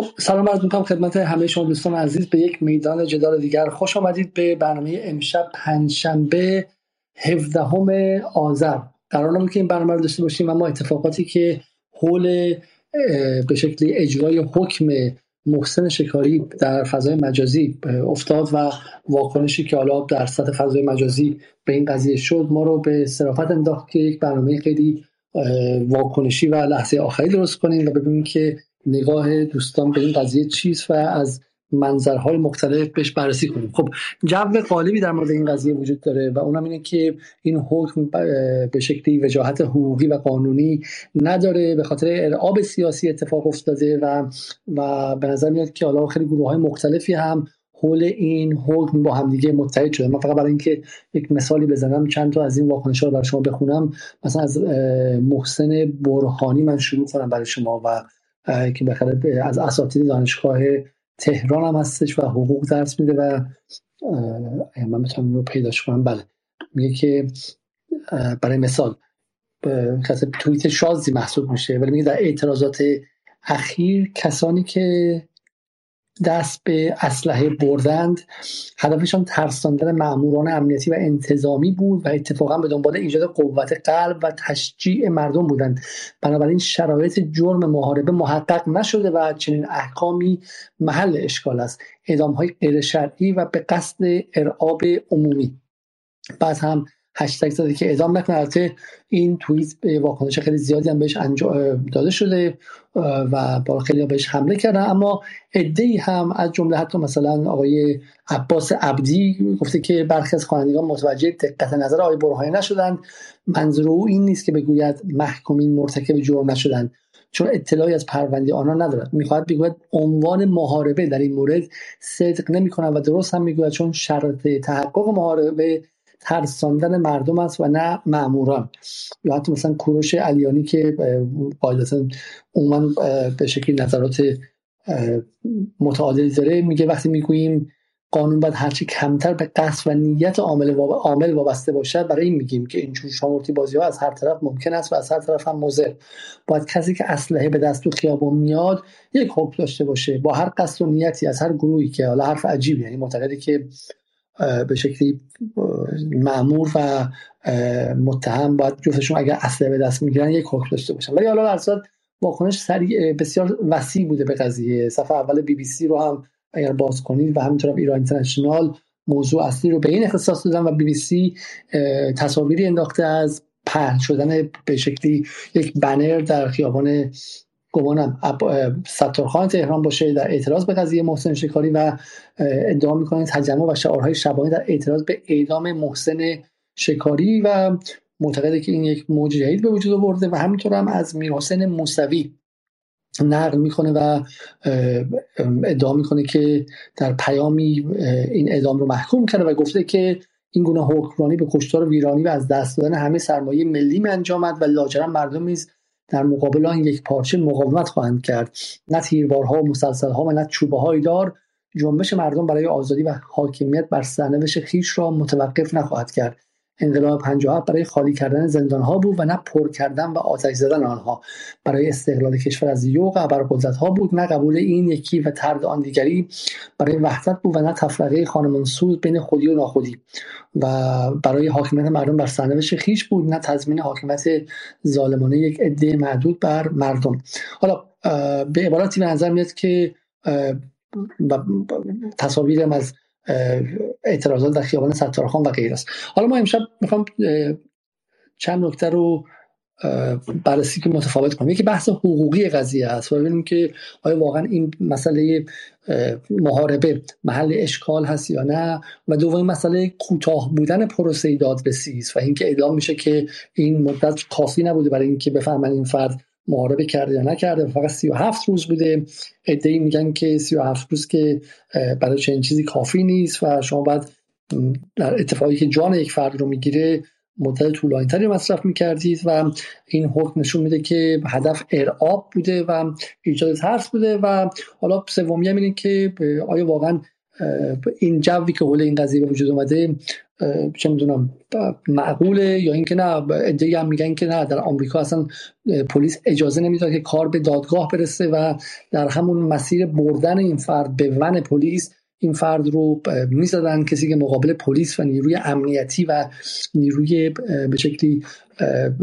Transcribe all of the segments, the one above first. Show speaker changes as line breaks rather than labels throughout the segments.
خب سلام عرض می‌کنم خدمت همه شما دوستان عزیز. به یک میدان جدال دیگر خوش آمدید به برنامه امشب پنجشنبه 17 آذر. قرار نبود که این برنامه رو داشته باشیم اما اتفاقاتی که حول به شکلی اجرای حکم محسن شکاری در فضای مجازی افتاد و واکنشی که حالا در سطح فضای مجازی به این قضیه شد ما رو به صرافت انداخت که یک برنامه خیلی واکنشی و لحظه آخری درست کنیم و ببینیم که نگاه دوستان به این قضیه چیست و از منظرهای مختلف بهش بررسی کنیم. خب جو غالبی در مورد این قضیه وجود داره و اونم اینه که این حکم به شکلی وجاهت حقوقی و قانونی نداره به خاطر ارعاب سیاسی اتفاق افتاده و و به نظر میاد که حالا خیلی گروه های مختلفی هم حول این حکم با همدیگه متحد شده من فقط برای اینکه یک مثالی بزنم چند تا از این واکنش‌ها رو برای شما بخونم. مثلا از محسن برهانی من شروع کنم برای شما و که بخاطر از اساتید دانشگاه تهران هم هستش و حقوق درس میده و من بتونم رو پیداش کنم. بله. میگه که برای مثال توییت شازی محسوب میشه ولی میگه در اعتراضات اخیر کسانی که دست به اسلحه بردند. هدفشان ترساندن ماموران امنیتی و انتظامی بود و اتفاقا به دنبال ایجاد قوت قلب و تشجیع مردم بودند. بنابراین شرایط جرم محاربه محقق نشده و چنین احکامی محل اشکال است. اعدام های غیر شرعی و به قصد ارعاب عمومی. بعد هم هشتگ زده که اعدام نکنه. البته این توییت به واکنش خیلی زیادی هم بهش داده شده و با خیلی بهش حمله کردن. اما ای هم از جمله حتی مثلا آقای عباس عبدی گفته که برخی از خوانندگان متوجه دقت نظر آقای برهانی نشدند. منظور او این نیست که بگوید محکومین مرتکب جرم نشدند چون اطلاعی از پرونده آنها ندارد. می‌خواهد بگوید عنوان محاربه در این مورد صدق نمی‌کنند و درست هم می‌گوید چون شرط تحقق محاربه ترساندن مردم است و نه معموران یا حتی مثلا کوروش علیانی که قاعدتا عموما به شکلی نظرات متعادلی داره میگه وقتی می‌گوییم قانون باید هرچی کمتر به قصد و نیت عامل عامل وابسته باشد برای این میگیم که این جور شامورتی بازی ها از هر طرف ممکن است و از هر طرف هم مضر. باید کسی که اسلحه به دست تو خیابان میاد یک حکم داشته باشه با هر قصد و نیتی از هر گروهی که حالا حرف عجیبی یعنی معتقدی که به شکلی معمور و متهم باید جفتشون اگر اسلحه به دست می‌گیرن یک حکم داشته باشن. ولی حالا در واکنش سریع بسیار وسیع بوده به قضیه. صفحه اول بی بی سی رو هم اگر باز کنید و همینطور ایران اینترنشنال موضوع اصلی رو به این اختصاص دادن و بی بی سی تصاویری انداخته از پهن شدن به شکلی یک بنر در خیابان گمانم. ستارخان تهران باشه در اعتراض به قضیه محسن شکاری و ادعا می‌کنه تجمع و شعارهای شبانه در اعتراض به اعدام محسن شکاری و معتقده که این یک موج جدید به وجود آورده و همینطور هم از میرحسین موسوی نقل می‌کنه و ادعا می‌کنه که در پیامی این اعدام رو محکوم کرده و گفته که این گونه حکمرانی به کشتار ویرانی و از دست دادن همه سرمایه ملی انجامد و لاجرم مردم نیز در مقابل آن یک پارچه مقاومت خواهند کرد. نه تیربارها و مسلسلها و نه چوبه های دار جنبش مردم برای آزادی و حاکمیت بر سرنوشت خیش را متوقف نخواهد کرد. انقلاب 57 برای خالی کردن زندان ها بود و نه پر کردن و آتش زدن آنها. برای استقلال کشور از یوغ ابرقدرت ها بود نه قبول این یکی و ترد آن دیگری. برای وحدت بود و نه تفرقه خانمانسوز بین خودی و ناخودی. و برای حاکمیت مردم بر سرنوشت خیش بود نه تضمین حاکمیت ظالمانه یک عده معدود بر مردم. حالا به عبارتی به نظر میاد که تصاویرم از اعتراضات در خیابان ستارخان و غیر است. حالا ما امشب می‌خوام چند نکته رو بررسی که متفاوت کنیم. یکی بحث حقوقی قضیه است. و ببینیم که آیا واقعا این مسئله محاربه محل اشکال هست یا نه. و دومین مسئله کوتاه بودن پروسه دادرسی است و اینکه اعلام میشه که این مدت کافی نبوده برای اینکه بفهمن این فرد محاربه کرده یا نکرده فقط 37 روز بوده. ادعی میگن که 37 روز که برای چنین چیزی کافی نیست و شما باید در اتفاقی که جان یک فرد رو می‌گیره مدت طولانی تری مصرف می‌کردید و این حکم نشون میده که هدف ارعاب بوده و ایجاد ترس بوده و حالا سومی هم اینه که آیا واقعا این جوی که حول این قضیه به وجود اومده چه می‌دونم معقوله یا اینکه نه ادعی هم میگن که نه در آمریکا اصلا پلیس اجازه نمی‌داد که کار به دادگاه برسه و در همون مسیر بردن این فرد به ون پلیس این فرد رو می‌زدن کسی که مقابل پلیس و نیروی امنیتی و نیروی به شکلی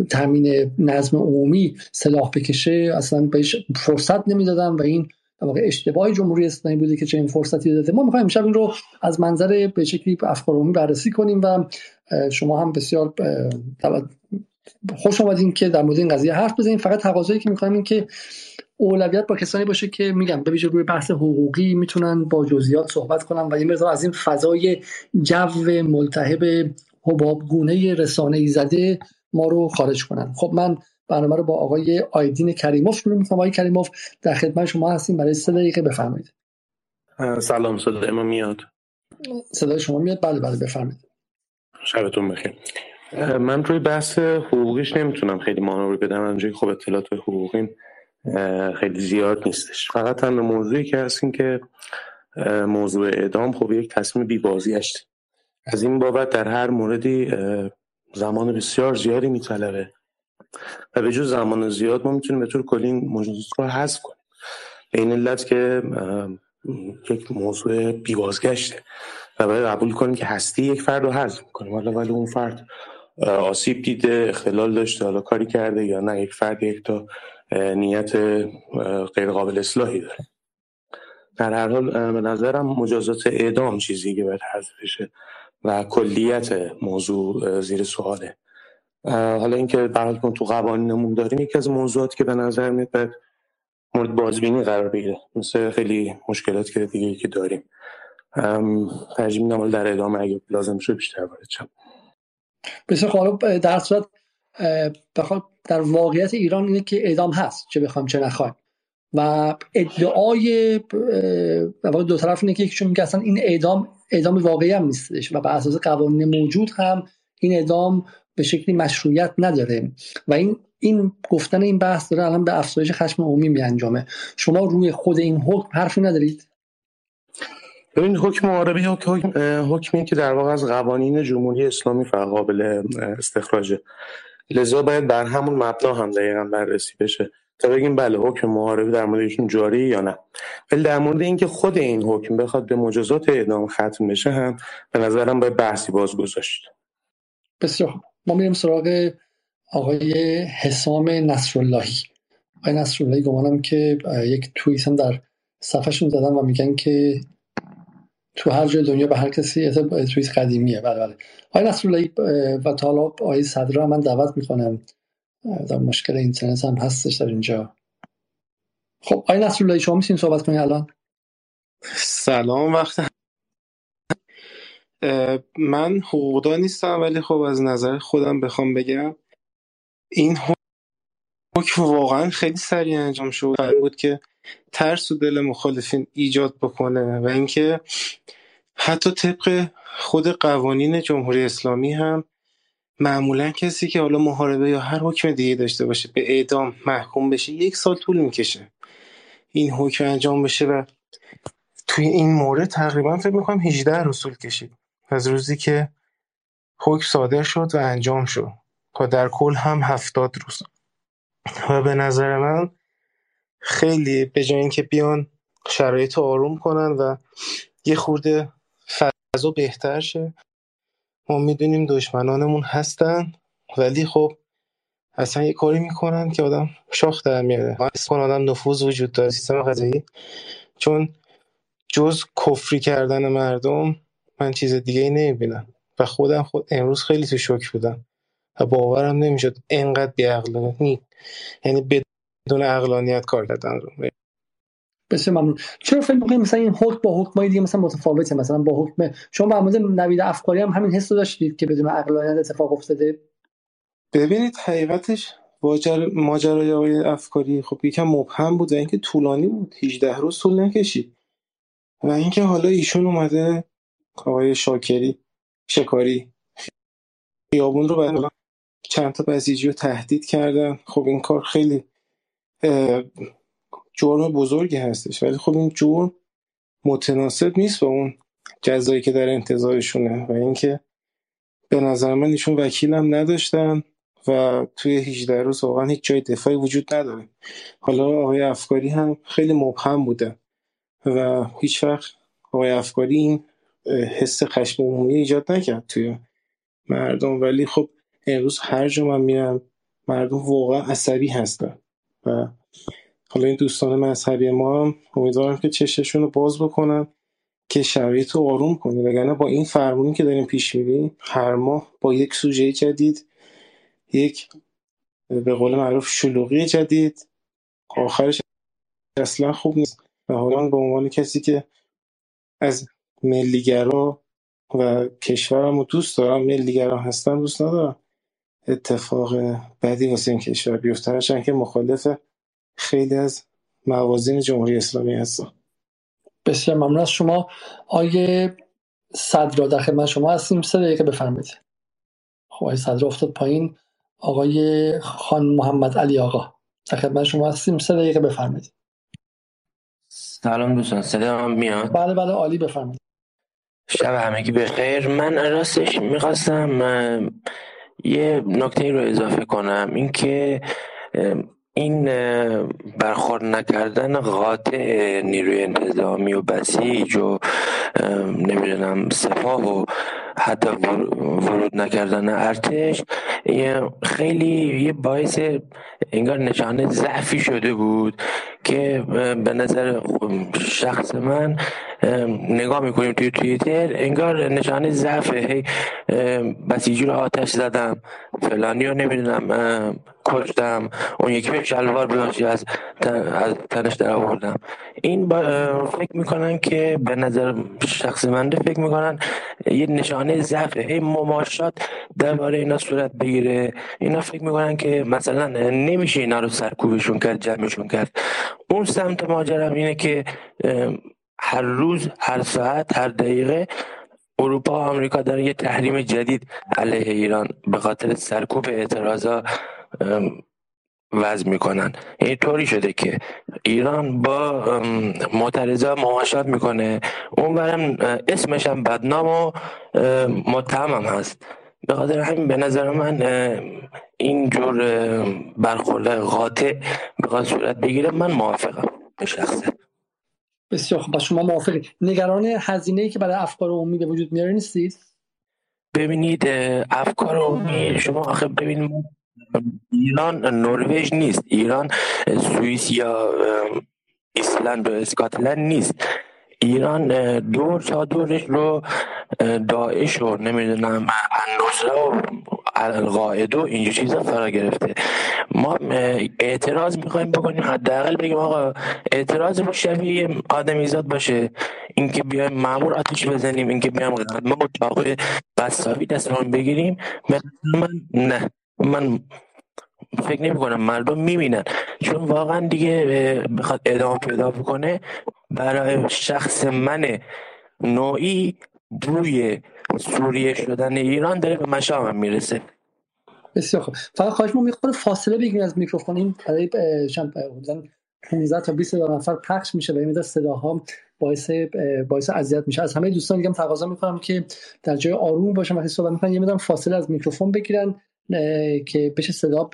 تامین نظم عمومی سلاح بکشه اصلا بهش فرصت نمی‌دادن و این در واقع اشتباهی جمهوری اسلامی بوده که چنین فرصتی داده. ما می‌خوایم امشب این رو از منظر به شکلی افکار بررسی کنیم و شما هم بسیار خوش آمدین که در مورد این قضیه حرف بزنیم فقط تقاضایی که می‌کنم این که اولویت با کسانی باشه که میگم به روی بحث حقوقی می‌تونن با جزئیات صحبت کنن و یه مقدار از این فضای جو ملتهب حبابگونه رسانه ای زده ما رو خارج کنن. خب من برنامه رو با آقای آیدین کریموف شروع می‌کنم. آقای کریموف در خدمت شما هستیم. برای سه دقیقه بفرمایید.
سلام. صدای ما میاد؟
صدای شما میاد. بله بله بفرمایید.
شبتون بخیر. من روی بحث حقوقیش نمی‌تونم خیلی مانوری بدم. انجای خب اطلاعات حقوقیم خیلی زیاد نیستش. فقط تنها موضوعی که هست این که موضوع اعدام خب یک تصمیم بیبازیشت از این بابت در هر موردی زمان بسیار زیادی میطلبه. و به جز زمان زیاد ما می‌تونیم به طور کلی موضوع رو حذف کنیم. به این علت که یک موضوع بیبازگشته و باید قبول کنیم که هستی یک فرد رو حذف کنیم حالا ولی اون فرد آسیب دیده اختلال داشته حالا کاری کرده یا نه یک فرد یک تا نیت غیر قابل اصلاحی داره. در هر حال به نظرم مجازات اعدام چیزی که باید حذف بشه و کلیت موضوع زیر سواله. حالا اینکه برای تو قوانینمون داریم یکی از موضوعاتی که به نظر میاد باید مورد بازبینی قرار بگیره. مثل خیلی مشکلات که دیگه که داریم. ترجیح میدم در ادامه اگه لازم شد بیشتر وارد شم.
بسیار خب در صورت در واقعیت ایران اینه که اعدام هست چه بخوام چه نخوایم. و ادعای دو طرف اینه که یکیشون میگه اصلا این اعدام اعدام واقعی هم نیستش و بر اساس قوانین موجود هم این اعدام به شکلی مشروعیت نداره. و این این گفتن این بحث داره الان به افزایش خشم عمومی می انجامه شما روی خود این حکم حرفی ندارید؟
این حکم عربی حکم حکمی که در واقع از قوانین جمهوری اسلامی فقط قابل استخراجه لذا باید بر همون مبنا هم دقیقا بررسی بشه تا بگیم بله حکم محاربه در مورد ایشون جاری یا نه. ولی در مورد اینکه خود این حکم بخواد به مجازات اعدام ختم بشه هم به نظرم باید بحثی باز گذاشت.
بسیار ما میریم سراغ آقای حسام نصراللهی. آقای نصراللهی گمانم که یک توییت هم در صفحهشون زدن و میگن که تو هر جای دنیا به هر کسی توییت قدیمیه. بله بله. آقای نصراللهی و تا حالا آقای صدرا من دعوت می‌کنم. در مشکل اینترنت هم هستش در اینجا. خب آقای نصراللهی شما می‌تونید صحبت کنید الان؟
سلام وقت من حقوقدان نیستم ولی خب از نظر خودم بخوام بگم این حکم واقعا خیلی سریع انجام شد. بود که ترس و دل مخالفین ایجاد بکنه و اینکه حتی طبق خود قوانین جمهوری اسلامی هم معمولا کسی که حالا محاربه یا هر حکم دیگه داشته باشه به اعدام محکوم بشه یک سال طول می‌کشه این حکم انجام بشه و توی این مورد تقریبا فکر می‌کنم 18 رسول کشید. از روزی که حکم صادر شد و انجام شد تا در کل هم هفتاد روز. و به نظر من خیلی به جای اینکه بیان شرایط آروم کنن و یه خورده فضا بهتر شه ما می‌دونیم دشمنانمون هستن ولی خب اصلا یه کاری می‌کنن که آدم شاخ در میاره. کن آدم نفوذ وجود داره سیستم غذایی. چون جز کفری کردن مردم من چیز دیگه ای نمی‌بینم. و خودم خود امروز خیلی تو شوک بودم. و باورم نمی‌شد انقدر بی یعنی بدون عقلانیت کار کردن رو.
بسیار ممنون. چرا فکر می‌کنید مثلا این حکم با حکمای دیگه مثلا متفاوته؟ مثلا با حکم شما با مورد نوید افکاری هم همین حس رو داشتید که بدون عقلانیت اتفاق افتاده؟
ببینید حقیقتش ماجرای آقای افکاری خب یکم مبهم بود و اینکه طولانی بود. 18 روز طول نکشید. و اینکه حالا ایشون اومده آقای شاکری شکاری. خیابون رو بعد چند تا بسیجی رو تهدید کردن. خب این کار خیلی جرم بزرگی هستش. ولی خب این جرم متناسب نیست با اون جزایی که در انتظارشونه و اینکه به نظر من ایشون وکیلم نداشتن و توی 18 روز واقعا هیچ جای دفاعی وجود نداره. حالا آقای افکاری هم خیلی مبهم بوده و هیچ وقت آقای افکاری این حس خشم عمومی ایجاد نکرد توی مردم. ولی خب امروز هر جا من میرم مردم واقعا عصبی هستن. و حالا این دوستان مذهبی ما هم امیدوارم که چششون رو باز بکنن که شرایط رو آروم کنی وگرنه با این فرمونی که داریم پیش میریم هر ماه با یک سوژه جدید یک به قول معروف شلوغی جدید آخرش اصلا خوب نیست. و حالا به عنوان کسی که از ملیگرا و کشورم رو دوست دارم. ملیگرا هستم دوست ندارم. اتفاق بدی واسه این کشور بیفته. هرچند که مخالف خیلی از موازین جمهوری اسلامی هستم.
بسیار ممنون از شما. آیه صدرا در خدمت شما هستیم. سه دقیقه بفرمایید. خب آیه صدرا افتاد پایین. آقای خان محمد علی آقا در خدمت شما هستیم. سه دقیقه بفرمایید.
سلام دوستان صدا میاد؟
بله بله عالی بفرمایید.
شب همگی بخیر من راستش می‌خواستم یه نکته رو اضافه کنم. اینکه این برخورد نکردن قاطع نیروی انتظامی و بسیج و نمی‌دونم سپاه و حتی ورود نکردن ارتش خیلی یه باعث انگار نشانه ضعفی شده بود که به نظر شخص من نگاه می‌کنیم توی توییتر انگار نشانه ضعف هی بسیجی رو آتش زدم. فلانی رو نمی‌دونم کشتم. اون یکی به شلوار باشی از, از تنش در آوردم. این فکر می‌کنن که به نظر شخص من فکر می‌کنن یه نشانه ضعف. هی مماشات درباره اینا صورت بگیره. اینا فکر می‌کنن که مثلا نمیشه اینا رو سرکوبشون کرد جمعشون کرد. اون سمت ماجرم اینه که هر روز هر ساعت هر دقیقه اروپا و آمریکا دارن یه تحریم جدید علیه ایران به خاطر سرکوب اعتراضا وضع می‌کنن. این طوری شده که ایران با معترضا مماشات می‌کنه. اون برم اسمش هم بدنام و متهم هم هست. به خاطر همین به نظر من این جور برخورد قاطع بخواد صورت بگیره من موافقم. به شخصه
بسیار خوب شما موافقی. نگران هزینه ای که برای افکار عمومی به وجود میاره نیستید؟
ببینید افکار عمومی شما آخه ببینید ایران نروژ نیست. ایران سوئیس یا ایسلند و اسکاتلند نیست. ایران دور تا دورش رو داعش و نمی‌دونم النصره و القاعده و اینجور چیزا فرا گرفته. ما اعتراض می‌خوایم بکنیم. حداقل بگیم آقا اعتراض رو شبیه آدمیزاد باشه. اینکه بیایم معمول آتیش بزنیم اینکه بیایم و چاقوی بستاوی دستمون بگیریم. من نه. من فکر نمی کنم مردم می‌بینن. چون واقعا دیگه بخواد ادامه پیدا بکنه برای شخص من نوعی بوی سوریه شدن ایران داره به مشامم می‌رسه.
بسیار خوب. فقط خواهش ما می‌خوره فاصله بگیریم از میکروفون. این برای 15 تا 20 نفر پخش میشه و این صداها باعث باعث اذیت میشه. از همه دوستان دیگه تقاضا می‌کنم که در جای آروم باشن وقتی صحبت می‌کنن. یه مقدار فاصله از میکروفون بگیرن. که بشه صدا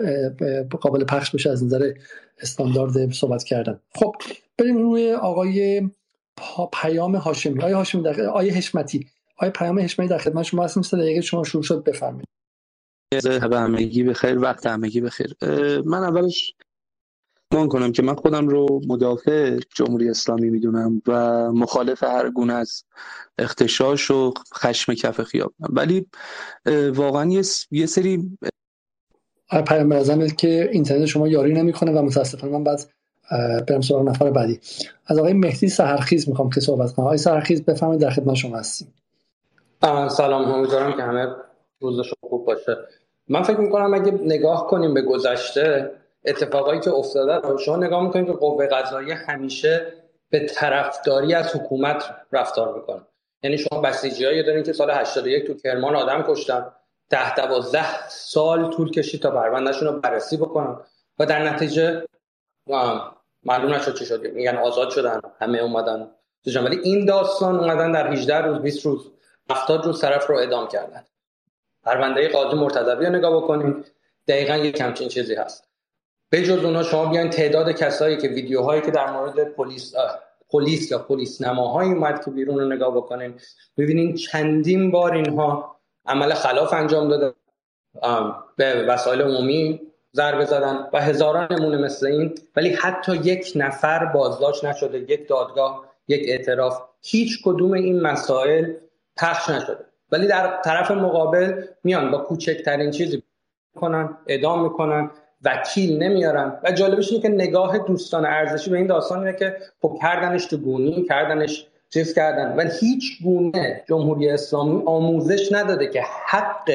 قابل پخش بشه از نظر استاندارد صحبت کردن. خب بریم روی آقای پیام هاشمی. آقای هاشمی در آقای حشمتی. آقای پیام حشمتی در خدمت شما هستیم. سه دقیقه شما شروع شد بفرمایید.
همگی بخیر وقت همگی بخیر. من اولش مان کنم که من خودم رو مدافع جمهوری اسلامی می‌دونم و مخالف هر گونه از اختشاش و خشم کف خیابم ولی واقعا یه, یه سری
پیام برزم که اینترنت شما یاری نمی‌کنه و متاسفانه من بعد برم سراغ نفر بعدی. از آقای مهدی سهرخیز می‌خوام که صحبت کنم. آقای سهرخیز بفرمایید در خدمت شما هستیم.
سلام امیدوارم که همه روزشون خوب باشه. من فکر می‌کنم اگه نگاه کنیم به گذشته اتفاقایی که افتاده شما نگاه می‌کنید که قوه قضاییه همیشه به طرفداری از حکومت رفتار می‌کنه. یعنی شما بسیجی دارین که سال 81 تو کرمان آدم کشتن ده دوازده سال طول کشید تا پروندهشون رو بررسی بکنن و در نتیجه معلوم نشد چی شد. میگن آزاد شدن همه اومدن ولی این داستان اومدن در 18 روز 20 روز 70 روز طرف رو اعدام کردن. پرونده قاضی مرتضوی رو نگاه بکنید دقیقا یک کمچین چیزی هست. به جز اونها شما بیاین تعداد کسایی که ویدیوهایی که در مورد پلیس پلیس یا پلیس نماهایی اومد که بیرون رو نگاه بکنین ببینین چندین بار اینها عمل خلاف انجام داده به وسایل عمومی ضربه زدن و هزاران نمونه مثل این ولی حتی یک نفر بازداشت نشده یک دادگاه یک اعتراف هیچ کدوم این مسائل پخش نشده. ولی در طرف مقابل میان با کوچکترین چیزی کنن ادام می‌کنن وکیل نمیارن و جالبش اینه که نگاه دوستان ارزشی به این داستان اینه که خب کردنش تو گونی کردنش چیز کردن. ولی هیچ گونه جمهوری اسلامی آموزش نداده که حق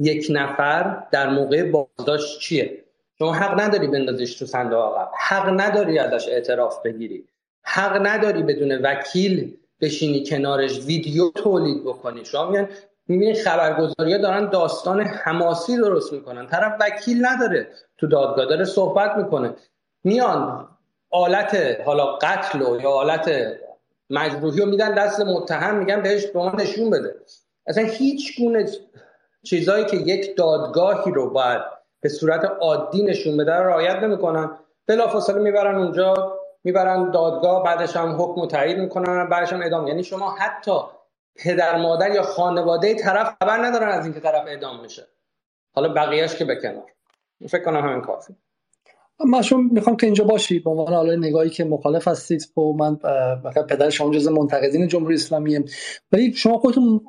یک نفر در موقع بازداشت چیه. شما حق نداری بندازیش تو صندوق عقب. حق نداری ازش اعتراف بگیری. حق نداری بدون وکیل بشینی کنارش ویدیو تولید بکنی. شما میان می‌بینی خبرگزاری دارن داستان حماسی درست می‌کنن. طرف وکیل نداره تو دادگاه داره صحبت می‌کنه. میان آلت حالا قتل و یا آلت مجروحی رو میدن دست متهم میگن بهش به ما نشون بده. اصلا هیچ گونه چیزایی که یک دادگاهی رو باید به صورت عادی نشون بده رعایت نمی‌کنن. بلافاصله می‌برن اونجا می‌برن دادگاه بعدش هم حکم تایید می‌کنن بعدش هم اعدام. یعنی شما حتی پدر مادر یا خانواده طرف خبر ندارن از اینکه طرف اعدام میشه حالا بقیهش که به کنار. فکر کنم همین کافی
من شما می‌خوام که اینجا باشید به عنوان حالا نگاهی که مخالف هستید و خب من پدر شما جز منتقدین جمهوری اسلامی ولی شما خودتون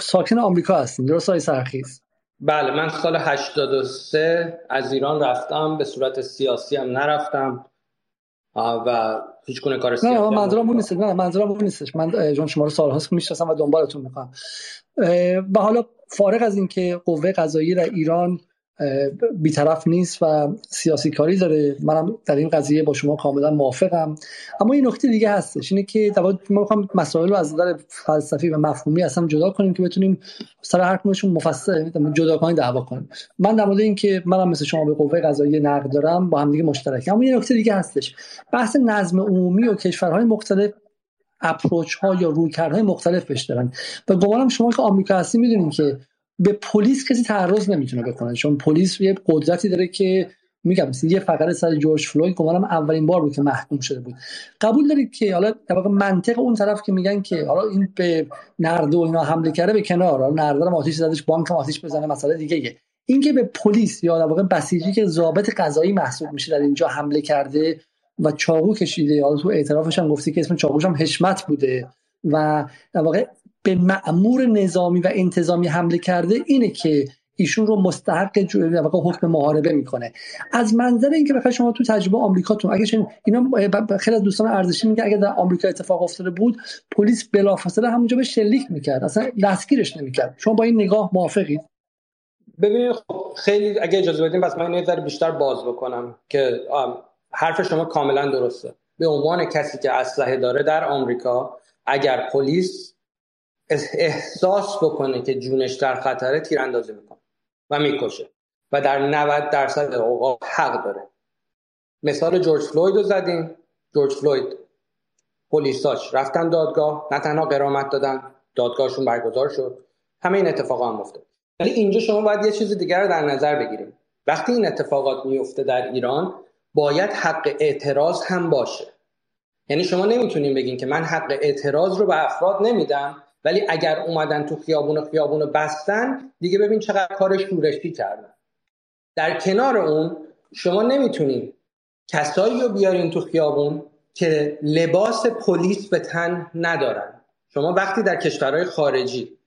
ساکن آمریکا هستین. درست های سرخیز؟
بله من سال 83 از ایران رفتم. به صورت سیاسی هم نرفتم. و هیچ گونه کار سیاسی
نه منظورم اون نیست. نه منظورم اون نیستش. من جون شما رو سالهاست می‌شناسم و دنبالتون می‌کنم و حالا فارغ از اینکه قوه قضایی در ایران بیطرف نیست و سیاسی کاری داره. منم در این قضیه با شما کاملا موافقم. اما این نکته دیگه هستش اینه که ما می‌خوام مسائل رو از نظر فلسفی و مفهومی اصلا جدا کنیم که بتونیم سر هر کدومشون مفصل جدا کنیم دعوا کنیم. من در مورد اینکه منم مثل شما به قوه قضایی نقد دارم با هم دیگه مشترک اما یه نکته دیگه هستش بحث نظم عمومی و کشورهای مختلف اپروچ ها یا رویکردهای مختلف بهش دارن. و گمانم شما که آمریکا هستی می‌دونین که به پلیس کسی تعرض نمی‌تونه بکنه چون پلیس یه قدرتی داره که میگم یه فقره سر جورج فلوید گمانم اولین بار بود که محکوم شده بود قبول دارید که حالا در واقع منطق اون طرف که میگن که حالا این به نرده و اینا حمله کرده به کنار حالا نرده هم آتیش زدش بانک هم آتیش بزنه مسئله دیگه ایه. این که به پلیس یا در واقع بسیجی که ضابط قضایی محسوب میشه در اینجا حمله کرده و چاقو کشیده حالا تو اعترافش هم گفتی که اسم چاقوش هم حشمت بوده و در واقع به معمور نظامی و انتظامی حمله کرده اینه که ایشون رو مستحق حکم محاربه می‌کنه. از منظر اینکه بخاطر شما تو تجربه آمریکاتون اگه اینا خیلی از دوستان ارزشی میگه اگه در آمریکا اتفاق افتاده بود پلیس بلافاصله همونجا به شلیک می‌کرد. اصلا دستگیرش نمی‌کرد. شما با این نگاه موافقید؟
ببینید خب خیلی اگه اجازه بدین بس من یه بیشتر باز بکنم که حرف شما کاملا درسته. به عنوان کسی که اسلحه داره در آمریکا اگر پلیس احساس بکنه که جونش در خطره تیراندازی می‌کنه و می‌کشه و در 90 درصد اوقات حق داره. مثال جورج فلوید رو زدیم. جورج فلوید پلیساش رفتن دادگاه نه تنها قرامت دادن دادگاهشون برگزار شد. همه این اتفاقا هم افتاد. ولی اینجا شما باید یه چیز دیگر رو در نظر بگیریم. وقتی این اتفاقات میفته در ایران باید حق اعتراض هم باشه. یعنی شما نمی‌تونین بگین که من حق اعتراض رو به افراد نمیدم. ولی اگر اومدن تو خیابون و خیابون بستن دیگه ببین چقدر کار شورشی کردن. در کنار اون شما نمی‌تونین کسایی رو بیارین تو خیابون که لباس پلیس به تن ندارن. شما وقتی در کشورهای خارجی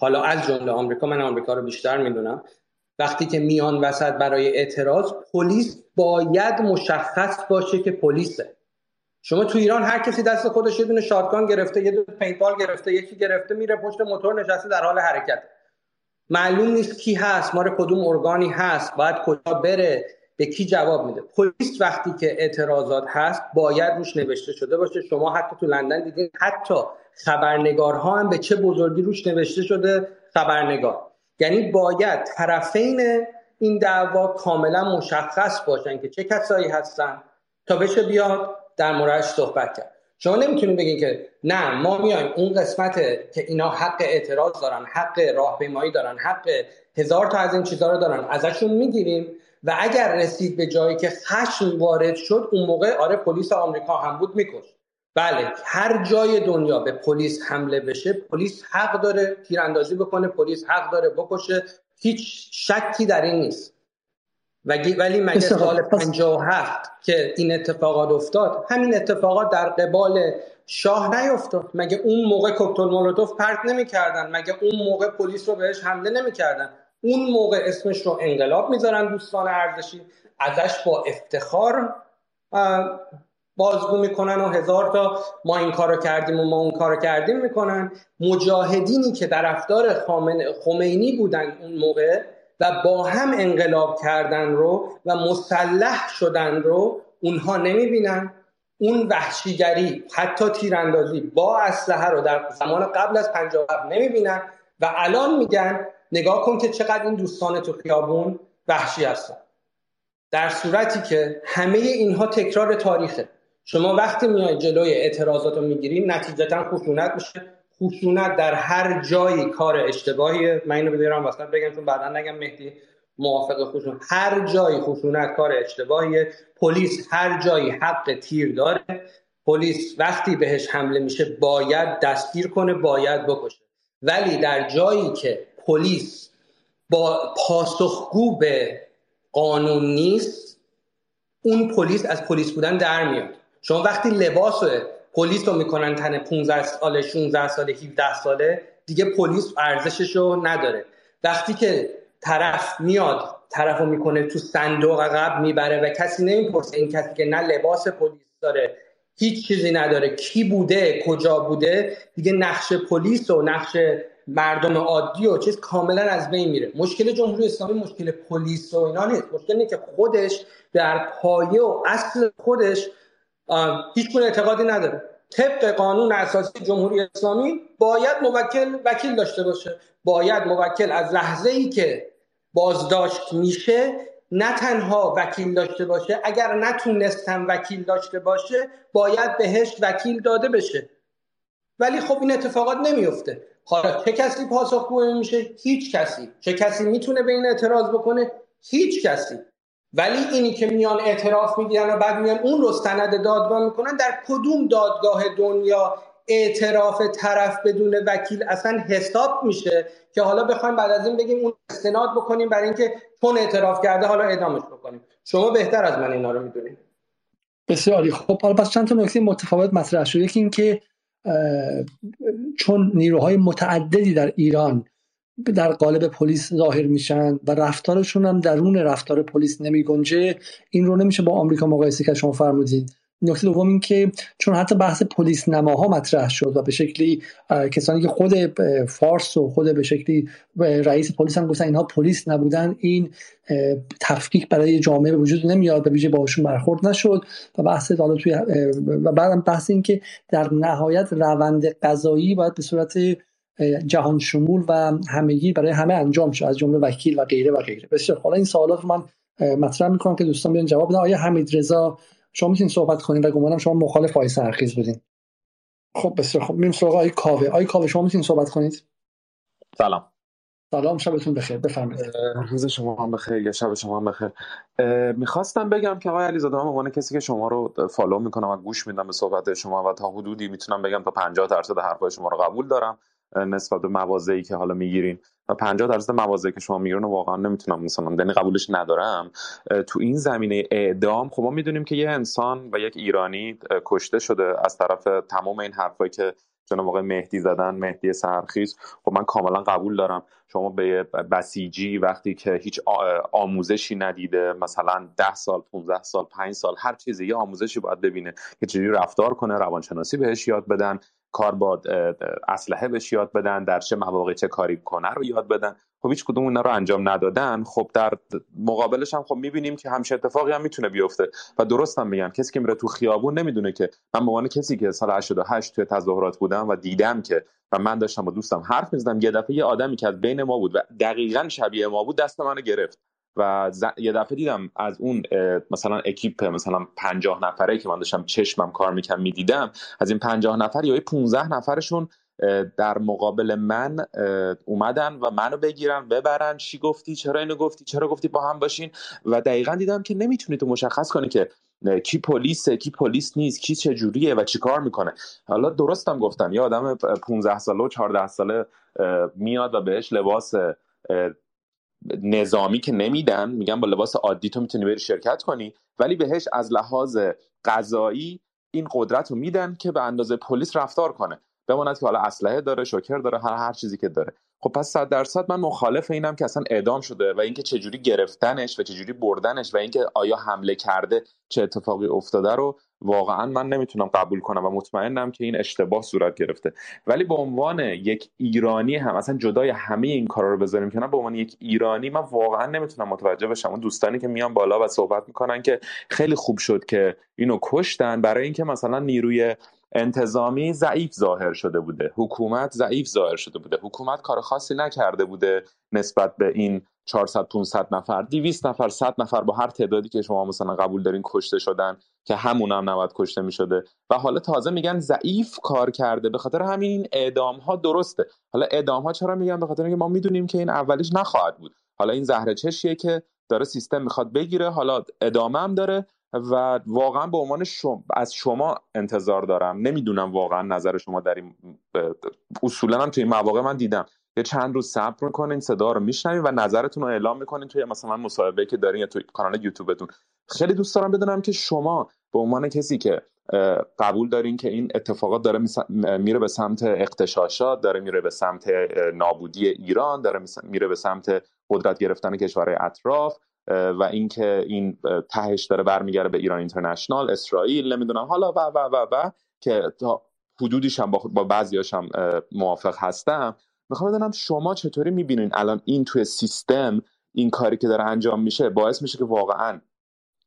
حالا از جمله آمریکا من آمریکا رو بیشتر می‌دونم وقتی که میان وسط برای اعتراض پلیس باید مشخص باشه که پلیسه. شما تو ایران هر کسی دست خودش یه دونه شاتگان گرفته یه دونه پینتبال گرفته یکی گرفته میره پشت موتور نشسته در حال حرکت. معلوم نیست کی هست مار کدوم ارگانی هست باید کجا بره به کی جواب میده. پلیس وقتی که اعتراضات هست باید روش نوشته شده باشه. شما حتی تو لندن دیدین حتی خبرنگارها هم به چه بزرگی روش نوشته شده خبرنگار. یعنی باید طرفین این دعوا کاملا مشخص باشن که چه کسایی هستن تا بشه بیاد. در موردش صحبت کرد. شما نمی‌تونید بگین که نه ما میایم اون قسمت که اینا حق اعتراض دارن حق راهپیمایی دارن حق هزار تا از این چیزها رو دارن ازشون می‌گیریم و اگر رسید به جایی که خشم وارد شد اون موقع آره پلیس آمریکا هم بود میکش بله هر جای دنیا به پلیس حمله بشه پلیس حق داره تیراندازی بکنه پلیس حق داره بکشه هیچ شکی در این نیست. ولی مگه سال 57 که این اتفاقات افتاد همین اتفاقات در قبال شاه نیفتاد. مگه اون موقع کوکتل مولوتوف پرت نمی‌کردن؟ مگه اون موقع پلیس رو بهش حمله نمی‌کردن؟ اون موقع اسمش رو انقلاب می‌ذارن دوستان ارزشی ازش با افتخار بازگو می‌کنن و هزار تا ما این کارو کردیم و ما اون کارو کردیم می‌کنن. مجاهدینی که طرفدار خمینی بودن اون موقع با هم انقلاب کردن رو و مسلح شدن رو اونها نمی‌بینن. اون وحشیگری حتی تیراندازی با اسلحه رو در زمان قبل از 57 نمی‌بینن و الان میگن نگاه کن که چقدر این دوستان تو خیابون وحشی هستن. در صورتی که همه اینها تکرار تاریخه. شما وقتی میای جلوی اعتراضات رو می‌گیرین نتیجتا خشونت میشه. خشونت در هر جایی کار اشتباهی. من اینو بیارم واسه بگم چون بعدا نگم مهدی موافق خشونت. هر جایی خشونت کار اشتباهیه. پلیس هر جایی حق تیر داره. پلیس وقتی بهش حمله میشه باید دستگیر کنه باید بکشه. ولی در جایی که پلیس با پاسخگو به قانون نیست اون پلیس از پلیس بودن در میاد. شما وقتی لباس پلیس رو می‌کنن تن 15 ساله 16 ساله 17 ساله. دیگه پلیس ارزشش رو نداره. وقتی که طرف میاد طرف رو می‌کنه تو صندوق عقب می‌بره و کسی نمی‌پرسه این کسی که نه لباس پلیس داره هیچ چیزی نداره. کی بوده؟ کجا بوده؟ دیگه نقش پلیس و نقش مردم عادی و چیز کاملا از بین میره. مشکل جمهوری اسلامی مشکل پلیس و اینا نیست. مشکل اینه که خودش در پایه و اصل خودش هیچ اعتقادی نداره. طبق قانون اساسی جمهوری اسلامی باید موکل وکیل داشته باشه. باید موکل از لحظه ای که بازداشت میشه نه تنها وکیل داشته باشه اگر نتونستم وکیل داشته باشه باید بهش وکیل داده بشه. ولی خب این اتفاقات نمیفته حالا چه کسی پاسخگو میشه؟ هیچ کسی. چه کسی می‌تونه به این اعتراض بکنه؟ هیچ کسی. ولی اینی که میان اعتراف می‌گیرن و بعد میان اون رو سند دادگاه می‌کنن در کدوم دادگاه دنیا اعتراف طرف بدون وکیل اصلا حساب میشه که حالا بخوایم بعد از این بگیم اون استناد بکنیم برای اینکه چون اعتراف کرده حالا اعدامش بکنیم. شما بهتر از من اینا رو می‌دونید.
بسیاری. خب حالا پس چند تا نکته متفاوت مطرح شده یکی اینکه چون نیروهای متعددی در ایران در قالب پلیس ظاهر میشن و رفتارشون هم درون رفتار پلیس نمی گنجه. این رو نمیشه با آمریکا مقایسه که شما فرمودید. نکته دوم این که چون حتی بحث پلیس نماها مطرح شد و به شکلی کسانی که خود فارس و خود به شکلی رئیس پلیس هم گفتن اینها پلیس نبودن این تفکیک برای جامعه به وجود نمیاد و ویژه باهاشون برخورد نشد و بحث حالا توی و بعدم بحث این که در نهایت روند قضایی باید به صورت جهان شمول و همگی برای همه انجام شد از جمله وکیل و غیره و غیره. بسیار حالا این سوالات رو من مطرح می‌کنم که دوستان بیان جواب بدن. آیا حمید رضا شما می‌تونید صحبت کنید و گمانم شما مخالف آقای سرخیز بودین خب بسیار خب میریم سراغ آقای کاوه. آقای کاوه شما می‌تونید صحبت کنید؟
سلام.
سلام. شبتون بخیر. بفرمایید.
روز شما هم بخیر یا شب شما هم بخیر. می‌خواستم بگم که آقای علیزاده من عنوان کسی که شما رو فالو می‌کنم و گوش میدم به صحبت شما و تا حدودی می‌تونم بگم تا 50 درصد حرفای شما رو قبول دارم. نسبت به موازی که حالا می‌گیرین. و 50 درصد موازی که شما می‌گیرین واقعا نمی‌تونم مثلا یعنی قبولش ندارم. تو این زمینه اعدام خب ما می‌دونیم که یه انسان و یک ایرانی کشته شده از طرف تمام این حرفایی که جناب آقای مهدی زدن مهدی سرخیز. خب من کاملا قبول دارم. شما به بسیجی وقتی که هیچ آموزشی ندیده مثلا 10 سال 15 سال 5 سال هر چیزی یه آموزشی باید ببینه که چجوری رفتار کنه روانشناسی بهش یاد بدن. کار با اسلحه بهش یاد بدن در چه مواقع چه کاری کنه رو یاد بدن. خب هیچ کدوم اونا رو انجام ندادن. خب در مقابلش هم خب می‌بینیم که همش اتفاقی هم می‌تونه بیفته و درست هم میگن. کسی که میره تو خیابون نمی‌دونه که من به عنوان کسی که سال 88 توی تظاهرات بودم و دیدم که و من داشتم با دوستم حرف می‌زدم یه دفعه یه آدمی که از بین ما بود و دقیقا شبیه ما بود دست منو گرفت. و یه دفعه دیدم از اون مثلا اکیپ مثلا پنجاه نفره که من داشتم چشمم کار می‌کنم می‌دیدم از این پنجاه نفر یا 15 نفرشون در مقابل من اومدن و منو بگیرن ببرن چی گفتی چرا اینو گفتی چرا گفتی با هم باشین. و دقیقا دیدم که نمی‌تونی تو مشخص کنی که کی پلیسه کی پلیس نیست کی چه جوریه و چی کار می‌کنه. حالا درستم گفتم یه آدم 15 ساله و 14 ساله میاد و بهش لباس نظامی که نمیدن میگن با لباس عادی تو می‌تونی بری شرکت کنی. ولی بهش از لحاظ قضایی این قدرت رو میدن که به اندازه پلیس رفتار کنه. بماند که حالا اسلحه داره شوکر داره هر هر چیزی که داره. خب پس صد درصد من مخالف اینم که اصلا اعدام شده و اینکه چجوری گرفتنش و چجوری بردنش و اینکه آیا حمله کرده چه اتفاقی افتاده رو واقعا من نمی‌تونم قبول کنم و مطمئنم که این اشتباه صورت گرفته. ولی به عنوان یک ایرانی هم اصلا جدای همه این کارا رو بذاریم کنار به عنوان یک ایرانی من واقعا نمی‌تونم متوجه بشم. اون دوستانی که میان بالا و صحبت می‌کنن که خیلی خوب شد که اینو کشتن برای اینکه مثلا نیروی انتظامی ضعیف ظاهر شده بوده. حکومت ضعیف ظاهر شده بوده. حکومت کار خاصی نکرده بوده نسبت به این 400 500 نفر. 200 نفر 100 نفر با هر تعدادی که شما مثلا قبول دارین کشته شدن. که همون هم نباید کشته می شده و حالا تازه میگن ضعیف کار کرده به خاطر همین اعدام ها درسته. حالا اعدام ها چرا میگن؟ به خاطر اینکه ما می‌دونیم که این اولیش نخواهد بود. حالا این زهره چشیه که داره سیستم می‌خواد بگیره حالا ادامه هم داره و واقعا به عنوان شما از شما انتظار دارم. نمی‌دونم واقعا نظر شما در این اصولا هم توی این مواقع من دیدم. یه چند روز صبر می‌کنین صدا رو میشنوین و نظرتون رو اعلام می‌کنین توی مثلا مصاحبه که دارین یا توی کانال یوتیوبتون. خیلی دوست دارم بدونم که شما به عنوان کسی که قبول دارین که این اتفاقات داره میره به سمت اقتشاشات داره میره به سمت نابودی ایران داره میره به سمت قدرت گرفتن کشورهای اطراف و اینکه این تهش داره برمیگرده به ایران اینترنشنال اسرائیل نمی‌دونم. حالا و و و و که تا حدودیش هم با بعضیاش هم موافق هستم. می‌خوام بدونم شما چطوری می‌بینین الان این توی سیستم این کاری که داره انجام میشه باعث میشه که واقعا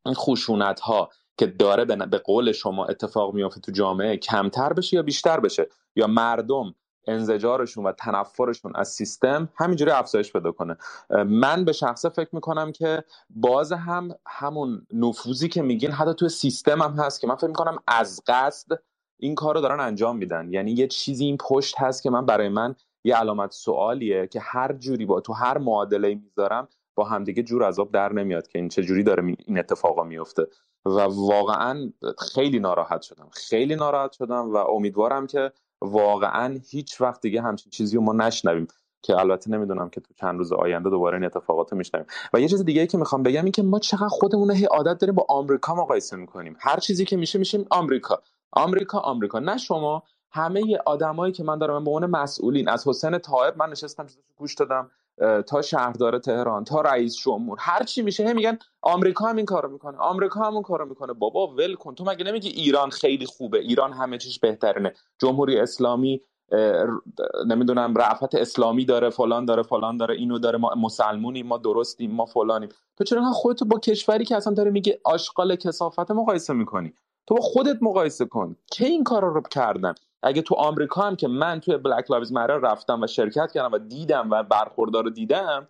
این خشونت ها که داره به قول شما اتفاق میافته تو جامعه کمتر بشه یا بیشتر بشه یا مردم انزجارشون و تنفرشون از سیستم همینجوری افزایش پیدا کنه. من به شخصه فکر می‌کنم که باز هم همون نفوذی که میگین حتی تو سیستم هم هست که من فکر می‌کنم از قصد این کار رو دارن انجام میدن. یعنی یه چیزی این پشت هست که من برای من یه علامت سوالیه که هر جوری با تو هر معادله می‌ذارم با همدیگه جور عذاب در نمیاد که این چه جوری داره این اتفاقا میفته و واقعا خیلی ناراحت شدم. خیلی ناراحت شدم و امیدوارم که واقعا هیچ وقت دیگه همچین چیزی رو ما نشنویم. که البته نمی‌دونم که تو چند روز آینده دوباره این اتفاقات رو و یه چیز دیگه که می‌خوام بگم این که ما چقدر خودمون هی عادت داریم با آمریکا مقایسه می‌کنیم. هر چیزی که میشه میشیم آمریکا. آمریکا آمریکا. نه شما همه آدمایی که من دارم به عنوان مسئولین از حسین طایب من نشستم گوش دادم تا شهردار تهران تا رئیس جمهور هر چی میشه میگن آمریکا هم این کارو می‌کنه آمریکا هم اون کارو می‌کنه. بابا ول کن تو مگه نمیگی ایران خیلی خوبه؟ ایران همه چیش بهترینه. جمهوری اسلامی نمی‌دونم رفت اسلامی داره فلان داره فلان داره اینو داره ما مسلمونیم ما درستیم ما فلانیم. تو چرا خودتو با کشوری که اصلا داره میگه آشغال کسافت مقایسه می‌کنی؟ تو با خودت مقایسه کن. که این کارا رو کردن؟ اگه تو آمریکا هم که من توی Black Lives Matter رفتم و شرکت کردم و دیدم و برخوردا رو دیدم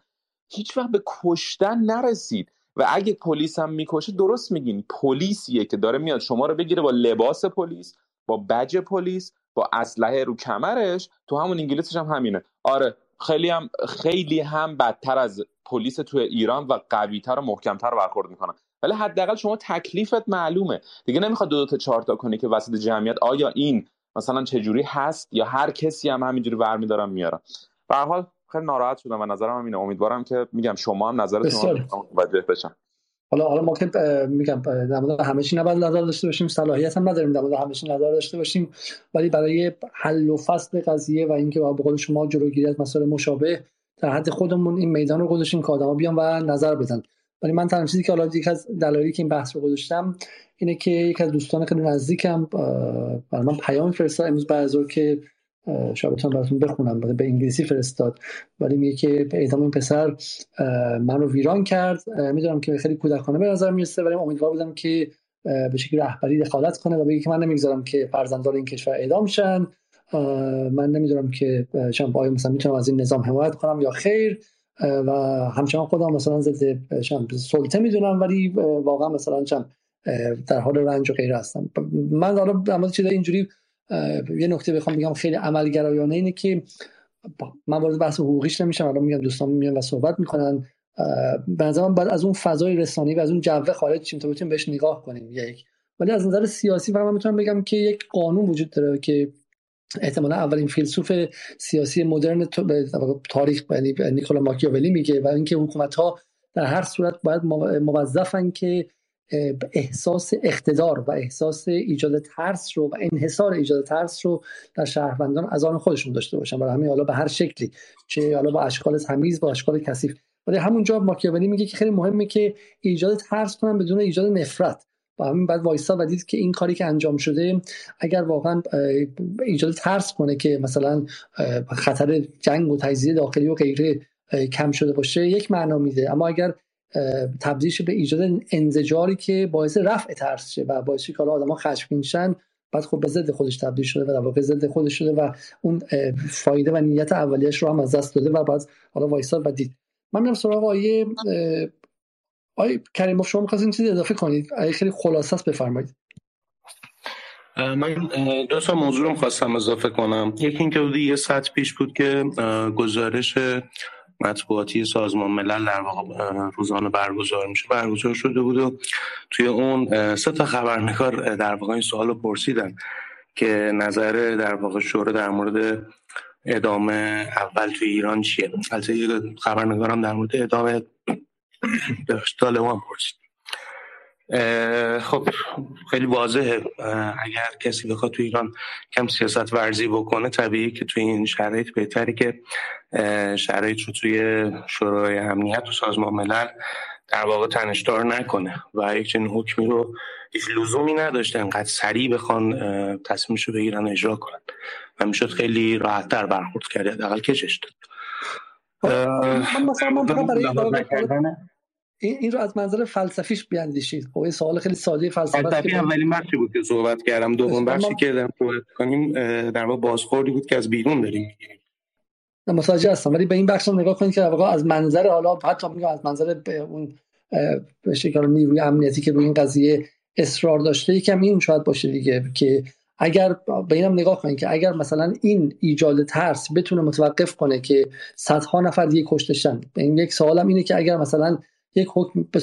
هیچ وقت به کشتن نرسید. و اگه پلیس هم می‌کشه درست میگین. پلیسیه که داره میاد شما رو بگیره با لباس پلیس با بج پلیس با اسلحه رو کمرش. تو همون انگلیسش هم همینه. آره خیلی هم خیلی هم بدتر از پلیس تو ایران و قویتر و محکمتر برخورد می‌کنن. ولی حداقل شما تکلیفت معلومه. دیگه نمی‌خواد دو, دو تا چهار تا کنی که وسط جمعیت آیا این مثلا چه جوری هست یا هر کسی هم همینجوری برمیدارم میارم. به هر حال خیلی ناراحت شدم و نظرم هم اینه. امیدوارم که میگم شما هم نظرتون متوجه بشن
حالا حالا ما که میگم در مورد همه چی نباید نظر داشته باشیم. صلاحیت هم نداریم در مورد همه چی نظر داشته باشیم. ولی برای حل و فصل قضیه و اینکه با قول شما جلوگیری از مسائل مشابه در حد خودمون این میدان رو گذاشتیم که آدما بیان و نظر بدن. ولی من تنها چیزی که حالا یک از دلایلی که این بحث رو گذاشتم اینه که یک از دوستان خیلی نزدیکم برای من پیام فرستاد. امروز بعد از که شاید بتونم براتون بخونم. به انگلیسی فرستاد. ولی میگه که اعدام این پسر من رو ویران کرد. می‌دونم که خیلی کودکانه به نظر می‌رسه ولی امیدوار بودم که به شکل رهبری دخالت کنه و بگه که من نمی‌گذارم که فرزندان این کشور اعدام شن. من نمی‌دونم که چون آیا مثلا می‌تونم از این نظام حمایت کنم یا خیر. و همچنان خودم مثلا ضد سلطه می‌دونم ولی واقعا مثلا چم در حال رنج و غیره هستم. من حالا در چیزای اینجوری یه نکته بخوام بگم خیلی عملگرایانه اینه که من وارد بحث حقوقیش نمیشم. الان میگم دوستان میان و صحبت می‌کنن. به نظرم بعد از اون فضای رسانه‌ای و از اون جو خارج چیم تا بتونیم بهش نگاه کنیم. یک. ولی از نظر سیاسی فقط من می‌تونم بگم که یک قانون وجود داره که احتمالا اولین فیلسوف سیاسی مدرن تاریخ یعنی نیکولا ماکیاولی میگه و اینکه حکومت ها در هر صورت باید موظفن که احساس اقتدار و احساس ایجاد ترس رو و انحصار ایجاد ترس رو در شهروندان از آن خودشون داشته باشن. برای همین حالا به هر شکلی چه حالا با اشکال تمیز با اشکال کثیف. ولی همونجا ماکیاولی میگه که خیلی مهمه که ایجاد ترس کنن بدون ایجاد نفرت. و همین بعد وایسا و دید که این کاری که انجام شده اگر واقعا ایجاد ترس کنه که مثلا خطر جنگ و تجزیه داخلی و غیره کم شده باشه یک معنا میده. اما اگر تبدیل به ایجاد انزجاری که باعث رفع ترس شه و باعث که آدم‌ها خشمگین شن بعد خب به ضد خودش تبدیل شده و در واقع ضد خودش شده و اون فایده و نیت اولیش رو هم از دست داده و بعد حالا وایساد و دید. من میرم سراغ آیه آقای کریم شما می‌خواستین چیزی اضافه کنید؟ خیلی خلاصه است بفرمایید.
من دو تا موضوع رو خواستم اضافه کنم. یکی اینکه یه ساعت پیش بود که گزارش مطبوعاتی سازمان ملل در واقع روزانه برگزار میشه. برگزار شده بود و توی اون سه تا خبرنگار در واقع این سوال پرسیدن که نظر در واقع شورا در مورد ادامه اول توی ایران چیه. البته خبرنگارم در مورد ادامه طالبان پرسید. خب خیلی واضحه. اگر کسی بخواد تو ایران کم سیاست ورزی بکنه طبیعی که توی این شرایط بهتری که شرایط رو توی شورای امنیت و سازمان ملل در واقع تنشدار نکنه و یک چنین حکمی رو هیچ لزومی نداشته انقدر سریع بخوان تصمیمش رو بگیرن اجرا کنن. و می‌شد خیلی راحت در برخورد کرده حداقل کشش داد.
من مثلا من برای این, این رو از منظر فلسفیش بیاندیشید. خب این سوال خیلی ساده فلسفی
فلسفی اولین بخشی بود که صحبت کردم. دوم بخشی که در صحبت کنیم در واقع بازخوردی بود که از بیرون داریم می‌گیریم.
متوجه هستم. ولی به این بخش نگاه کنید که واقعا از منظر حالا حتی میگم از منظر اون به شکل نیروی امنیتی که روی این قضیه اصرار داشته یکم این شاید باشه دیگه که اگر به اینم نگاه کنید که اگر مثلا این ایجاد ترس بتونه متوقف کنه که صدها نفر دیگه کشته این یک سوالم اینه که اگر مثلا یک حکم به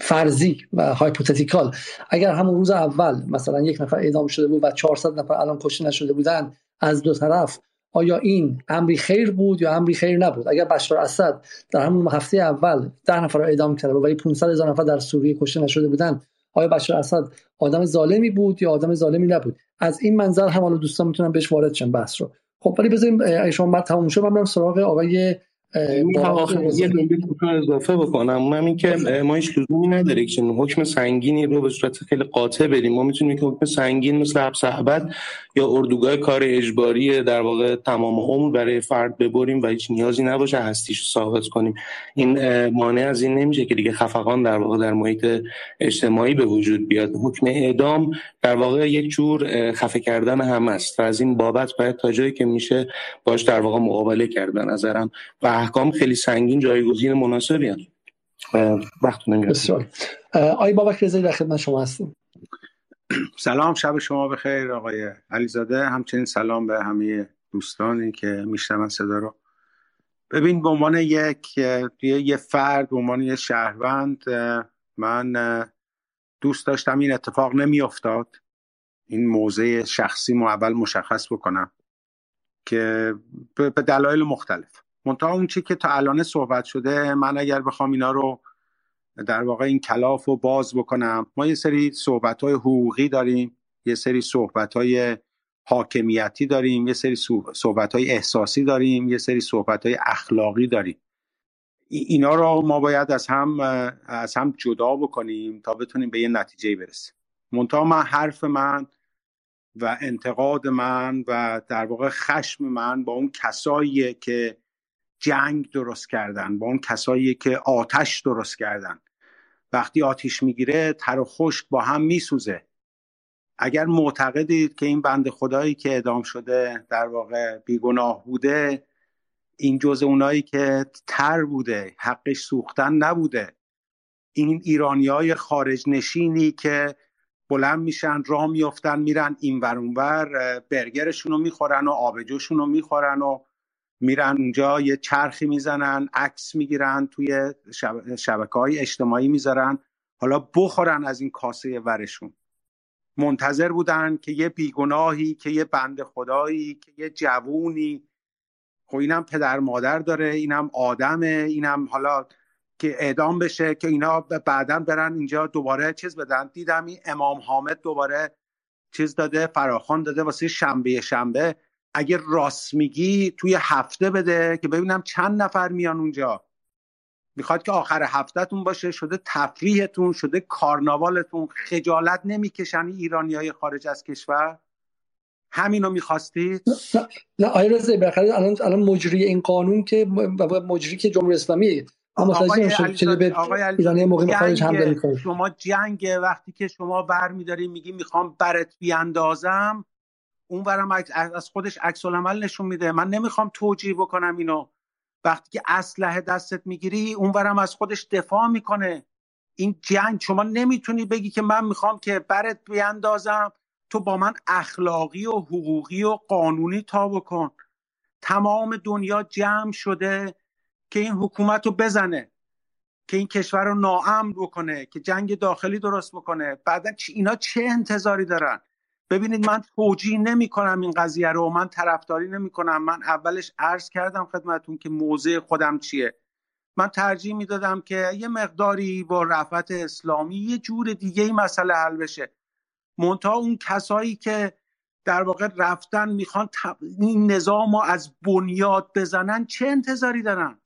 فرضی و هایپوتتیکال اگر همون روز اول مثلا یک نفر اعدام شده بود و 400 نفر الان کشته نشده بودن از دو طرف آیا این امری خیر بود یا امری خیر نبود؟ اگر بشار اسد در همون هفته اول ده نفر اعدام کرده بود ولی 500 هزار نفر در سوریه کشته نشده بودن آیا بشار اسد آدم ظالمی بود یا آدم ظالمی نبود؟ از این منظر هم حالا دوستان می‌تونن بهش وارد شن بحث رو. خب ولی بذاریم شما بعد تموم شد من سراغ آقای
یه نکته اضافه بکنم. اونم این که ما هیچ لزومی نداره که حکم سنگینی رو به صورت خیلی قاطع بدیم. ما می‌تونیم که حکم سنگین مثل حبس ابد یا اردوگاه کار اجباری در واقع تمام عمر برای فرد ببریم و هیچ نیازی نباشه هستیش ثابت کنیم. این مانع از این نمیشه که دیگه خفقان در واقع در محیط اجتماعی به وجود بیاد. حکم اعدام در واقع یک جور خفه کردن هم است و از این بابت باید تا جایی که میشه باش در واقع مقابله کردن نظرم و احکام خیلی سنگین جایگزین مناسبی هست. وقت نمیاد
آی بابک رضایی در خدمت شما هستیم.
سلام شب شما بخیر آقای علیزاده. همچنین سلام به همه دوستانی که میشنون صدا رو. ببین به عنوان یک یه فرد به عنوان یه شهروند من دوست داشتم این اتفاق نمیافتاد. این موضع شخصی مو اول مشخص بکنم که به دلایل مختلف. منتها اون چی که تا الان صحبت شده من اگر بخوام اینا رو در واقع این کلاف رو باز بکنم ما یه سری صحبت های حقوقی داریم یه سری صحبت های حاکمیتی داریم یه سری صحبت های احساسی داریم یه سری صحبت های اخلاقی داریم. اینا رو ما باید از هم از هم جدا بکنیم تا بتونیم به یه نتیجه برسیم. منتها من حرف من و انتقاد من و در واقع خشم من با اون کسایی که جنگ درست کردن با اون کسایی که آتش درست کردن. وقتی آتیش می‌گیره تر و خشک با هم میسوزه. اگر معتقدید که این بند خدایی که ادام شده در واقع بیگناه بوده این جز اونایی که تر بوده حقش سوختن نبوده. این ایرانی های خارج نشینی که بلند میشن راه میفتن میرن این ور برگرشون رو می‌خورن و آبجوشون رو می‌خورن و میرن اونجا یه چرخی می‌زنن عکس می‌گیرن توی شبکه های اجتماعی می‌ذارن. حالا بخورن از این کاسه ورشون. منتظر بودن که یه بیگناهی که یه بند خدایی که یه جوونی خب اینم پدر مادر داره اینم آدمه اینم حالا که اعدام بشه که اینا بعدا برن اینجا دوباره چیز بدن. دیدم این امام حامد دوباره چیز داده فراخان داده واسه شنبه شنبه. اگه راست میگی توی هفته بده که ببینم چند نفر میان اونجا. می‌خواد که آخر هفتهتون باشه شده تفریحتون شده کارناوالتون خجالت نمی‌کشن ایرانی های خارج از کشور. همینو می‌خواستید
نه آیا رزه بخیر الان الان مجری این قانون که مجری که جمهوری اسلامی. اما آقای
ایرانی موقع خارج هم شما جنگ وقتی که شما بر میداری میگی می‌خوام برت بیاندازم اون برم از خودش عکس العمل نشون میده. من نمی‌خوام توجیه بکنم اینو. وقتی که اسلحه دستت می‌گیری اون برم از خودش دفاع می‌کنه. این جنگ شما نمی‌تونی بگی که من می‌خوام که برت بیاندازم. تو با من اخلاقی و حقوقی و قانونی تا بکن. تمام دنیا جمع شده که این حکومت رو بزنه که این کشور رو ناامن بکنه که جنگ داخلی درست بکنه. بعدا اینا چه انتظاری دارن؟ ببینید من توجیه نمی کنم این قضیه رو من طرفداری نمی کنم من اولش عرض کردم خدمتون که موضع خودم چیه. من ترجیح می‌دادم که یه مقداری با رفعت اسلامی یه جور دیگه ای مسئله حل بشه. منتها اون کسایی که در واقع رفتن می‌خوان این نظام رو از بنیاد بزنن چه انتظاری دارن؟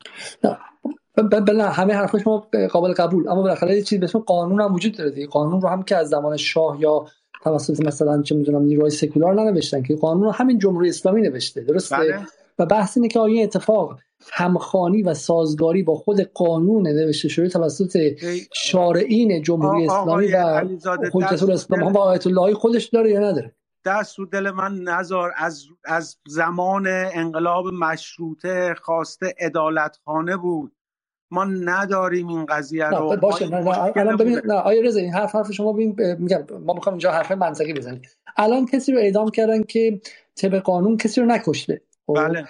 بله همه حرف شما قابل قبول. اما بالاخره یه چیزی به اسم قانون هم وجود داره دیگه. قانون رو هم که از زمان شاه یا توسط مثلا چه می‌دونم نیروهای سکولار ننوشتن که قانون رو همین جمهوری اسلامی نوشته. درسته؟ بله. و بحث اینه که آیا اتفاق همخانی و سازگاری با خود قانون نوشته شده توسط شارعین جمهوری اسلامی و حجت الاسلام و آیت الله خودش داره یا نداره؟
دست رو دل من نزار از از زمان انقلاب مشروطه خواسته خانه بود. ما نداریم این قضیه رو.
باشه. نه نه الان ببین نه آیا رضا این حرف حرف شما ببین میگم ما می‌خوام اینجا حرف منطقی بزنیم. الان کسی رو اعدام کردن که طبق قانون کسی رو نکشته؟
بله.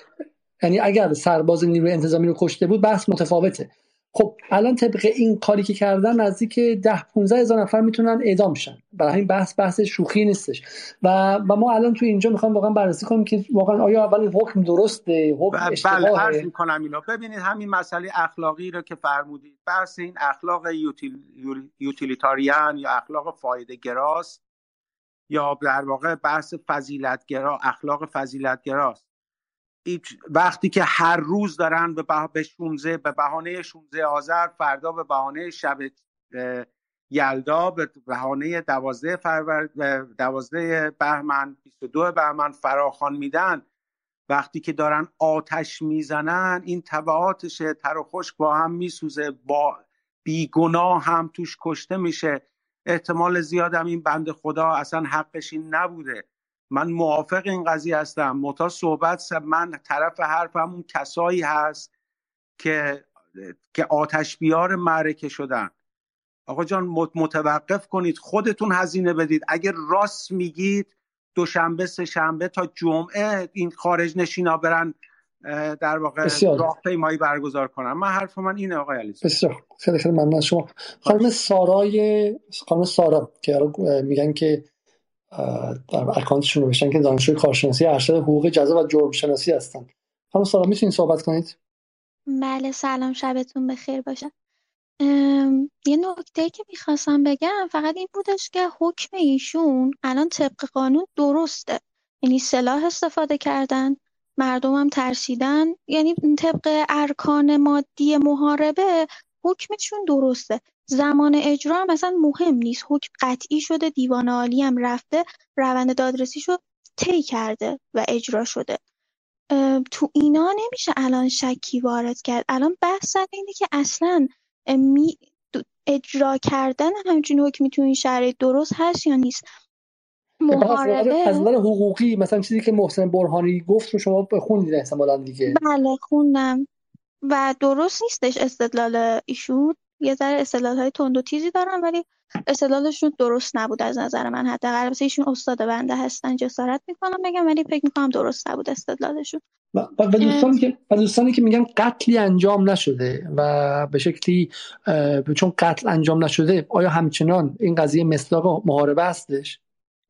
یعنی اگر سرباز نیروی انتظامی رو کشته بود بحث متفاوته. خب الان طبق این کاری که کردن نزدیک ده 15 هزار نفر می‌تونن اعدام شن برای این بحث بحث شوخی نیستش. و و ما الان تو اینجا می‌خوام واقعا بررسی کنیم که واقعا آیا اول حکم درسته حکم بله اشتباهه؟
بله می‌کنم اینا ببینید همین مسئله اخلاقی رو که فرمودید. بحث این اخلاق یوتیل... یوتیلیتاریان یا اخلاق فایده گراست یا در واقع بحث فضیلتگرا اخلاق فضیلتگراست. وقتی که هر روز دارن به به 16 به بهانه 16 آذر فردا به بهانه شب یلدا به بهانه 12 فرور 12 بهمن 22 بهمن فراخان میدن. وقتی که دارن آتش می‌زنن این تبعاتش تر و خشک با هم میسوزه با بیگناه هم توش کشته میشه. احتمال زیادم این بند خدا اصلا حقش این نبوده. من موافق این قضیه هستم. متا صحبت من طرف حرفمون کسایی هست که که آتش بیار معرکه شدن. آقا جان متوقف کنید خودتون هزینه بدید. اگر راست میگید دوشنبه سه شنبه تا جمعه این خارج نشینا برن در واقع راهپیمایی برگزار کنن. من حرف من اینه آقای علی
بسیار خیلی خیلی ممنون شما. خانم سارای خانم سارا که میگن که در اکانتشون نوشتن که دانشجوی کارشناسی ارشد حقوق جزا و جرم شناسی هستن. خانم سلام می‌تونید صحبت کنید؟
بله سلام شبتون بخیر باشه. یه نکته که می‌خواستم بگم فقط این بودش که حکم ایشون الان طبق قانون درسته. یعنی سلاح استفاده کردن مردم هم ترسیدن. یعنی طبق ارکان مادی محاربه حکمشون درسته. زمان اجرا هم اصلا مهم نیست. حکم قطعی شده دیوان عالی هم رفته روند دادرسی شد طی کرده و اجرا شده. تو اینا نمیشه الان شکی وارد کرد. الان بحث اینه که اصلا می اجرا کردن همچین حکمی تو این شرایط درست هست یا نیست؟ محاربه
از نظر حقوقی مثلا چیزی که محسن برهانی گفت رو شما خوندید احتمالاً دیگه.
بله خوندم. و درست نیستش استدلال ایشون. یه ذره استدلال های تند و تیزی دارن ولی استدلالشون درست نبود از نظر من. حتی البته ایشون استاد بنده هستن جسارت می‌کنم بگم ولی فکر می‌کنم درست نبود استدلالشون.
و و دوستانی که و دوستانی که میگن قتلی انجام نشده و به شکلی چون قتل انجام نشده آیا همچنان این قضیه مصداق محاربه هستش؟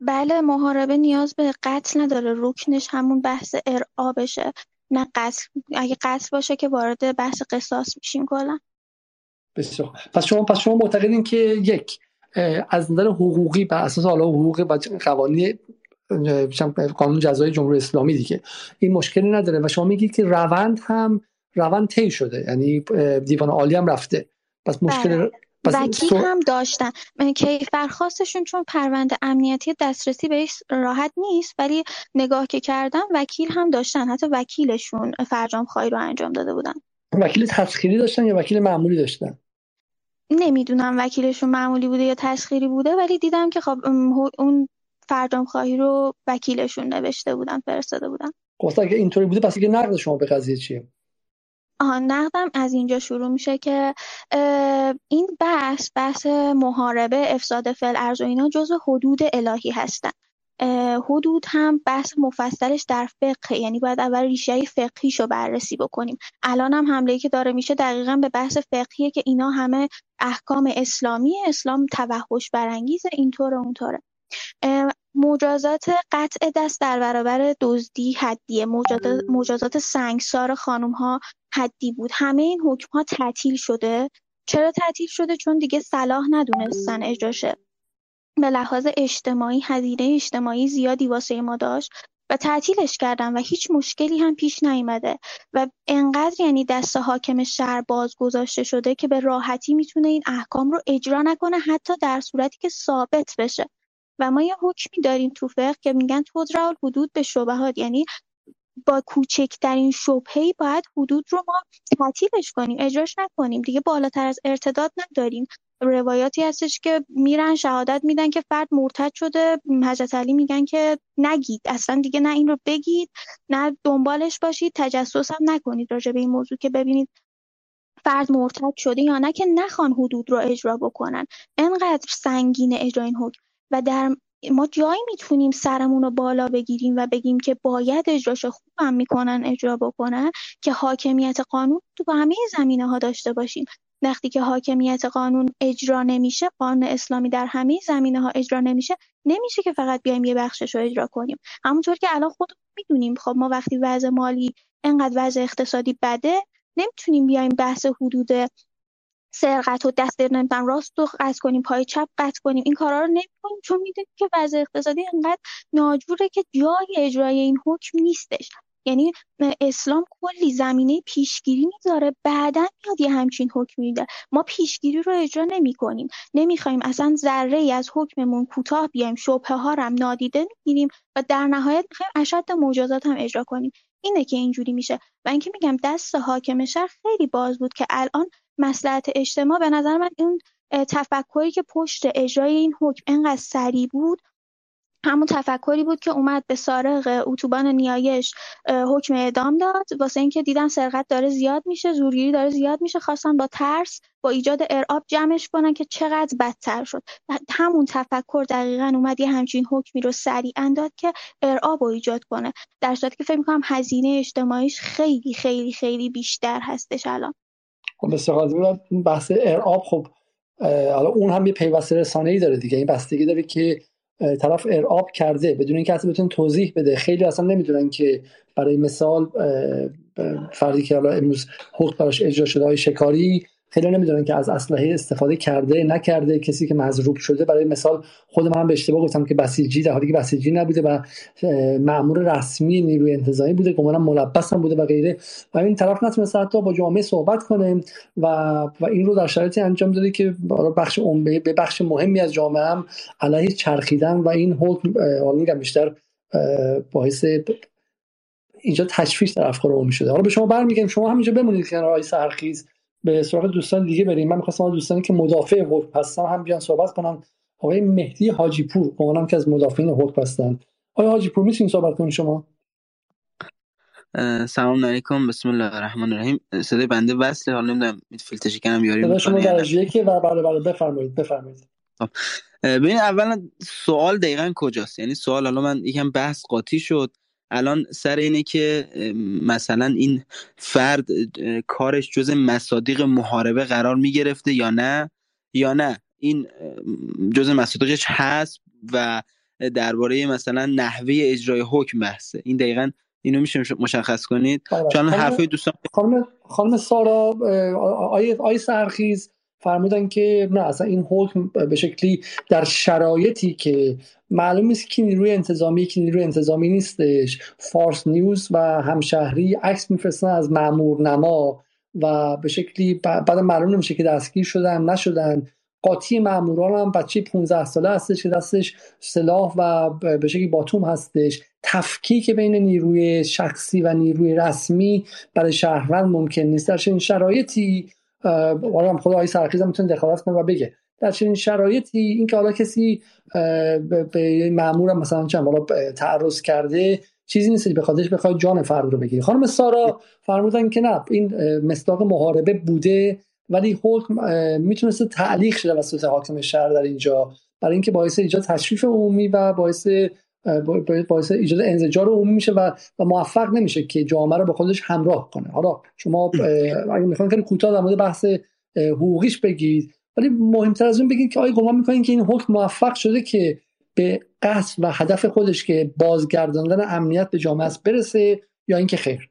بله محاربه نیاز به قتل نداره. رکنش همون بحث ارعابشه. نه قتل اگه قتل باشه که وارد بحث قصاص میشیم کلا.
بسیار. پس شما پس شما معتقدین که یک از نظر حقوقی بر اساس حالا حقوق و قوانین قانون جزای جمهوری اسلامی دیگه این مشکلی نداره و شما میگید که روند هم روند طی شده یعنی دیوان عالی هم رفته. پس مشکل
بله. وکیل
سو-
هم داشتن. کیفرخواستشون چون پرونده امنیتی دسترسی بهش راحت نیست ولی نگاه که کردم وکیل هم داشتن. حتی وکیلشون فرجام خواهی رو انجام داده بودن.
وکیل تسخیری داشتن یا وکیل معمولی داشتن؟
نمی‌دونم وکیلشون معمولی بوده یا تسخیری بوده ولی دیدم که خب اون فرجام خواهی رو وکیلشون نوشته بودن فرستاده بودن.
خب اگه اینطوری بوده پس دیگه نقد شما به قضیه چیه؟
آها نقدم از اینجا شروع میشه که این بحث بحث محاربه افساد فعل ارض و اینا جزو حدود الهی هستن. حدود هم بحث مفصلش در فقه یعنی باید اول ریشه فقهیش رو بررسی بکنیم. الان هم حمله که داره میشه دقیقا به بحث فقهیه که اینا همه احکام اسلامی اسلام توحش برانگیزه اینطوره اونطوره. مجازات قطع دست در برابر دزدی حدیه. مجازات مجازات سنگسار خانم ها حدی بود. همه این حکم ها تعطیل شده. چرا تعطیل شده؟ چون دیگه صلاح ندونستن اجراشه به لحاظ اجتماعی هزینه اجتماعی زیادی واسه ما داشت و تعطیلش کردن و هیچ مشکلی هم پیش نیومده. و انقدر یعنی دست حاکم شهر باز گذاشته شده که به راحتی می‌تونه این احکام رو اجرا نکنه حتی در صورتی که ثابت بشه. و ما یه حکمی داریم تو فقه که میگن تدرع الحدود به شبهات. یعنی با کوچکترین شبهه‌ای باید حدود رو ما تعطیلش کنیم اجراش نکنیم. دیگه بالاتر از ارتداد نداریم. روایاتی هستش که میرن شهادت میدن که فرد مرتد شده. حضرت علی میگن که نگید. اصلا دیگه نه این رو بگید نه دنبالش باشید تجسس هم نکنید راجع به این موضوع که ببینید فرد مرتد شده یا نه که نخوان حدود رو اجرا بکنن. انقدر سنگین اجرا این حکم. و در ما جایی می‌تونیم سرمون رو بالا بگیریم و بگیم که باید اجراش خوب هم می‌کنن اجرا بکنن که حاکمیت قانون تو همه زمینه ها داشته باشیم. وقتی که حاکمیت قانون اجرا نمیشه قانون اسلامی در همه زمینه ها اجرا نمیشه نمیشه که فقط بیایم یه بخشش رو اجرا کنیم. همونطور که الان خودمون می‌دونیم خب ما وقتی وضع مالی انقدر وضع اقتصادی بده نمی‌تونیم بیایم بحث حدود سرقت و دست نمی‌دونم راست رو قطع کنیم پای چپ قطع کنیم. این کارا رو نمی‌کنیم چون می‌دونیم که وضع اقتصادی انقدر ناجوره که جای اجرای این حکم نیستش. یعنی اسلام کلی زمینه پیشگیری می‌ذاره بعدا میاد یه همچین حکم میده. ما پیشگیری رو اجرا نمی کنیم نمی‌خوایم اصلا ذره ای از حکممون کوتاه بیایم شبهه ها هم نادیده می‌گیریم و در نهایت می‌خوایم اشد مجازات هم اجرا کنیم. اینه که اینجوری میشه. و اینکه میگم دست حاکم شهر خیلی باز بود که الان مصلحت اجتماع. به نظر من اون تفکری که پشت اجرای این حکم انقدر سریع بود همون تفکری بود که اومد به سارق اتوبان نیایش حکم اعدام داد. واسه اینکه دیدن سرقت داره زیاد میشه زورگیری داره زیاد میشه خواستن با ترس با ایجاد ارعاب جمعش کنن که چقدر بدتر شد. همون تفکر دقیقا اومد یه همچین حکمی رو سریعا داد که ارعاب رو ایجاد کنه. در صورتی که فکر می‌کنم هزینه اجتماعیش خیلی خیلی خیلی بیشتر هستش الان.
خب استفاده بحث ارعاب خب حالا اون هم یه پیوسته رسانه‌ای داره دیگه. این بستگی داره که طرف ارعاب کرده بدون اینکه اصلا بتونه توضیح بده. خیلی اصلا نمی‌دونن که برای مثال فردی که حالا امروز حکم براش اجرا شده های شکاری خیلی نمی‌دونن که از اسلحه استفاده کرده نکرده. کسی که مضروب شده برای مثال خود من به اشتباه گفتم که بسیجی در حالی که بسیجی نبوده و مأمور رسمی نیروی انتظامی بوده گمانم ملبس هم بوده و غیره. و این طرف نتونسته حتی با جامعه صحبت کنه و و این رو در شرایطی انجام داده که بخش به بخش مهمی از جامعه هم علیه چرخیدن و این حکم حالا میگم بیشتر باعث اینجا تشویش در افکار عمومی شده. حالا به شما برمیگردیم. شما همینجا بمونید کنار آقای سرخیز. به سراغ دوستان دیگه بریم. من می‌خواستم دوستانی که مدافع حکم هستن هم بیان صحبت کنم آقای مهدی حاجی پور اونم که از مدافعین حکم هستند آقای حاجی پور می‌تونید صحبت کنید شما؟
سلام علیکم. بسم الله الرحمن الرحیم. صدای بنده وصله. حالا نمی‌دونم فیلتر شکنم یاری
صدا شما
می‌کنه
درجه که و بله بله بفرمایید بفرمایید.
ببین اولا سوال دقیقا کجاست؟ یعنی سوال حالا من یکم بحث قاطی شد. الان سر اینه که مثلا این فرد کارش جز مصادیق محاربه قرار می‌گرفته یا نه؟ یا نه؟ این جز مصادیقش هست و درباره مثلا نحوه اجرای حکم بحثه. این دقیقا اینو میشه مشخص کنید.
بله.
چون حرفای دوستان
خانم خانم سارا اه، آی آی سرخیز فرمودن که نه اصلا این حکم به شکلی در شرایطی که معلوم نیست که نیروی انتظامی که نیروی انتظامی نیستش. فارس نیوز و همشهری عکس میفرستن از معمور نما و به شکلی بعد معلوم نمیشه که دستگیر شدن نشدن. قاطی ماموران هم بچه 15 ساله هستش که دستش سلاح و به شکلی باتوم هستش. تفکیک بین نیروی شخصی و نیروی رسمی برای شهروند ممکن نیست. در چنین شرایطی هم خدا آقای سرخیز می‌تونه دخالت کنه و بگه. در چنین شرایطی اینکه حالا کسی به مامور مثلا چند حالا تعرض کرده چیزی نیست که خاطرش بخواد جان فرد رو بگیری خانم سارا فرمودن که نه این مصداق محاربه بوده ولی حکم می‌تونسته تعلیق شه توسط حاکم شهر در اینجا. برای اینکه باعث ایجاد تشویش عمومی و باعث باعث ایجاد انزجار عمومی میشه و, موفق نمیشه که جامعه رو به خودش همراه کنه. حالا شما اگه می‌خواین خیلی کوتاه در مورد بحث حقوقیش بگید ولی مهمتر از اون بگید که آیا گمان می‌کنین که این حکم موفق شده که به قصد و هدف خودش که بازگرداندن امنیت به جامعه است برسه یا اینکه خیر؟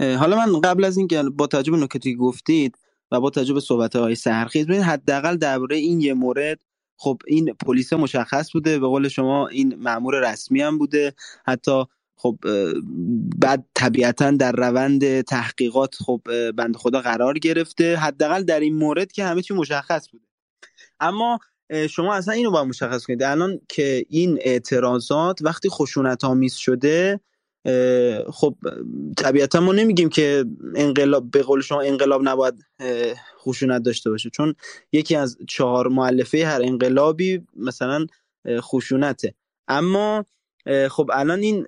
حالا من قبل از اینکه با توجه به نکاتی که گفتید و با توجه به صحبت های سرخیز ببینید حداقل درباره این یه مورد خب این پلیس مشخص بوده به قول شما این مأمور رسمی هم بوده. حتی خب بعد طبیعتا در روند تحقیقات خب بند خدا قرار گرفته. حداقل در این مورد که همه چی مشخص بوده. اما شما اصلا اینو باید مشخص کنید. الان که این اعتراضات وقتی خشونت آمیز شده خب طبیعتا ما نمیگیم که انقلاب به قول شما انقلاب نباید خشونت داشته باشه. چون یکی از چهار معلفه هر انقلابی مثلا خشونته. اما خب الان این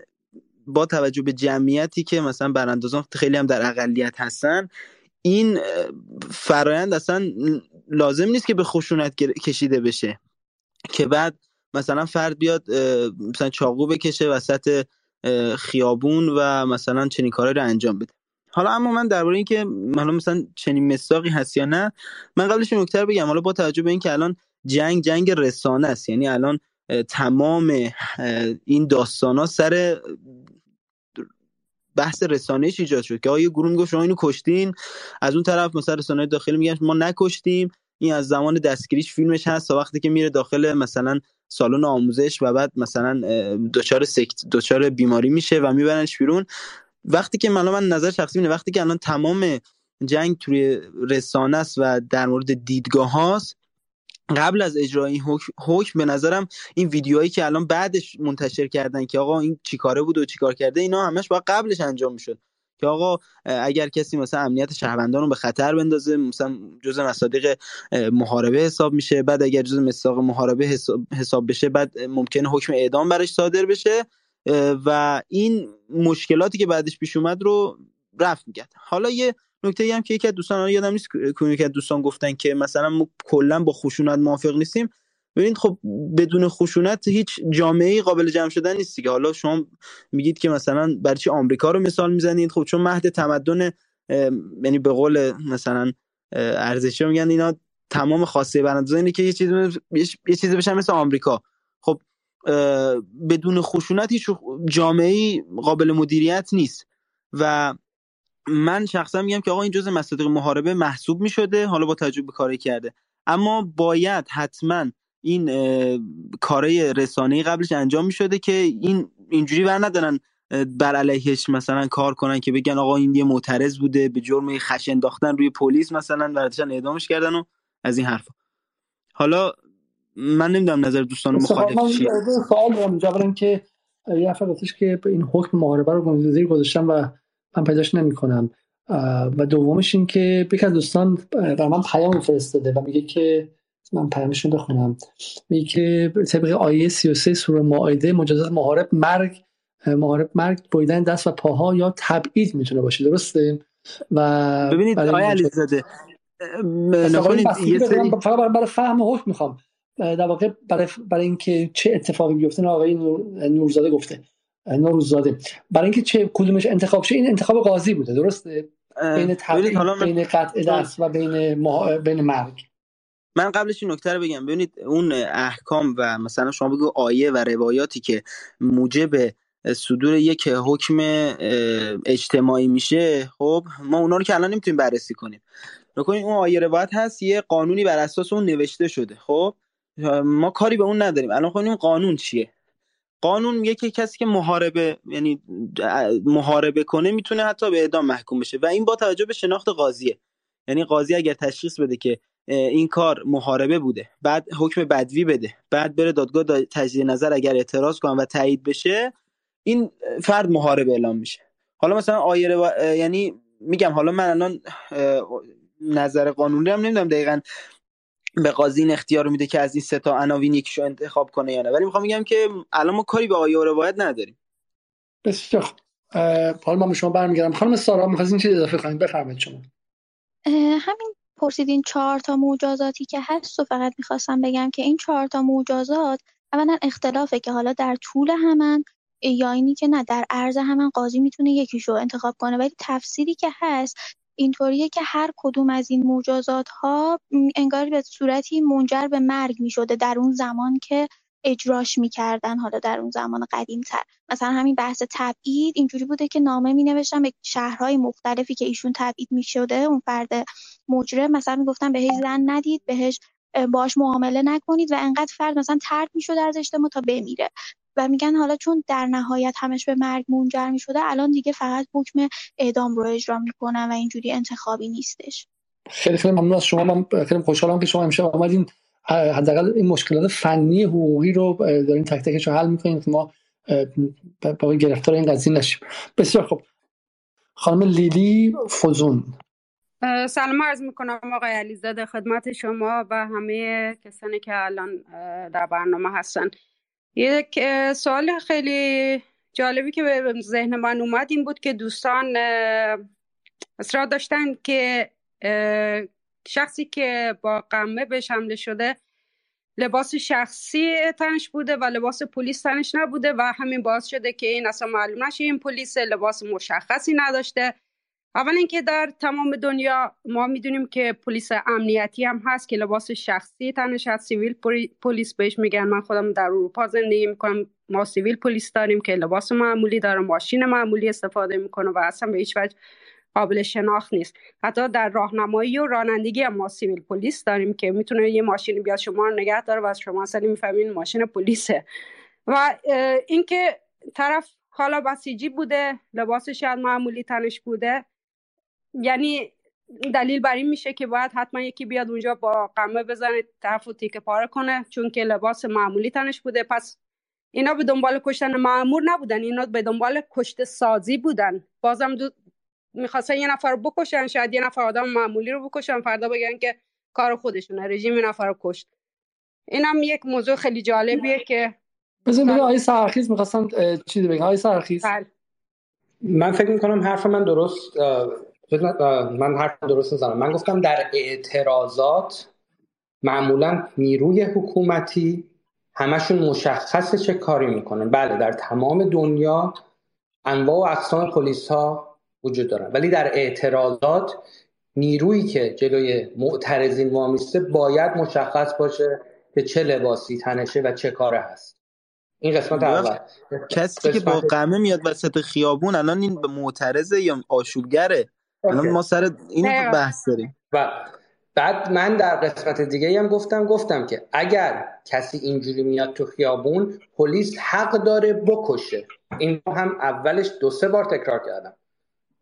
با توجه به جمعیتی که مثلا براندازان خیلی هم در اقلیت هستن این فرایند اصلا لازم نیست که به خشونت کشیده بشه. که بعد مثلا فرد بیاد مثلا چاقو بکشه وسط خیابون و مثلا چنین کارایی رو انجام بده. حالا اما من درباره اینکه حالا مثلا چنین مساقی هست یا نه من قبلش نکته بگم. حالا با توجه به اینکه الان جنگ جنگ رسانه است یعنی الان تمام این داستان ها سر بحث رسانه‌ایش ایجاد شد که یه گروه می‌گفت شما اینو کشتین از اون طرف مثلا رسانه داخلی میگن ما نکشتیم این از زمان دستگیریش فیلمش هست تا وقتی که میره داخل مثلا سالن آموزش و بعد مثلا دچار سکت دچار بیماری میشه و میبرنش بیرون. وقتی که من من نظر شخصی اینه وقتی که الان تمام جنگ توی رسانه است و در مورد دیدگاه هاست قبل از اجرای این حکم, حکم به نظرم این ویدیوهایی که الان بعدش منتشر کردن که آقا این چیکاره بود و چیکار کرده اینا همش باید قبلش انجام می‌شد. که آقا اگر کسی مثلا امنیت شهروندان رو به خطر بندازه مثلا جزء مصادیق محاربه حساب میشه بعد اگر جزء مصداق محاربه حساب, بشه بعد اه، ممکنه حکم اعدام برش صادر بشه و این مشکلاتی که بعدش پیش اومد رو رفع می‌کرد. حالا یه نکته هم که یکی از دوستان یادم نیست که دوستان گفتن که مثلا ما کلا با خشونت موافق نیستیم ببینید خب بدون خشونت هیچ جامعه قابل جمع شدن نیستی که حالا شما میگید که مثلا برای چی آمریکا رو مثال می‌زنید؟ خب چون مهد تمدن یعنی به قول مثلا ارزشی میگن اینا تمام خاصه براندازه. اینه که یه چیزی یه چیزی بشن مثل آمریکا. خب بدون خشونت هیچ جامعه قابل مدیریت نیست. و من شخصا میگم که آقا این جزء مصادیق محاربه محسوب می‌شده حالا با توجه به کاری کرده. اما باید حتما این اه، کارای رسانه‌ای قبلش انجام می‌شده که این اینجوری بر ندارن بر علیهش مثلا کار کنن که بگن آقا این یه معترض بوده به جرم خش انداختن روی پلیس مثلا برداشتن اعدامش کردن و از این حرفا. حالا من نمی‌دونم نظر دوستان مخالف چیه.
یه سوال دارم برای اینکه یه نفر که این حکم محاربه رو زیر گذاشتم و من پیداش نمی‌کنم. و دومش این که یک از دوستان برای من پیام فرستاده و میگه که من پیامشون بخونم. میگه که طبق آیه 33 سوره مائده مجازات محارب مرگ محارب مرگ بریدن دست و پاها یا تبعید می‌تونه باشه درسته؟ و
ببینید آقای علیزاده
فقط برای فهم حکم می‌خوام. در واقع برای برای اینکه چه اتفاقی بیفته آقای نور... نورزاده گفته. نورزاده. برای اینکه چه کدومش انتخاب شه این انتخاب قاضی بوده درسته؟ بین تبعید بین قطع دست و بین مح... بین مرگ.
من قبلش این نکته رو بگم. ببینید اون احکام و مثلا شما بگو آیه و روایاتی که موجب صدور یک حکم اجتماعی میشه خب ما اونا رو که الان نمی‌تونیم بررسی کنیم. نکنید اون آیه روایت هست یه قانونی بر اساس اون نوشته شده خب؟ ما کاری به اون نداریم. الان خب قانون چیه؟ قانون میگه کسی که محاربه یعنی محاربه کنه می‌تونه حتی به اعدام محکوم بشه و این با توجه به شناخت قاضیه. یعنی قاضی اگر تشخیص بده که این کار محاربه بوده. بعد حکم بدوی بده. بعد بره دادگاه تجدید نظر اگر اعتراض کنه و تایید بشه این فرد محاربه اعلام میشه. حالا مثلا آیه و... یعنی میگم حالا من الان نظر قانونی هم نمی‌دونم دقیقا به قاضی این اختیار میده که از این سه تا عناوین یکیشو انتخاب کنه یا نه. ولی می‌خوام میگم که الان ما کاری به آیه و روایت نداریم.
بسیار حالا من شما برمیگردم. خانم سارا می‌خواستین چیز اضافه کنید؟ بفرمایید شما.
همین پرسیدین چهار تا مجازاتی که هست و فقط می‌خواستم بگم که این چهار تا مجازات اولا اختلافه که حالا در طول همن یا اینی که نه در عرض همن قاضی می‌تونه یکیشو انتخاب کنه. ولی تفسیری که هست اینطوریه که هر کدوم از این مجازات ها انگار به صورتی منجر به مرگ می‌شده در اون زمان که اجراش می‌کردن حالا در اون زمان قدیم تر مثلا همین بحث تبعید اینجوری بوده که نامه می نوشتن به شهرهای مختلفی که ایشون تبعید می شده اون فرد مجرم مثلا می‌گفتن بهش زن ندید بهش باش معامله نکنید و انقدر فرد مثلا ترد می‌شده از اجتماع تا بمیره. و میگن حالا چون در نهایت همش به مرگ منجر می‌شده الان دیگه فقط حکم اعدام رو اجرا می‌کنن و اینجوری انتخابی نیستش.
خیلی خیلی ممنون از شما. من خیلی خوشحالم که شما امشب آمدین حداقل این مشکلات فنی حقوقی رو دارین تک تکش رو حل می‌کنین که ما با گرفتار این قضیه نشیم. بسیار خب خانم لیلی فوزون.
سلام عرض می‌کنم آقای علیزاده خدمت شما و همه کسانی که الان در برنامه هستن. یک سوال خیلی جالبی که به ذهن من اومد این بود که دوستان اصرار داشتن که شخصی که با قمه بهش حمله شده لباس شخصی تنش بوده و لباس پلیس تنش نبوده و همین باعث شده که این اصلا معلوم نشه این پلیس لباس مشخصی نداشته. اول اینکه در تمام دنیا ما می‌دونیم که پلیس امنیتی هم هست که لباس شخصی تنش هست civil police بهش میگن. من خودم در اروپا زندگی می‌کنم. ما civil police داریم که لباس معمولی داره ماشین معمولی استفاده می‌کنه و اصلا به هیچ وجه قابل شناخت نیست. حتی در راهنمایی و رانندگی هم ما سیویل پلیس داریم که می‌تونه یه ماشین بیاد شما رو نگه داره و از شما اصلا می‌فهمین ماشین پلیسه. و اینکه طرف حالا بسیجی بوده لباسش شاید معمولی تنش بوده یعنی دلیل بر این میشه که باید حتما یکی بیاد اونجا با قمه بزنه طرف و تیکه پاره کنه چون که لباس معمولی تنش بوده. پس اینا به دنبال کشتن معمور نبودن اینا به دنبال کشته سازی بودن. بازم دو... می‌خواستن یه نفر رو بکشن شاید یه نفر آدم معمولی رو بکشن فردا بگن که کار خودشونه رژیم یه نفر رو کشت. اینم یک موضوع خیلی جالبیه که
بزن آقای سرخیز می‌خواستم چیزی بگم آقای سرخیز.
بله. من فکر می‌کنم حرف من درست من حرف درست نزنم من گفتم در اعتراضات معمولا نیروی حکومتی همشون مشخصه چه کاری می‌کنه. بله در تمام دنیا انواع و اقسام پلیس ها وجود دارن. ولی در اعتراضات نیرویی که جلوی معترضین وامیسته باید مشخص باشه که چه لباسی تنشه و چه کاره هست. این قسمت اول.
کسی که با قمه میاد وسط خیابون الان این به معترضه یا آشوبگره؟ الان ما سر این بحث داریم.
و بعد من در قسمت دیگه هم گفتم گفتم که اگر کسی اینجوری میاد تو خیابون پلیس حق داره بکشه. این هم اولش دو سه بار تکرار کردم.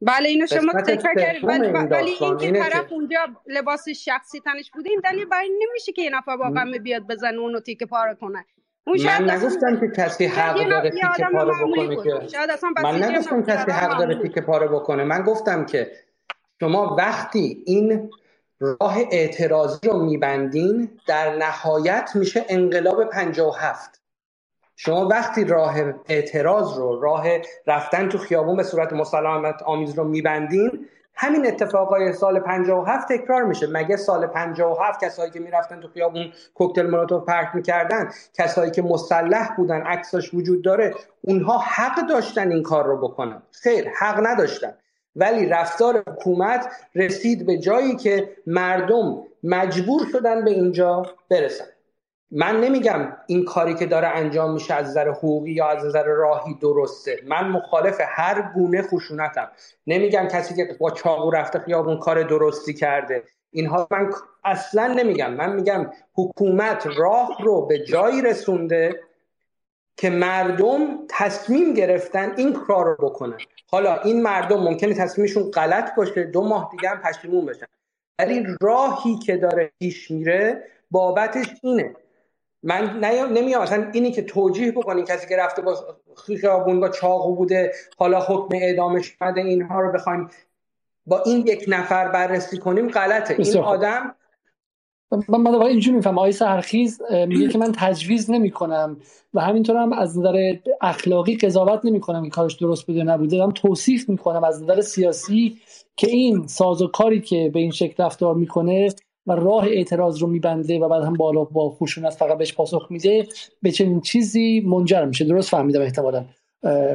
بله اینو شما تکرار کردید ولی, ولی این که طرف اونجا لباس شخصی تنش بوده این دلیل برای نمیشه که یه نفر با قمه بیاد بزنه اونو تیکه پاره کنه.
من نگفتم که کسی حق داره تیکه پاره بکنه که من نگفتم کسی حق داره تیکه پاره بکنه. من گفتم که شما وقتی این راه اعتراضی رو میبندین در نهایت میشه انقلاب 57 شما وقتی راه اعتراض رو راه رفتن تو خیابون به صورت مسالمت آمیز رو میبندین همین اتفاقای سال 57 تکرار میشه. مگه سال 57 کسایی که می‌رفتن تو خیابون کوکتل مولوتوف پرت می‌کردن کسایی که مسلح بودن عکساش وجود داره اونها حق داشتن این کار رو بکنن. خیر حق نداشتن. ولی رفتار حکومت رسید به جایی که مردم مجبور شدن به اینجا برسن. من نمیگم این کاری که داره انجام میشه از نظر حقوقی یا از نظر راهی درسته. من مخالف هر گونه خشونتم. نمیگم کسی که با چاقو رفته خیابون کار درستی کرده. اینها من اصلا نمیگم. من میگم حکومت راه رو به جایی رسونده که مردم تصمیم گرفتن این کار رو بکنن. حالا این مردم ممکنه تصمیمشون غلط باشه دو ماه دیگه هم پشیمون بشن. ولی راهی که داره پیش میره بابتش اینه. من نمیام مثلا اینی که توجیه بکنین کسی که رفته با خیابون با چاقو بوده حالا حکم اعدامش شده اینها رو بخوایم با این یک نفر بررسی کنیم غلطه. این آدم
من من اینجوری میفهم آقای سرخیز میگه که من تجویز نمی کنم و همینطور هم از نظر اخلاقی قضاوت نمی کنم که کارش درست بوده نبوده. هم توصیف می کنم از نظر سیاسی که این ساز و کاری که به این شکل رفتار می‌کنه و راه اعتراض رو میبنده و بعد هم بالا با خشونت فقط بهش پاسخ میده به چنین چیزی منجر میشه. درست فهمیدم احتمالا.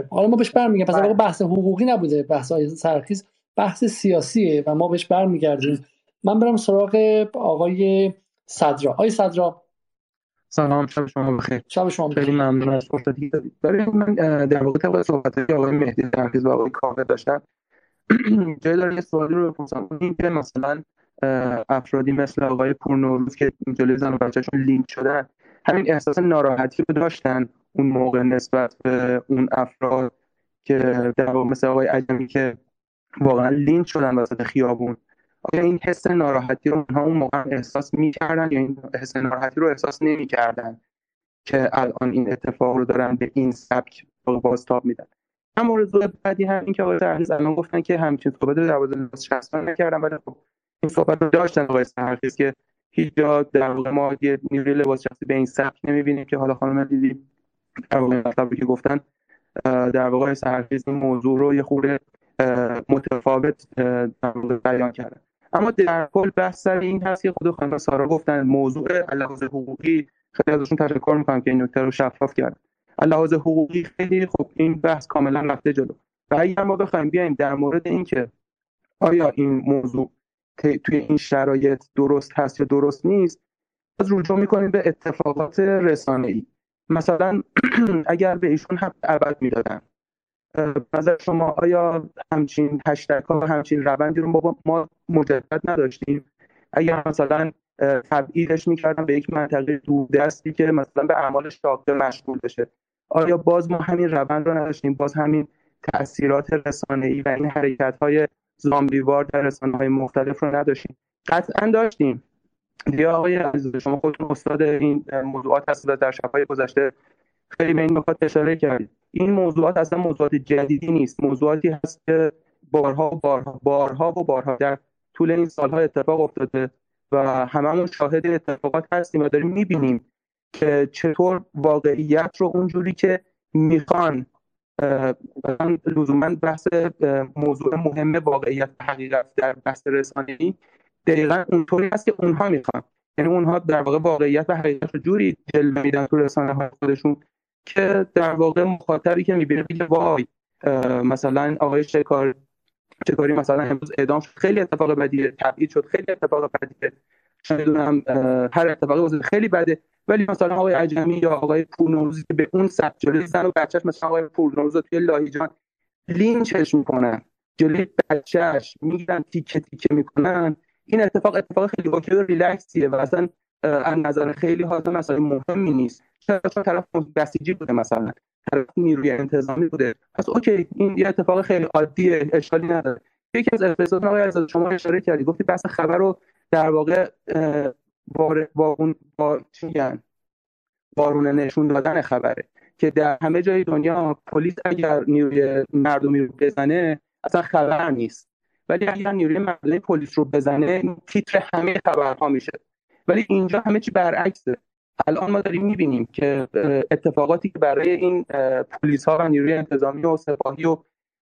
حالا ما بهش برمیگردیم. پس بله. بحث حقوقی نبوده. بحث های سرخیز بحث سیاسیه و ما بهش برمیگردیم. من برم سراغ آقای صدرا. آقای صدرا.
سلام. شب شما بخیر.
شب شما
بخیر. خیلی ممنون از فرصتی دادید برای من در واقع طبق صحبت آقای مهدی سرخیز و آقای کاوه داشتن جای داره یه سوالی رو بپرسم. این که مثلا افرادی مثل آقای پورنوروز که جلوی زن و بچهشون لینک شدن همین احساس ناراحتی رو داشتن اون موقع نسبت به اون افراد که در مثل آقای عجمی که واقعا لینک شدن وسط خیابون. آیا این حس ناراحتی رو اونها اون موقع احساس می‌کردن یا این حس ناراحتی رو احساس نمی‌کردن که الان این اتفاق رو دارن به این سبک بازتاب میدن؟ هم مورد بعدی هم این که آقای سرحیز الان گفتن که همچین صحبت در مورد لباس نکردن ولی خب این صحبت رو داشتن آقای سرحیز که هیچ جا در واقع ما یه نیروی لباس شخصی به این سبک نمی‌بینیم که حالا خانم دیدی در واقع که گفتن در واقع سرحیز این موضوع رو یه خورده متفاوت در واقع بیان کردن اما در کل بحث سر این هست که خود خانم سارا گفتن موضوع لحاظ حقوقی خیلی ازشون تشکر می‌کنم که این نکته رو شفاف کردن لحاظ حقوقی خیلی خب این بحث کاملا رفته جلو. و اگر ما بخوایم بیایم در مورد اینکه آیا این موضوع توی این شرایط درست هست یا درست نیست از رجوع می‌کنیم به اتفاقات رسانه ای مثلا اگر به ایشون هم ابد می‌دادن نظر شما آیا همچین هشتگ ها همچین روندی رو ما مجدد نداشتیم؟ اگر مثلا تبعیدش می‌کردن به یک منطقه دستی که مثلا به اعمال شاقه مشغول بشه آیا باز ما همین روند رو نداشتیم؟ باز همین تاثیرات رسانه ای و این حرکت های زامبیوار در رسانه های مختلف رو نداشتیم. قطعا داشتیم. یا آقای عزیز شما خودتون استاد این موضوعات هستید در شبهای گذشته خیلی به این نکات اشاره کردید. این موضوعات اصلا موضوعات جدیدی نیست. موضوعاتی هست که بارها و بارها بارها و بارها در طول این سالها اتفاق افتاده و هممون شاهد اتفاقات هستیم و داریم می‌بینیم که چطور واقعیت رو اونجوری که می‌خوان لزوما بحث موضوع مهم واقعیت حقیقت در بحث رسانه‌ای دقیقا اونطوری هست که اونها می‌خوان. یعنی اونها در واقع واقعیت و حقیقت رو جوری جلوه میدن تو رسانه های خودشون که در واقع مخاطبی که می‌بینه میگه وای مثلا آقای شکار شکاری مثلا امروز اعدام شد. خیلی اتفاق بدیه تبعید شد خیلی اتفاق بدیه. هر اتفاقی خیلی بده. ولی مثلا آقای عجمی یا آقای پورنوروزی به اون سبک جلوی زن و بچهش مثلا آقای پورنوروز توی لاهیجان لینچش می‌کنن. جلوی بچهش می‌گیرن تیکه تیکه می‌کنن. این اتفاق اتفاق خیلی اوکی و ریلکسیه و اصلا از نظر خیلی ها مثلا مهمی نیست. چون طرف بسیجی بوده مثلا. طرف نیروی انتظامی بوده. پس اوکی این یه اتفاق خیلی عادیه اشکالی نداره. یکی از اپیزود آقای از شما اشاره کردی گفتی بحث خبر رو در واقع با اون با بارون نشون دادن خبره. که در همه جای دنیا پلیس اگر نیروی مردمی رو بزنه اصلا خبر نیست. ولی اگر نیروی مردمی پلیس رو بزنه تیتر همه خبرها میشه. ولی اینجا همه چی برعکسه. الان ما داریم می‌بینیم که اتفاقاتی که برای این پلیس ها و نیروی انتظامی و سپاهی و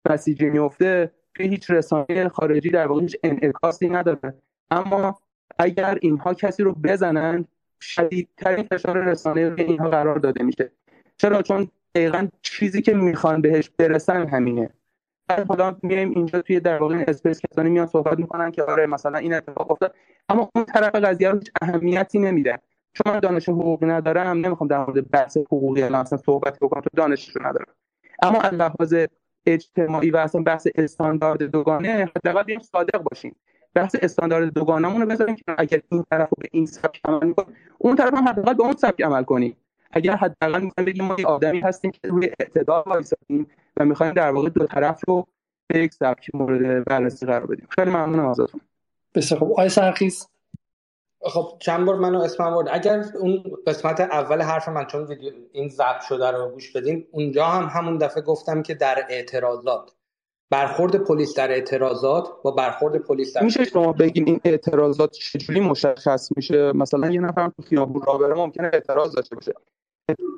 بسیجی میفته توی هیچ رسانه خارجی در واقع هیچ انعکاسی نداره. اما اگر اینها کسی رو بزنن شدیدترین فشار رسانه روی اینها قرار داده میشه. چرا؟ چون دقیقا چیزی که می‌خوان بهش برسن همینه. بعد حالا میایم اینجا توی در واقع اسپیس کسانی میان صحبت می‌کنن که آره مثلا این اتفاق افتاد. اما اون طرف قضیه رو اهمیتی نمیده. چون من دانش حقوقی ندارم نمی‌خوام در مورد بحث حقوقی الان اصلا صحبت بکنم تو دانشش ندارم. اما از لحاظ اجتماعی و اصلا بحث استاندارد دوگانه حداقل بیایم صادق باشیم. بحث استاندارد دوگانمون رو بذاریم که اگر این طرف به این سبک عمل می‌کنه اون طرف هم حداقل به اون سبک عمل کنیم. اگر حداقل می‌خوایم بگیم ما یه آدمی هستیم که روی اعتدال وایسادیم و می‌خوایم در واقع دو طرف رو به یک سبک مورد بررسی قرار بدیم. خیلی ممنونم ازتون.
بسیار خوب. آقای سرخیز.
خب چند بار منو اسمم برد اگر اون قسمت اول حرف من چون ویدیو این ضبط شده رو گوش بدین اونجا هم همون دفعه گفتم که در اعتراضات. برخورد پلیس در اعتراضات و برخورد پلیس در
میشه شما بگین این اعتراضات چجوری مشخص میشه؟ مثلا یه نفر تو خیابون راه بره ممکنه اعتراض داشته باشه.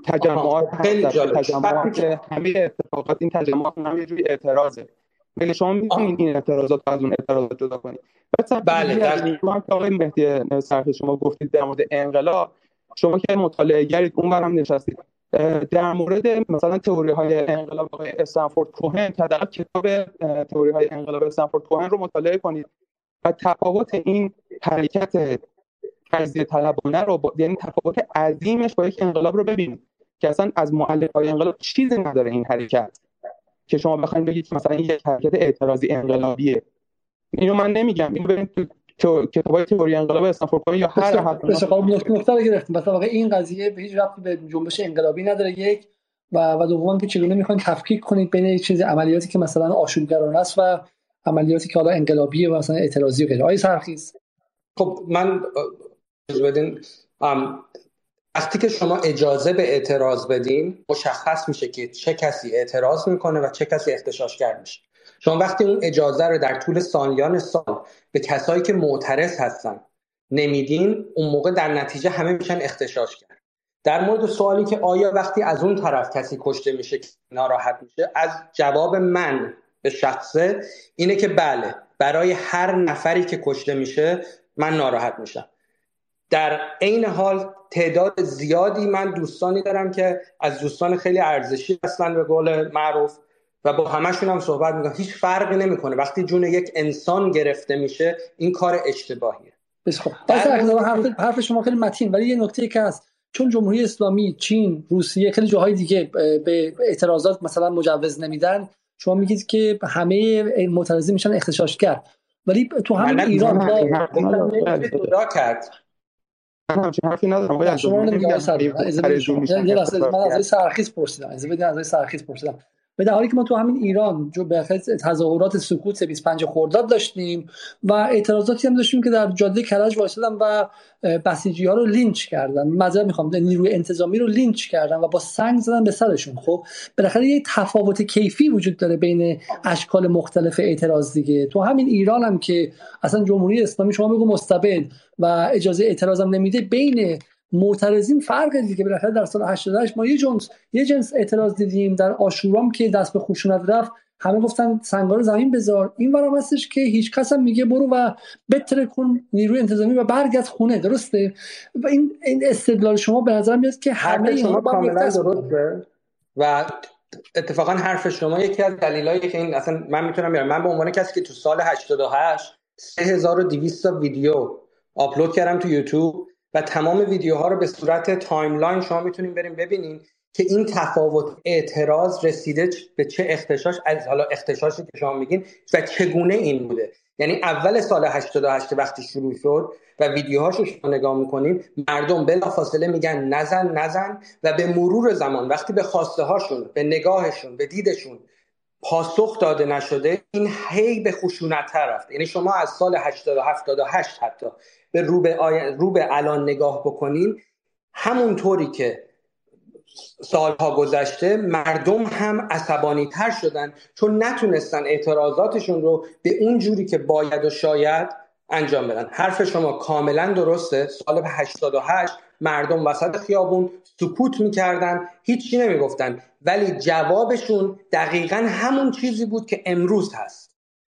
تجمعات
خیلی جالب.
تجمعات که همه اتفاقات این تجمعات هم یه جوری اعتراضه. ولی شما می‌تونید این اعتراضات از اون اعتراضات جدا کنید
بله در
آقای مهدی سرخی شما گفتید در مورد انقلاب شما که مطالعه گرید برم نشستید. در مورد مثلا تئوری های انقلاب استنفورد کوهن حداقل کتاب تئوری های انقلاب استنفورد کوهن رو مطالعه کنید و تفاوت این حرکت تجزیه طلبانه رو با... یعنی تفاوت عظیمش با یک انقلاب رو ببینید که اصلا از مؤلف های انقلاب چیزی نداره این حرکت که شما بخواید بگید مثلا یک حرکت اعتراضی انقلابیه. اینو من نمیگم. اینو ببینید تو کتابای تئوری انقلاب استنفورد یا هر
حرف خب نکته رو گرفتیم. مثلا واقعا این قضیه به هیچ ربطی به جنبش انقلابی نداره. یک و و دوم که چگونه می‌خواین تفکیک کنید بین یک چیز عملیاتی که مثلا آشوبگرانه است و عملیاتی که حالا انقلابیه و مثلا اعتراضی و غیره. آیه سرخیز.
خب من بدین. وقتی که شما اجازه به اعتراض بدین مشخص میشه که چه کسی اعتراض می‌کنه و چه کسی اختشاشگر میشه. شما وقتی اون اجازه رو در طول سالیان سال به کسایی که معترض هستن نمیدین اون موقع در نتیجه همه میشن اختشاش کرد. در مورد سوالی که آیا وقتی از اون طرف کسی کشته میشه ناراحت میشه از جواب من به شخصه اینه که بله برای هر نفری که کشته میشه من ناراحت میشم. در عین حال تعداد زیادی من دوستانی دارم که از دوستان خیلی ارزشی هستن به قول معروف. و با همشون هم صحبت می‌کنم هیچ فرقی نمی‌کنه وقتی جون یک انسان گرفته میشه این کار اشتباهیه
خب حرف, حرف شما خیلی متین ولی یه نکته که هست چون جمهوری اسلامی چین روسیه خیلی جاهای دیگه به اعتراضات مثلا مجوز نمیدن شما میگید که همه معترضین میشن اختشاشگر ولی تو همین ایران
با کرد
همچین حرفی ندارم
شما نمیگم من از سرخیز پرسیدم از از سرخیز پرسیدم به در حالی که ما تو همین ایران جو به تظاهرات سکوت 25 خرداد داشتیم و اعتراضاتی هم داشتیم که در جاده کرج وایسادن و بسیجی ها رو لینچ کردن. معذرت می‌خوام نیروی انتظامی رو لینچ کردن و با سنگ زدن به سرشون. خب بالاخره یه تفاوت کیفی وجود داره بین اشکال مختلف اعتراض دیگه. تو همین ایران هم که اصلا جمهوری اسلامی شما بگو مستبد و اجازه اعتراض هم نمیده بین معترضین فرق دیگه بالاخره در سال 88 ما یه جنس یه جنس اعتراض دیدیم در آشورام که دست به خشونت رفت. همه گفتن سنگار زمین بذار. این برام هستش که هیچ کس هم میگه برو و بتره کن نیروی انتظامی و برگرد خونه. درسته؟ و این این استدلال شما به نظر میاد که همه
شما کاملا درسته. و اتفاقا حرف شما یکی از دلایلی که این اصلا من می‌تونم بیارم. من به عنوان کسی که تو سال 88 3200 ویدیو آپلود کردم تو یوتیوب. و تمام ویدیوها رو به صورت timeline شما می‌تونیم بریم ببینین که این تفاوت اعتراض رسیده به چه اغتشاش از حالا اغتشاشی که شما میگین و چگونه این بوده. یعنی اول سال 88 وقتی شروع شد و ویدیوهاشو شما نگاه می‌کنین مردم بلا فاصله میگن نزن نزن و به مرور زمان وقتی به خواسته هاشون به نگاهشون به دیدشون پاسخ داده نشده این هی به خشونت رفته. یعنی شما از سال 80 78 حتی به رو به, رو به الان نگاه بکنین همونطوری که سالها گذشته مردم هم عصبانی تر شدن چون نتونستن اعتراضاتشون رو به اون جوری که باید و شاید انجام بدن. حرف شما کاملا درسته. سال 88 مردم وسط خیابون سکوت می‌کردن هیچی نمی‌گفتن. ولی جوابشون دقیقا همون چیزی بود که امروز هست.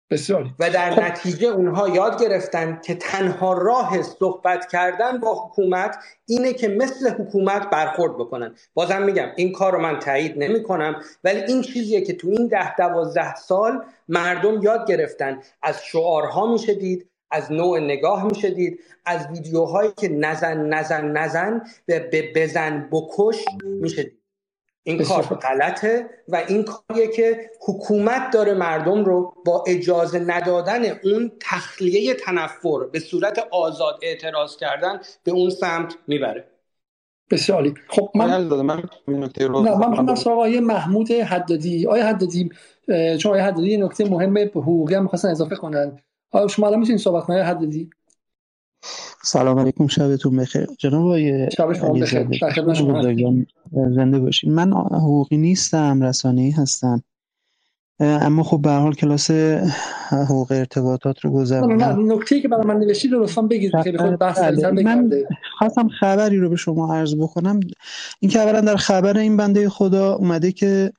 بسیاری.
و در خب. نتیجه اونها یاد گرفتن که تنها راه صحبت کردن با حکومت اینه که مثل حکومت برخورد بکنن. بازم میگم این کار رو من تایید نمی کنم ولی این چیزیه که تو این ده دوازده سال مردم یاد گرفتن. از شعارها میشه دید از نوع نگاه میشه دید از ویدیوهایی که نزن نزن نزن به بزن بکش میشه دید. این کار غلطه و این کاریه که حکومت داره مردم رو با اجازه ندادن اون تخلیه تنفر به صورت آزاد اعتراض کردن به اون سمت می‌بره.
بسیاری خب من
من
نه من آیه محمود حدادی. آیه حدادی چون آیه حدادی یه نکته مهم به حقوقی هم می‌خواستن اضافه کنن. آیا شما الان می‌تونید صحبت کنید؟ حدادی.
سلام علیکم شبتون بخیر. جناب آقای
شب شما بخیر.
زنده باشین. من حقوقی نیستم رسانه‌ای هستم. اما خب به حال کلاس حقوق ارتباطات رو گذروندم.
نکته که برای من نوشتید رو لطفا بگید. که خود بحث
من خواستم خبری رو به شما عرض بکنم. این که اولا در خبر این بنده خدا اومده که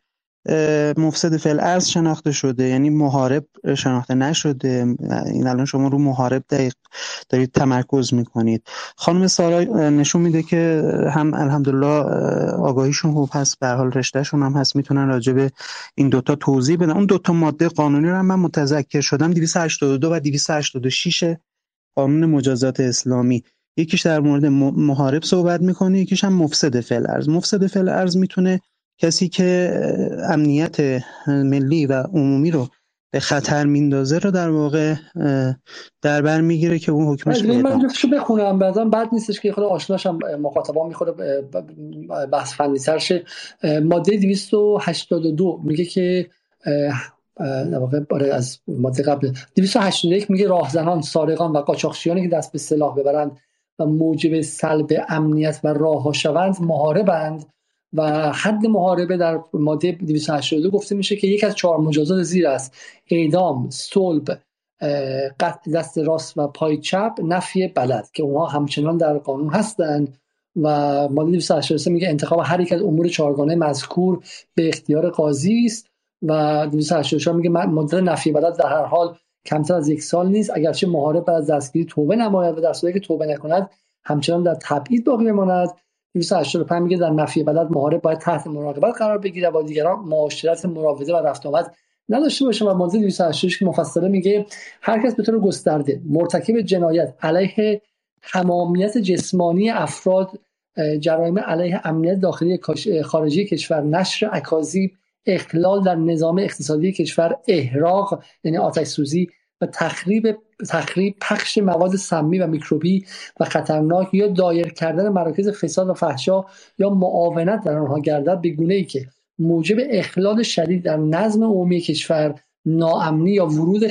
مفسد فعل ارز شناخته شده یعنی محارب شناخته نشده. این الان شما رو محارب دقیق دارید تمرکز می‌کنید. خانم سارا نشون میده که هم الحمدلله آگاهیشون خوب هست به حال رشتهشون هم هست می‌تونن راجع به این دوتا توضیح بدن. اون دوتا ماده قانونی رو هم من متذکر شدم 282 و 286 قانون مجازات اسلامی. یکیش در مورد محارب صحبت می‌کنه یکیش هم مفسد فعل ارز مفسد فعل ارز می‌تونه کسی که امنیت ملی و عمومی رو به خطر میندازه رو در واقع در بر می‌گیره که اون حکمش
من شو بخونم. بعضا بد نیستش که خود آشناشم مخاطبان می‌خوره بحث فنی شه. ماده 282 میگه که در واقع آره، از ماده قبل 281 میگه راهزنان سارقان و قاچاقچیانی که دست به سلاح ببرند و موجب سلب امنیت و راه شوند محاربند و حد محاربه در ماده 282 گفته میشه که یک از چهار مجازات زیر است. اعدام صلب قطع دست راست و پای چپ نفی بلد که اونها همچنان در قانون هستند. و ماده 283 میگه انتخاب هر یک از امور چهارگانه مذکور به اختیار قاضی است. و 284 میگه مدت نفی بلد در هر حال کمتر از یک سال نیست. اگرچه محارب بعد از دستگیری توبه نماید و در صورتی که توبه نکند همچنان در تبعید باقی بماند. 285 میگه در نفی بلد محارب باید تحت مراقبت قرار بگیره با دیگران معاشرت مراوده و رفت آمد نداشته باشه و ماده 286 که مفصله میگه هر کس به طور گسترده مرتکب جنایت علیه تمامیت جسمانی افراد جرایم علیه امنیت داخلی خارجی کشور نشر اکاذیب اخلال در نظام اقتصادی کشور احراق یعنی آتش سوزی و تخریب تخریب پخش مواد سمی و میکروبی و خطرناک یا دایر کردن مراکز فساد و فحشا یا معاونت در آنها گردد به گونه ای که موجب اخلال شدید در نظم عمومی کشور ناامنی یا ورود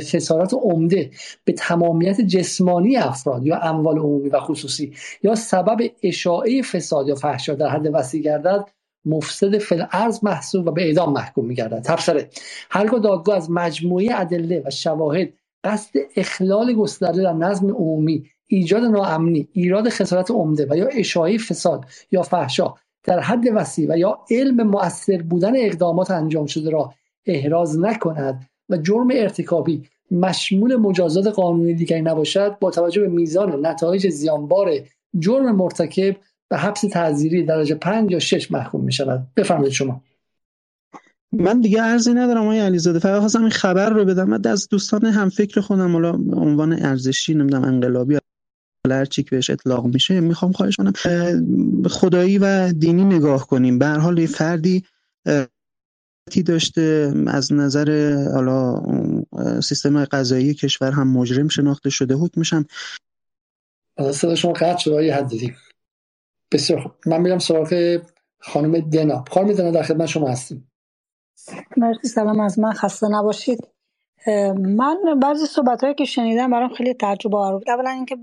خسارات عمده به تمامیت جسمانی افراد یا اموال عمومی و خصوصی یا سبب اشاعه فساد یا فحشا در حد وسیع گردد مفسد فل ارز محسوب و به اعدام محکوم میگردد. تبصره. هرگاه دادگاه از مجموعه ادله و شواهد قصد اخلال گسترده در نظم عمومی ایجاد ناامنی ایراد خسارت عمده و یا اشاعه فساد یا فحشا در حد وسیع و یا علم مؤثر بودن اقدامات انجام شده را احراز نکند و جرم ارتکابی مشمول مجازات قانونی دیگری نباشد با توجه به میزان نتایج زیانبار جرم مرتکب به حبس تعزیری درجه 5 یا 6 محکوم می شود بفرمایید شما.
من دیگه ارزی ندارم آقای علیزاده. فقط خواستم این خبر رو بدم. من از دوستان هم فکر خودم حالا عنوان ارزشی نمی‌دونم انقلابی هر چی که بهش اطلاق میشه می‌خوام خواهش کنم. خدایی و دینی نگاه کنیم. به هر حال فردی داشته. از نظر حالا سیستم قضایی کشور هم مجرم شناخته شده. حکمش هم
صدا شما قطع شده حد بسیار من میرم سراغ خانم دنا خانم دنا در خدمت شما هستیم.
مرسی سلام از من. خسته نباشید. من بعضی صحبت هایی که شنیدم برام خیلی تعجب آور بود. اولا اینکه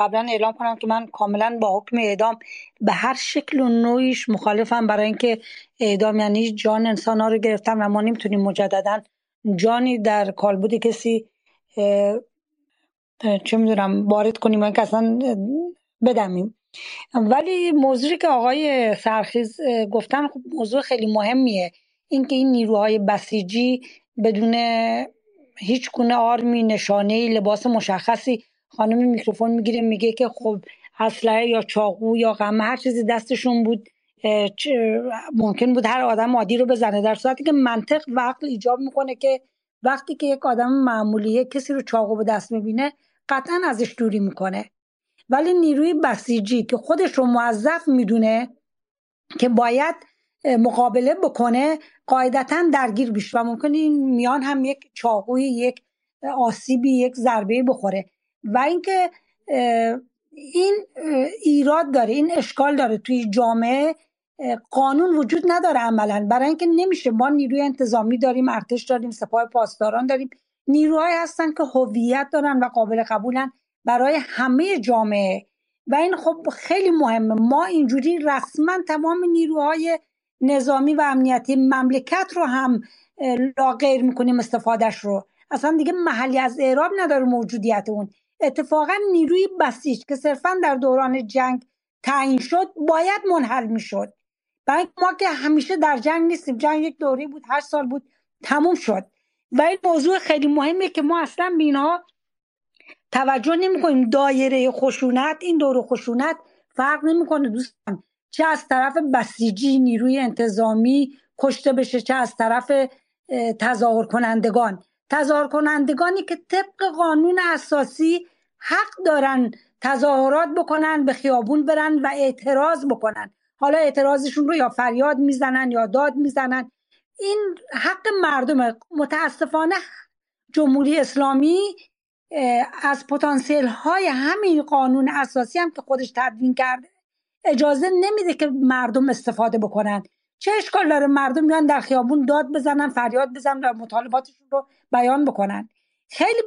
قبلا اعلام کنم که من کاملا با حکم اعدام به هر شکل و نوعیش مخالفم. برای اینکه اعدام یعنی جان انسان ها رو گرفتن و ما نمی‌تونیم مجددا جانی در کالبود کسی چه می‌دونم وارد کنیم اینکه اصلا بدمیم. ولی موضوعی که آقای سرخیز گفتن خب موضوع خیلی مهمیه. اینکه این نیروهای بسیجی بدون هیچ گونه آرمی نشانه لباس مشخصی خانم میکروفون می‌گیره میگه که خب اسلحه یا چاقو یا غمه هر چیزی دستشون بود ممکن بود هر آدم عادی رو بزنه. در صورتی که منطق و عقل ایجاب می‌کنه که وقتی که یک آدم معمولی کسی رو چاقو به دست می‌بینه قطعا ازش دوری می‌کنه. ولی نیروی بسیجی که خودش رو موظف می‌دونه که باید مقابله بکنه قاعدتا درگیر بشه و ممکن این میان هم یک چاقوی یک آسیبی یک ضربه بخوره. و اینکه این ایراد داره این اشکال داره توی جامعه قانون وجود نداره عملا. برای اینکه نمیشه ما نیروی انتظامی داریم ارتش داریم سپاه پاسداران داریم. نیروهایی هستن که هویت دارن و قابل قبولن. برای همه جامعه. و این خب خیلی مهمه. ما اینجوری رسما تمام نیروهای نظامی و امنیتی مملکت رو هم لاغیر می‌کنیم استفادهش رو. اصلا دیگه محلی از اعراب نداره موجودیت اون. اتفاقا نیروی بسیج که صرفا در دوران جنگ تعیین شد باید منحل می‌شد. برای ما که همیشه در جنگ نیستیم. جنگ یک دوره بود هر سال بود تموم شد. و این موضوع خیلی مهمه که ما اصلا به اینها توجه نمی کنیم دایره خشونت این دور خشونت فرق نمی‌کنه دوستان. چه از طرف بسیجی نیروی انتظامی کشته بشه چه از طرف تظاهر کنندگان تظاهر کنندگانی که طبق قانون اساسی حق دارن تظاهرات بکنن به خیابون برن و اعتراض بکنن. حالا اعتراضشون رو یا فریاد می‌زنن یا داد می‌زنن. این حق مردم متاسفانه جمهوری اسلامی از پتانسیل های همین قانون اساسی هم که خودش تدوین کرده اجازه نمیده که مردم استفاده بکنن. چه اشکال داره مردم میان در خیابون داد بزنن فریاد بزنن و مطالباتشون رو بیان بکنن؟ خیلی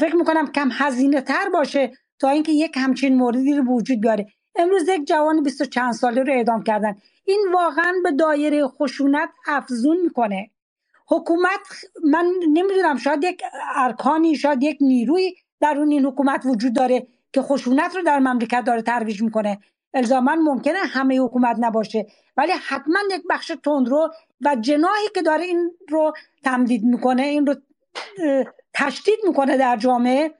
فکر می‌کنم کم هزینه تر باشه تا اینکه یک همچین موردی رو وجود بیاره. امروز یک جوان 20 چند ساله رو اعدام کردن. این واقعا به دایره خشونت افزون می‌کنه. حکومت من نمی‌دونم شاید یک ارکانی شاید یک نیروی درون این حکومت وجود داره که خشونت رو در مملکت داره ترویج می‌کنه. الزاما ممکنه همه حکومت نباشه ولی حتما یک بخش تندرو و جناحی که داره این رو تمدید می‌کنه این رو تشدید می‌کنه در جامعه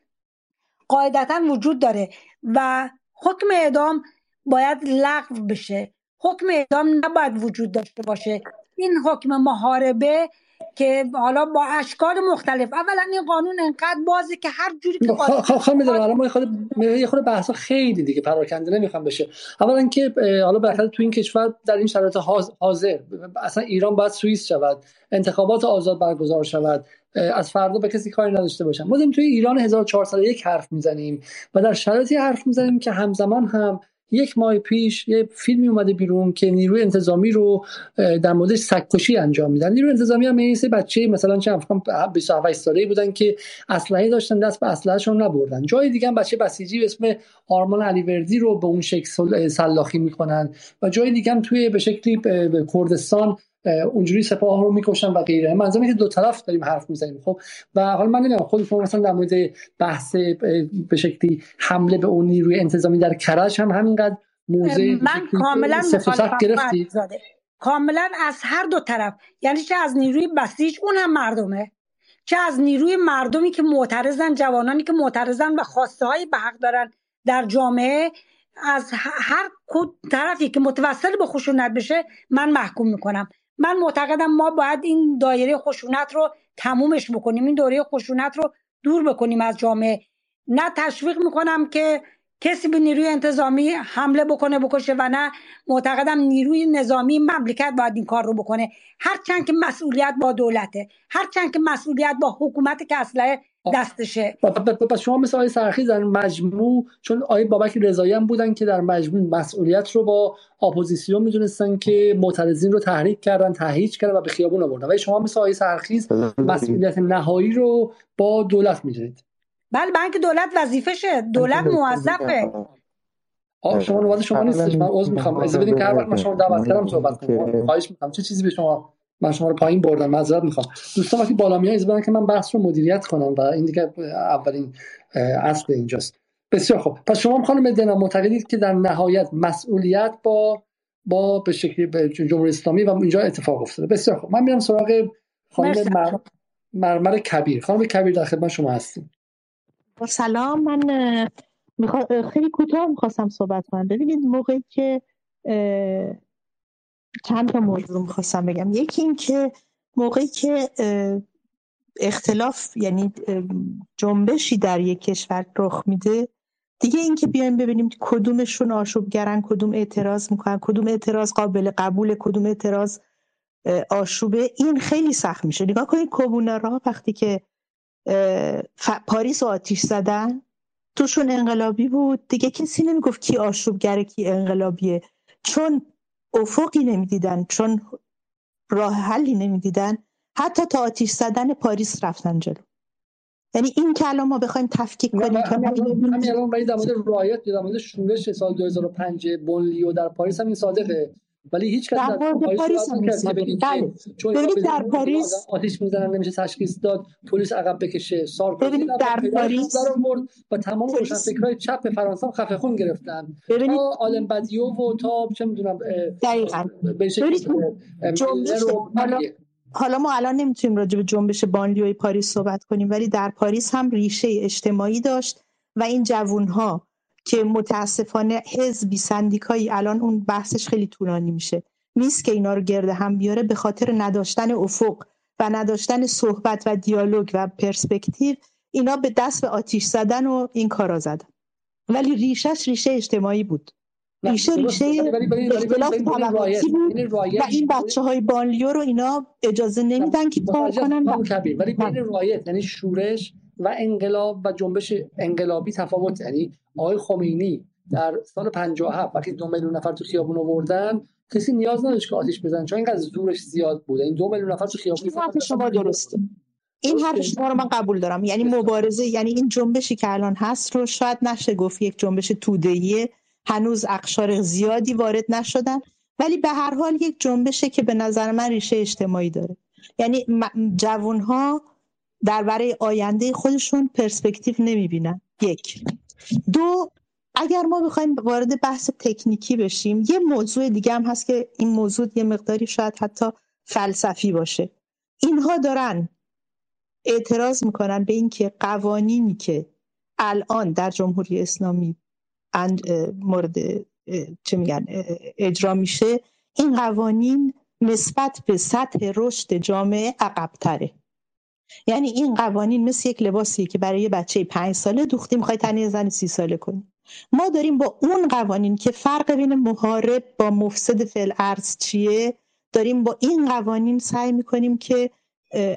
قاعدتا وجود داره و حکم اعدام باید لغو بشه. حکم اعدام نباید وجود داشته باشه. این حکم محاربه که حالا با اشکال مختلف. اولا این قانون انقدر بازه که هر جوری که
خب خب می‌دونم. حالا ما خود یه خود بحثا خیلی دیگه پراکنده نمی‌خوام بشه. اولا که حالا بالاخره تو این کشور در این شرایط حاضر. اصلا ایران باید سوئیس شود انتخابات آزاد برگزار شود از فردا به کسی کاری نداشته باشم ما توی ایران 1401 حرف می‌زنیم و در شرایطی حرف می‌زنیم که همزمان هم یک ماه پیش یه فیلمی اومده بیرون که نیروی انتظامی رو در مورد سگکشی انجام میدن. نیروی انتظامی هم این بچه مثلا چه افغان 27 ساله‌ای بودن که اسلحه داشتن دست به اسلحه‌شون نبردن. جای دیگه هم بچه بسیجی به اسم آرمان علیوردی رو به اون شکل سلاخی می‌کنن و جای دیگه هم توی به شکلی کردستان اونجوری سپاه رو می‌کشن و غیره. منظورم که دو طرف داریم حرف می‌زنیم. خب و حالا من نمی‌دونم خود شما مثلا در مورد بحث به شکلی حمله به اون نیروی انتظامی در کرج هم همینقدر موزه
من کاملا گرفتی کاملا از هر دو طرف. یعنی چه از نیروی بسیج اون هم مردمه. چه از نیروی مردمی که معترضن جوانانی که معترضن و خواسته های به حق دارن در جامعه از هر طرفی که متوسل به خشونت بشه من محکوم می‌کنم. من معتقدم ما باید این دایره خشونت رو تمومش بکنیم این دوره خشونت رو دور بکنیم از جامعه. نه تشویق می‌کنم که کسی به نیروی انتظامی حمله بکنه بکشه و نه معتقدم نیروی نظامی مملکت باید این کار رو بکنه. هرچند که مسئولیت با دولته هرچند که مسئولیت با حکومت که اسلحه دستشه.
پس شما مثل آقای سحرخیز در مجموع چون آقای بابک رضایی هم بودن که در مجموع مسئولیت رو با اپوزیسیون می‌دونستن که معترضین رو تحریک کردن تهیج کردن و به خیابون آوردن. ولی شما مثل آقای سحرخیز مسئولیت نهایی رو با دولت می‌دونید.
بله بنک دولت وظیفشه. دولت موظفه.
آه شما نوبت شما نیستش. من عذر می‌خوام. اجازه بدین که هر وقت من شما دعوت کردم صحبت کنم. خواهش می‌کنم. چه چیزی به شما من شما رو پایین بردم معذرت می‌خوام. دوستان وقتی بالا میان اجازه که من بحث رو مدیریت کنم و این دیگه اولین اصل اینجاست. بسیار خوب. پس شما خانم دنا معتقدید که در نهایت مسئولیت با با به شکلی جمهوری اسلامی و اینجا اتفاق افتاده. بسیار خوب. من میرم سراغ خانم مر... مرمر کبیر. خانم کبیر در خدمت شما هستیم.
سلام. من میخوا... خیلی کوتاه می‌خواستم صحبت کنم. ببینید موقعی که چند تا موضوع می‌خواستم بگم. یکی این که موقعی که اختلاف یعنی جنبشی در یک کشور رخ میده دیگه اینکه بیایم ببینیم کدومشون آشوبگرن کدوم اعتراض می‌کنن کدوم اعتراض قابل قبول کدوم اعتراض آشوبه این خیلی سخت میشه. نگاه کنید کمونارا وقتی که پاریس رو آتیش زدن توشون انقلابی بود. دیگه کسی نمی‌گفت کی آشوبگره کی انقلابیه. چون افقی نمی‌دیدن چون راه حلی نمی‌دیدن. حتی تا آتیش زدن پاریس رفتن جلو. یعنی این که الان ما بخوایم تفکیک کنیم که
همین الان برای در مورد riot در مورد شورش سال 2005 banlieue در پاریس هم این صادقه. ولی هیچ کس
در مورد پاریس هم بله. ببینید در پاریس
آتیش می‌زنن نمیشه تشخیص داد. پلیس عقب بکشه سارکوزی
ببینید در پاریس
و تمام روشنفکرای چپ فرانسه هم خفه خون گرفتن.
ببینید
تا آلن بدیو و تا چه می‌دونم
دقیقاً. حالا حالا ما الان نمی‌تونیم راجع به جنبش banlieue ی پاریس صحبت کنیم ولی در پاریس هم ریشه اجتماعی داشت و این جوونها که متاسفانه حزبی سندیکایی الان اون بحثش خیلی طولانی میشه. نیست که اینا رو گرده هم بیاره به خاطر نداشتن افق و نداشتن صحبت و دیالوگ و پرسپکتیو اینا به دست به آتیش زدن و این کارا زدن. ولی ریشش ریشه اجتماعی بود. ریشه ریشه اختلاف طبقاتی بود و این بچه های بانلیو رو اینا اجازه نمیدن که کار کنن.
ولی بین رایت یعنی شورش و انقلاب و جنبش انقلابی تفاوت یعنی آقای خمینی در سال 57 وقتی دو میلیون نفر تو خیابون آوردن کسی نیاز نداشت که آتیش بزنن چون اینقدر زورش زیاد بوده. این دو میلیون نفر تو خیابون
حرف شما درسته. این حرف شما رو من قبول دارم. یعنی مبارزه یعنی این جنبشی که الان هست رو شاید نشه گفت یک جنبش تودهیه هنوز اقشار زیادی وارد نشدن. ولی به هر حال یک جنبشه که به نظر من ریشه اجتماعی داره. یعنی جوانها در برای آینده خودشون پرسپکتیو نمی‌بینن. یک. دو اگر ما بخوایم وارد بحث تکنیکی بشیم یه موضوع دیگه هم هست که این موضوع یه مقداری شاید حتی فلسفی باشه. اینها دارن اعتراض می‌کنن به اینکه قوانینی که الان در جمهوری اسلامی مورد چه میگن اجرا میشه این قوانین نسبت به سطح رشد جامعه عقبتره. یعنی این قوانین مثل یک لباسیه که برای یه بچه پنج ساله دوختی می‌خوای تنی زن سی ساله کنی. ما داریم با اون قوانین که فرق بین محارب با مفسد فعل ارز چیه داریم با این قوانین سعی می‌کنیم که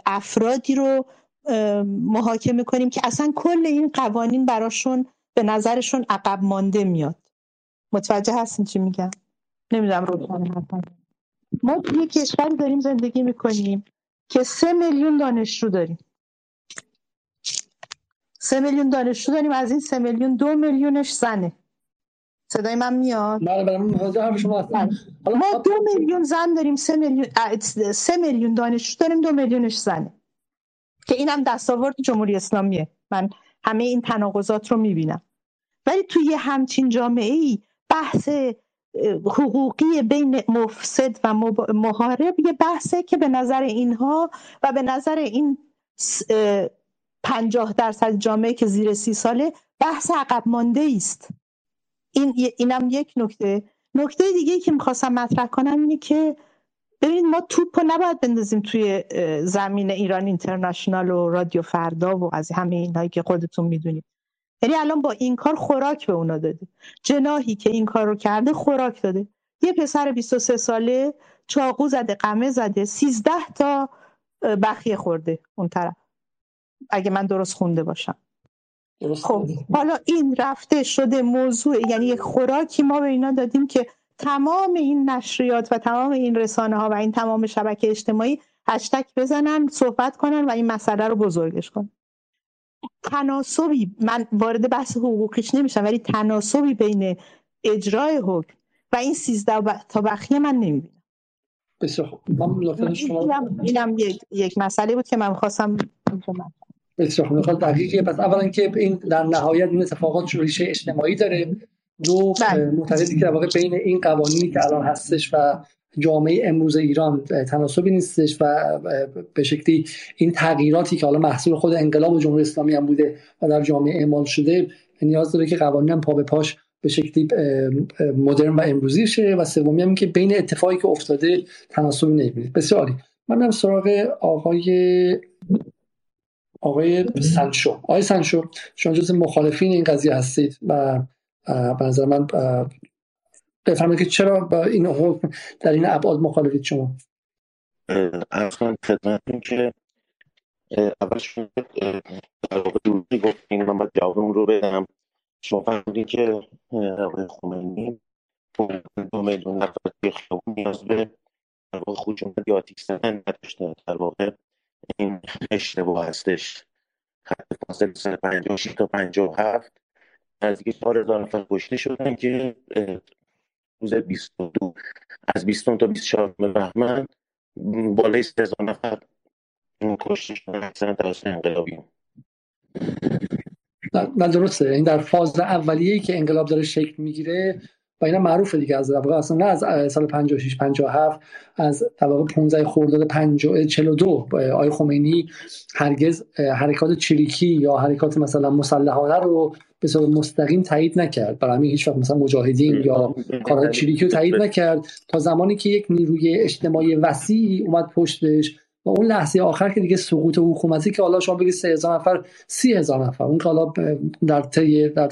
افرادی رو محاکمه کنیم که اصلا کل این قوانین براشون به نظرشون عقب مانده میاد. متوجه هستین چی میگم؟ نمی‌دونم روشن ما توی کشوری داریم زندگی می‌کنیم. که سه میلیون دانشجو داریم. سه میلیون دانشجو داریم از این سه میلیون دو میلیونش زنه. صدای من میاد؟
بله بله شما
ما دو میلیون زن داریم سه میلیون سه میلیون دانشجو داریم دو میلیونش زنه. که اینم دستاورد جمهوری اسلامیه. من همه این تناقضات رو می‌بینم. ولی توی همچین جامعه ای بحث حقوقی بین مفسد و محارب یه بحثه که به نظر اینها و به نظر این پنجاه درصد جامعه که زیر سی ساله بحث عقب مانده است. این اینم یک نکته. نکته دیگه که می‌خواستم مطرح کنم اینه که ببینید ما توپ رو نباید بندازیم توی زمین ایران اینترنشنال و رادیو فردا و از همه اینهایی که خودتون می‌دونید. یعنی الان با این کار خوراک به اونا داده. جناهی که این کار رو کرده خوراک داده. یه پسر 23 ساله چاقو زده قمه زده 13 تا بخیه خورده اون طرف. اگه من درست خونده باشم. خب حالا این رفته شده موضوع یعنی یک خوراکی ما به اینا دادیم که تمام این نشریات و تمام این رسانه ها و این تمام شبکه اجتماعی هشتک بزنن صحبت کنن و این مسئله رو بزرگش کنن. تناسبی من وارد بحث حقوقیش نمیشم ولی تناسبی بین اجرای حکم و این سیزده تا بخیه من نمی‌بینم.
بسیار خوب. من
شما اینم یک, یک مسئله بود که من خواستم
بسیار خوب. نکات دقیقیه پس اولا که این در نهایت این اتفاقات ریشه اجتماعی داره؟ دو
بله.
معتقدی که در واقع بین این قوانینی که الان هستش و جامعه امروز ایران تناسبی نیستش و به شکلی این تغییراتی که حالا محصول خود انقلاب جمهوری اسلامی هم بوده و در جامعه اعمال شده نیاز داره که قوانین پا به پاش به شکلی مدرن و امروزی شه و سومی هم که بین اتفاقی که افتاده تناسبی نمی‌بینید بسیاری من میرم سراغ آقای آقای سنشو. آقای سنشو شما جز مخالفین این قضیه هستید و به نظر من بفهمید که چرا با این حکم در این ابعاد مخالفید شما.
اصلا خدمتون که اول شما در واقع دوری گفتین من باید جواب اون رو بدم. شما فهمیدین که آقای خمینی دو میلیون نفر توی خیابون نیاز به در واقع خشونت یا آتیش زدن نداشته. در واقع این اشتباه هستش. خط فاصله سن 56 تا 57 نزدیک 4000 نفر کشته شدن که 22 از 20 تا 24 بهمن بالای 3000 نفر کشته شدن اکثرا توسط انقلابی.
نه درسته. این در فاز اولیه‌ای که انقلاب داره شکل می‌گیره و اینا معروفه دیگه از واقع اصلا نه از سال 56 57 از واقع 15 خرداد 42 آقای خمینی هرگز حرکات چریکی یا حرکات مثلا مسلحانه رو به صورت مستقیم تایید نکرد. برای همین هیچ وقت مثلا مجاهدین یا کارهای چریکی رو تایید نکرد. تا زمانی که یک نیروی اجتماعی وسیعی اومد پشتش و اون لحظه آخر که دیگه سقوط حکومتی که حالا شما بگید 3000 نفر 30000 نفر. اون که حالا در طی در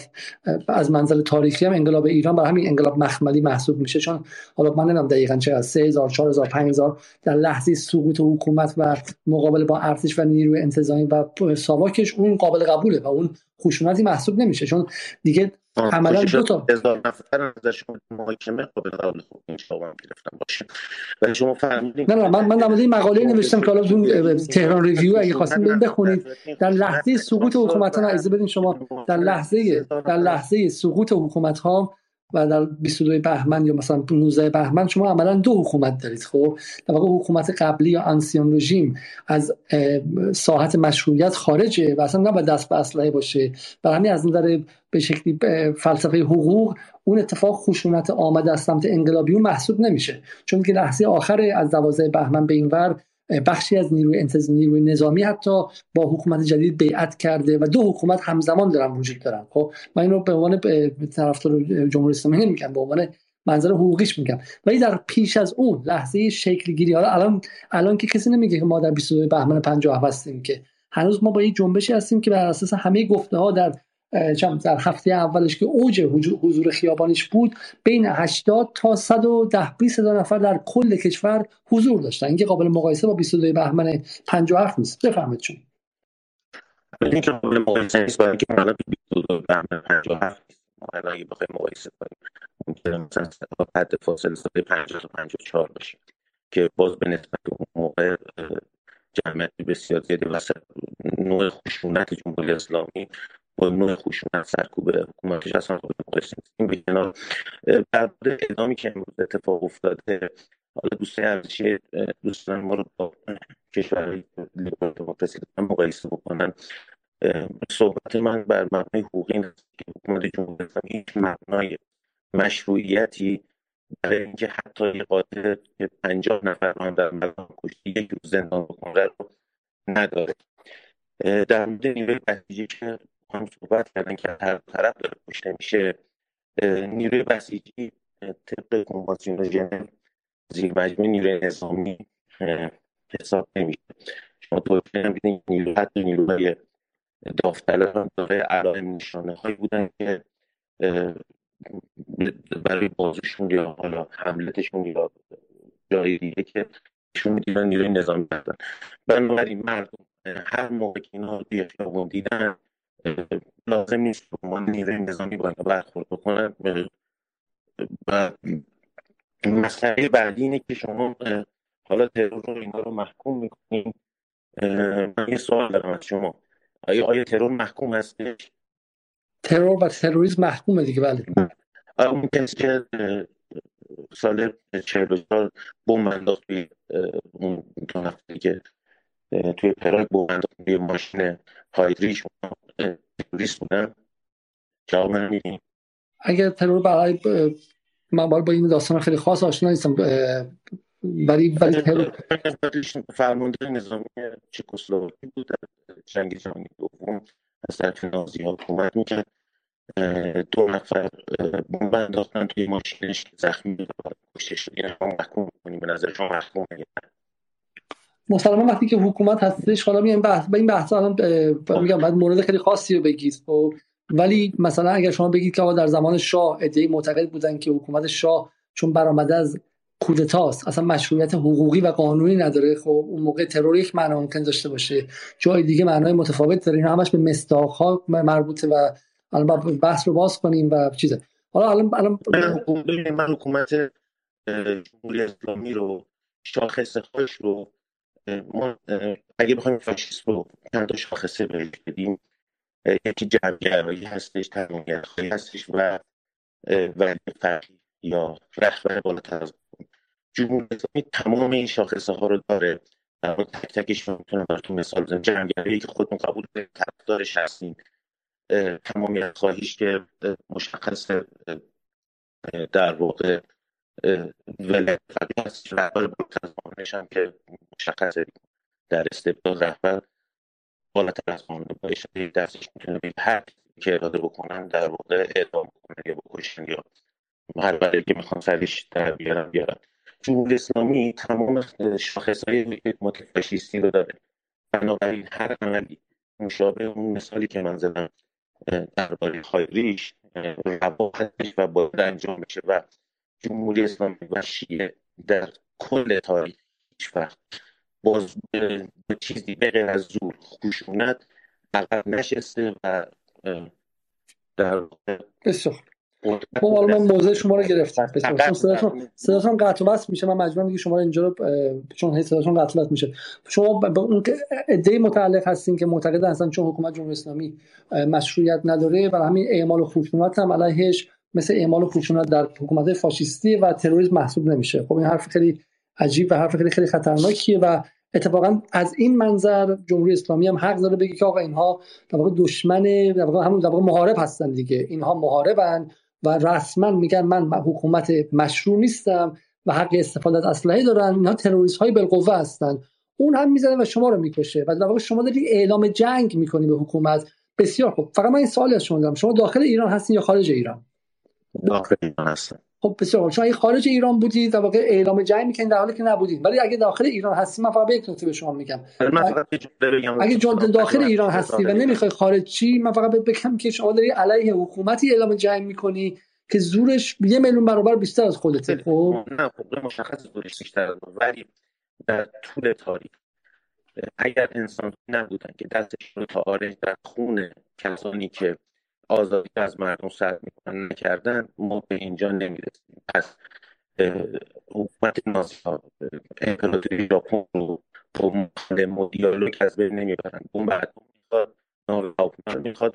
از منظر تاریخی هم انقلاب ایران برای همین انقلاب مخملی محسوب میشه. چون حالا من نمی‌دونم دقیقاً چقدر 3000 4000 5000 در لحظه سقوط حکومت و مقابله با ارتش و نیروی انتظامی و ساواکش اون قابل قبوله و اون خشونتی محسوب نمیشه. چون دیگه عملا دو تا.
هزار نفر ازش محاکمه قابل قبول خوب این شما گرفتم باشه. ولی شما فهمیدین
نه نه من من در این مقاله نوشتم که حالا تهران ریویو اگه خواستین برید بخونید در لحظه سقوط حکومت ها اجازه بدین شما در لحظه در لحظه سقوط حکومت ها و در 22 بهمن یا مثلا 19 بهمن شما عملا دو حکومت دارید خب؟ در واقع حکومت قبلی یا انسیون رژیم از ساحت مشروعیت خارجه و اصلا نباید دست به اسلحه باشه. برای همین از نظر به شکلی فلسفه حقوق اون اتفاق خشونت آمده از سمت انقلابیون محسوب نمیشه. چون که لحظه آخر از 12 بهمن به این ور بخشی از نیروی نیروی نظامی حتی با حکومت جدید بیعت کرده و دو حکومت همزمان دارن وجود دارن. خب من اینو به عنوان طرفدار جمهوری اسلامی نمیگم به عنوان منظر حقوقیش میگم ولی در پیش از اون لحظه شکل گیری حالا الان الان که کسی نمیگه که ما در 22 بهمن 50 هستیم که هنوز ما با یک جنبشی هستیم که بر اساس همه گفته ها در در هفته اولش که اوج حضور خیابانش بود بین 80 تا 110 20 هزار نفر در کل کشور حضور داشتن. اینکه قابل مقایسه با 22 بهمن 57 نیست. بفهمید چون.
این که قابل مقایسه نیست با اینکه مثلا 22 بهمن 57 اگه بخوایم مقایسه کنیم ممکنه مثلا حد فاصله سال 50 تا 54 باشه که باز به نسبت اون موقع جمعیت بسیار زیادی و نوع خشونت جمهوری اسلامی با نوع خشونت سرکوب حکومتش اصلا خود مقایسه این به کنار بعد اعدامی که امروز اتفاق افتاده حالا دوستان ارزشی دوستان ما رو با کشورهای لیبرال دموکراسی مقایسه بکنن. صحبت من بر مبنای حقوقی این که حکومت جمهوری اسلامی هیچ مبنای مشروعیتی برای اینکه حتی یه قاتل که پنجاه نفر هم در مقام کشتی یک روز زندان بکنه رو نداره. در مورد نیروی بسیجی که هم صحبت کردن که هر طرف داره کشته میشه. نیروی بسیجی طبق کنوانسیون زیر مجموعه نیروی نظامی حساب نمیشه. شما توی هم دیدین نیروی حتی نیروی داوطلبان داره علائم نشانه هایی بودن که برای بازشون یا حالا حملتشون یا جای دیگه که نشون می‌دیدن نیروی نظامی کردن بنابراین مردم هر موقع که اینها توی دیدن لازم نیست ما نیروی نظامی باید برخورد بکنن و مسئله بعدی اینه که شما حالا ترور رو اینا رو محکوم می‌کنیم من یه سوال دارم از شما. آیا آیا ترور محکوم هستش؟
ترور و تروریسم محکومه دیگه بله.
اون کسی که سال 44 بمب انداخت توی اون دو نفری که توی پراگ انداخت توی ماشین هایدریش تروریست بودن. جواب من میدیم
اگر ترور برای من با این داستان خیلی خاص آشنا نیستم ولی ولی ترور
فرمانده نظامی چکسلواکی بود در جنگ جهانی دوم از طرف نازی ها حکومت می‌کرد. دو نفر بمب انداختن توی ماشینش زخمی کشته شد این هم محکوم کنیم به نظر شما محکوم
مسلما وقتی که حکومت هستش حالا میگم بحث به این بحث الان میگم بعد مورد خیلی خاصی رو بگید خب. ولی مثلا اگر شما بگید که در زمان شاه ادعی معتقد بودن که حکومت شاه چون برآمده از کودتاست اصلا مشروعیت حقوقی و قانونی نداره خب اون موقع ترور یک معنا ممکن داشته باشه. جای دیگه معنای متفاوت داره. اینا همش به مصداق ها مربوطه و الان بحث رو باز کنیم و چیزه. حالا الان الان
من حکومت جمهوری اسلامی رو شاخص هاش رو ما اگه بخوایم فاشیست رو چند تا شاخصه بهش بدیم یکی جمعگرایی هستش تنویرخواهی هستش و ولی فرقی یا رهبر بالاتر از جمهوری اسلامی تمام این شاخصه ها رو داره. در تک تکش می‌تونم براتون مثال بزنم. جمعگرایی که خودمون قبول طرفدارش هستیم تمامیت خواهیش که مشخص در واقع ولایت هست رهبر بالاتر هم که مشخص در استبداد رهبر بالاتر از قانون با اشاره دستش می‌تونه به هر که اراده بکنن در واقع اعدام بکنن یا بکشن یا هر برای که می‌خوان سرش در بیارن بیارن. جمهوری اسلامی تمام شاخص های فاشیستی رو داره. بنابراین هر عملی مشابه اون مثالی که من زدم درباره خایریش روا هستش و باید انجام بشه و جمهوری اسلامی و شیعه در کل تاریخ هیچ وقت باز به چیزی بغیر از زور خشونت عقب نشسته و در
بسیار خب حالا من موضوع شما رو گرفتم. بسیار صداتون قطع و میشه. من مجبورم دیگه شما رو اینجا رو چون هی صداتون قطع میشه. شما به اون ایده متعلق هستین که معتقد هستن چون حکومت جمهوری اسلامی مشروعیت نداره و همین اعمال و خشونت هم علیهش مثل اعمال خشونت در حکومت فاشیستی و تروریسم محسوب نمیشه. خب این حرف خیلی عجیب و حرف خیلی خیلی خطرناکیه و اتفاقا از این منظر جمهوری اسلامی هم حق داره بگه که آقا اینها در واقع دشمن در واقع همون در واقع محارب هستن دیگه. اینها محاربن و رسما میگن من حکومت مشروع نیستم و حق استفاده از اسلحه دارن. اینها تروریست های بالقوه هستن. اون هم می‌زنه و شما رو می‌کشه و در واقع شما داری اعلام جنگ می‌کنی به حکومت. بسیار خوب. فقط من این سوالی از شما دارم. شما داخل ایران هستین یا خارج ایران؟
داخل ایران هستم
خب بسیار شما اگه خارج ایران بودید در واقع اعلام جنگ می‌کنید در حالی که نبودید ولی اگه داخل ایران هستی من فقط یک نکته به شما میگم. اگه داخل ایران هستی و نمی‌خوای خارج چی من فقط بگم که شما داری علیه حکومتی اعلام جنگ می‌کنی که زورش یه میلیون برابر بیشتر از خودته
خب؟ نه خب مشخص زورش بیشتر ولی در طول تاریخ اگر انسان نبودن که دستش رو تا آرش در خون کسانی که آزادی از مردم سر می‌کنن نکردن ما به اینجا نمی‌رسیم. پس حکومت نازی ها امپراتوری ژاپن رو با دیالوگ از بین نمی‌برن. اون بعد می‌خواد می‌خواد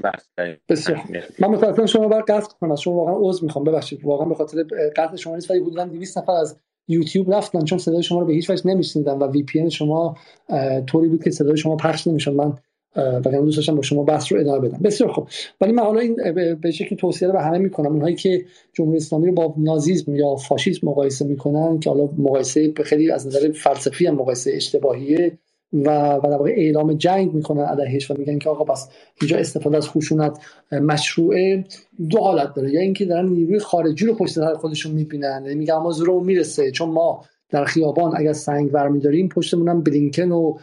بسیار من متاسفم شما باید قطع کنم. شما واقعا عذر می‌خوام. ببخشید. واقعا به خاطر قطع شما نیست ولی حدودا 200 نفر از یوتیوب رفتن چون صدای شما رو به هیچ وجه نمیشنیدن و وی پی شما طوری بود که صدای شما پخش نمی‌شد. من واقعا دوست داشتم با شما بحث رو ادامه بدم. بسیار خوب. ولی من حالا این به شکلی توصیه رو به همه می‌کنم. اونهایی که جمهوری اسلامی رو با نازیسم یا فاشیسم مقایسه می‌کنن که حالا مقایسه خیلی از نظر فلسفی هم مقایسه اشتباهیه و و در واقع اعلام جنگ می‌کنن علیهش و میگن که آقا بس اینجا استفاده از خشونت مشروعه دو حالت داره. یا اینکه دارن نیروی خارجی رو پشت سر خودشون می‌بینن. یعنی میگن ما زورمون می‌رسه چون ما در خیابان اگر سنگ برمیداریم پشتمون هم بلینکن و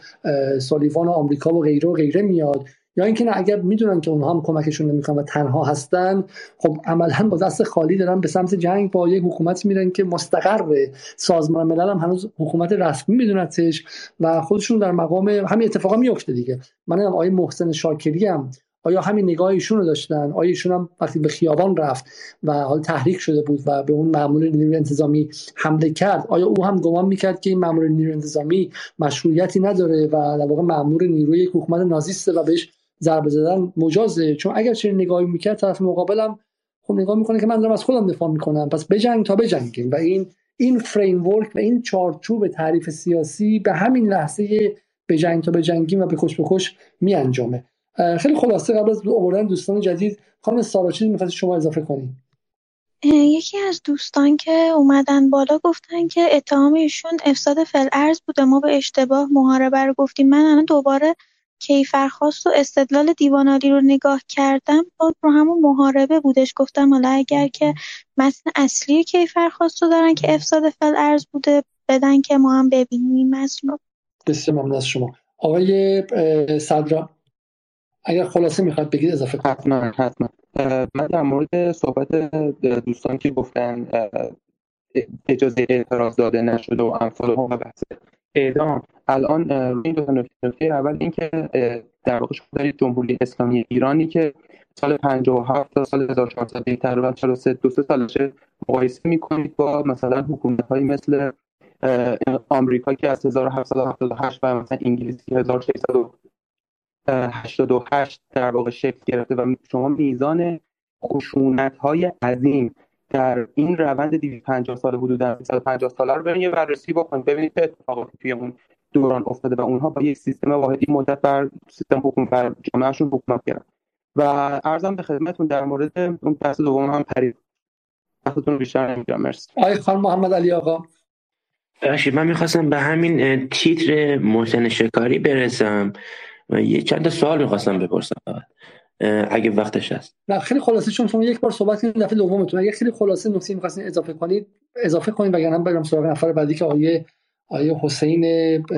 سالیوان و آمریکا و غیره و غیره میاد. یا اینکه نه اگر می‌دونن که اونها هم کمکشون نمی‌کنن و تنها هستن خب عملا با دست خالی دارن به سمت جنگ با یک حکومت میرن که مستقر سازمان ملل هم هنوز حکومت رسمی میدونتش و خودشون در مقام همین اتفاقا میفته دیگه. من هم آقای محسن شاکری هم آیا همین نگاه ایشون رو داشتن؟ آیا ایشون هم وقتی به خیابان رفت و حال تحریک شده بود و به اون مامور نیروی انتظامی حمله کرد آیا او هم گمان می‌کرد که این مامور نیروی انتظامی مشروعیتی نداره و در واقع مامور نیروی حکومت نازیسته و بهش ضربه زدن مجازه؟ چون اگر چنین نگاهی می‌کرد طرف مقابلم خب نگاه می‌کنه که من دارم از خودم دفاع می‌کنم پس بجنگ تا بجنگیم. و این این فریم ورک و این چارچوب تعریف سیاسی به همین لحظه به تا به و به خوش به خوش می خیلی خلاصه قبل از آوردن دوستان جدید خانم سارا چیزی شما اضافه کنید
یکی از دوستان که اومدن بالا گفتن که اتهام ایشون افساد فلعرز بوده ما به اشتباه محاربه رو گفتیم. من الان دوباره کیفرخواست و استدلال دیوانالی رو نگاه کردم. باز رو همون محاربه بودش. گفتم حالا اگر که متن اصلی کیفرخواست رو دارن که افساد فلعرز بوده بدن که ما هم ببینیم متن رو.
بسیار ممنون از شما. آقای صدرا. اگر خلاصه می‌خواد بگید اضافه
کنید. حتما حتما. من در مورد صحبت دوستان که گفتن اجازه اعتراض داده نشده و امثال و بحث اعدام. الان این دو نکته اول اینکه در واقع شما دارید جمهوری اسلامی ایرانی که سال 57 تا سال 1400 تقریبا 43 دو سه سالشه مقایسه می‌کنید با مثلا حکومت های مثل آمریکا که از 1778 و مثلا انگلیس که 1688 در واقع شکل گرفته و شما میزان خشونت های عظیم در این روند 250 سال حدود 150 ساله رو برین یه بررسی بکنید. ببینید چه اتفاقاتی توی اون دوران افتاده و اونها با یک سیستم واحدی مدت بر سیستم حکومت بر جامعهشون حکومت کردن. و ارزم به خدمتتون در مورد اون بحث دوم هم پرید. وقتتون بیشتر نمی‌گیرم مرسی.
آقای خان محمد علی آقا.
بخشید من می‌خواستم به همین تیتر محسن شکاری برسم. و یه چند سوال می‌خواستم بپرسم اگه وقتش هست.
نه خیلی خلاصه چون شما یک بار صحبت کردید دفعه دومتون. اگه خیلی خلاصه نکته می‌خواستین اضافه کنید اضافه کنید وگرنه برم سراغ نفر بعدی که آیه آیه حسین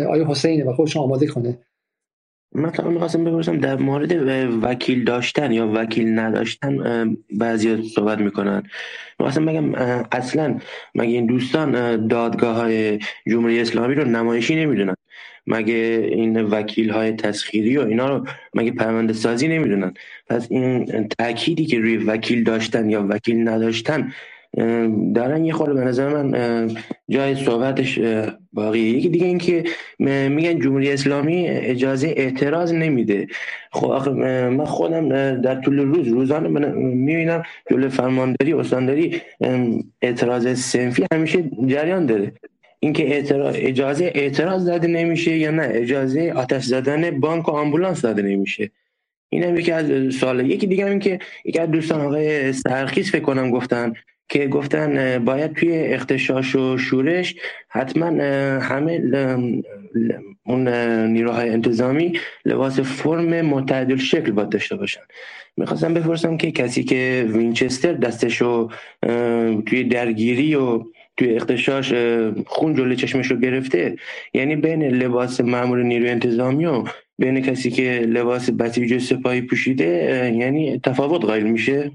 آیه حسینه و خودشون آماده کنه.
من فقط می‌خواستم بپرسم در مورد وکیل داشتن یا وکیل نداشتن بعضی صحبت می‌کنن. می‌خواستم بگم اصلا مگه این دوستان دادگاه های جمهوری اسلامی رو نمایشی نمی‌دونن؟ مگه این وکیل های تسخیری و اینا رو مگه پرونده سازی نمی‌دونن؟ پس این تأکیدی که روی وکیل داشتن یا وکیل نداشتن دارن یه خورده به نظر من جای صحبتش باقیه. یکی دیگه این که میگن جمهوری اسلامی اجازه اعتراض نمیده. خب من خودم در طول روز روزانه می‌بینم جلو فرمانداری استانداری اعتراض سنفی همیشه جریان داره. اینکه اعتراض اجازه اعتراض داده نمیشه یا نه؟ اجازه آتش زدن بانک و آمبولانس داده نمیشه. این هم یکی از سوال یکی دیگه این که یکی از دوستان آقای سرخیز فکر کنم گفتن که گفتن باید توی اختشاش و شورش حتما همه اون نیروهای انتظامی لباس فرم متعدل شکل باید داشته باشن. می‌خواستم بپرسم که کسی که وینچستر دستشو توی درگیری و توی اختشاش خون جلوی چشمش رو گرفته. یعنی بین لباس معمول نیروی انتظامی و بین کسی که لباس بسیج سپاهی پوشیده یعنی تفاوت قائل میشه.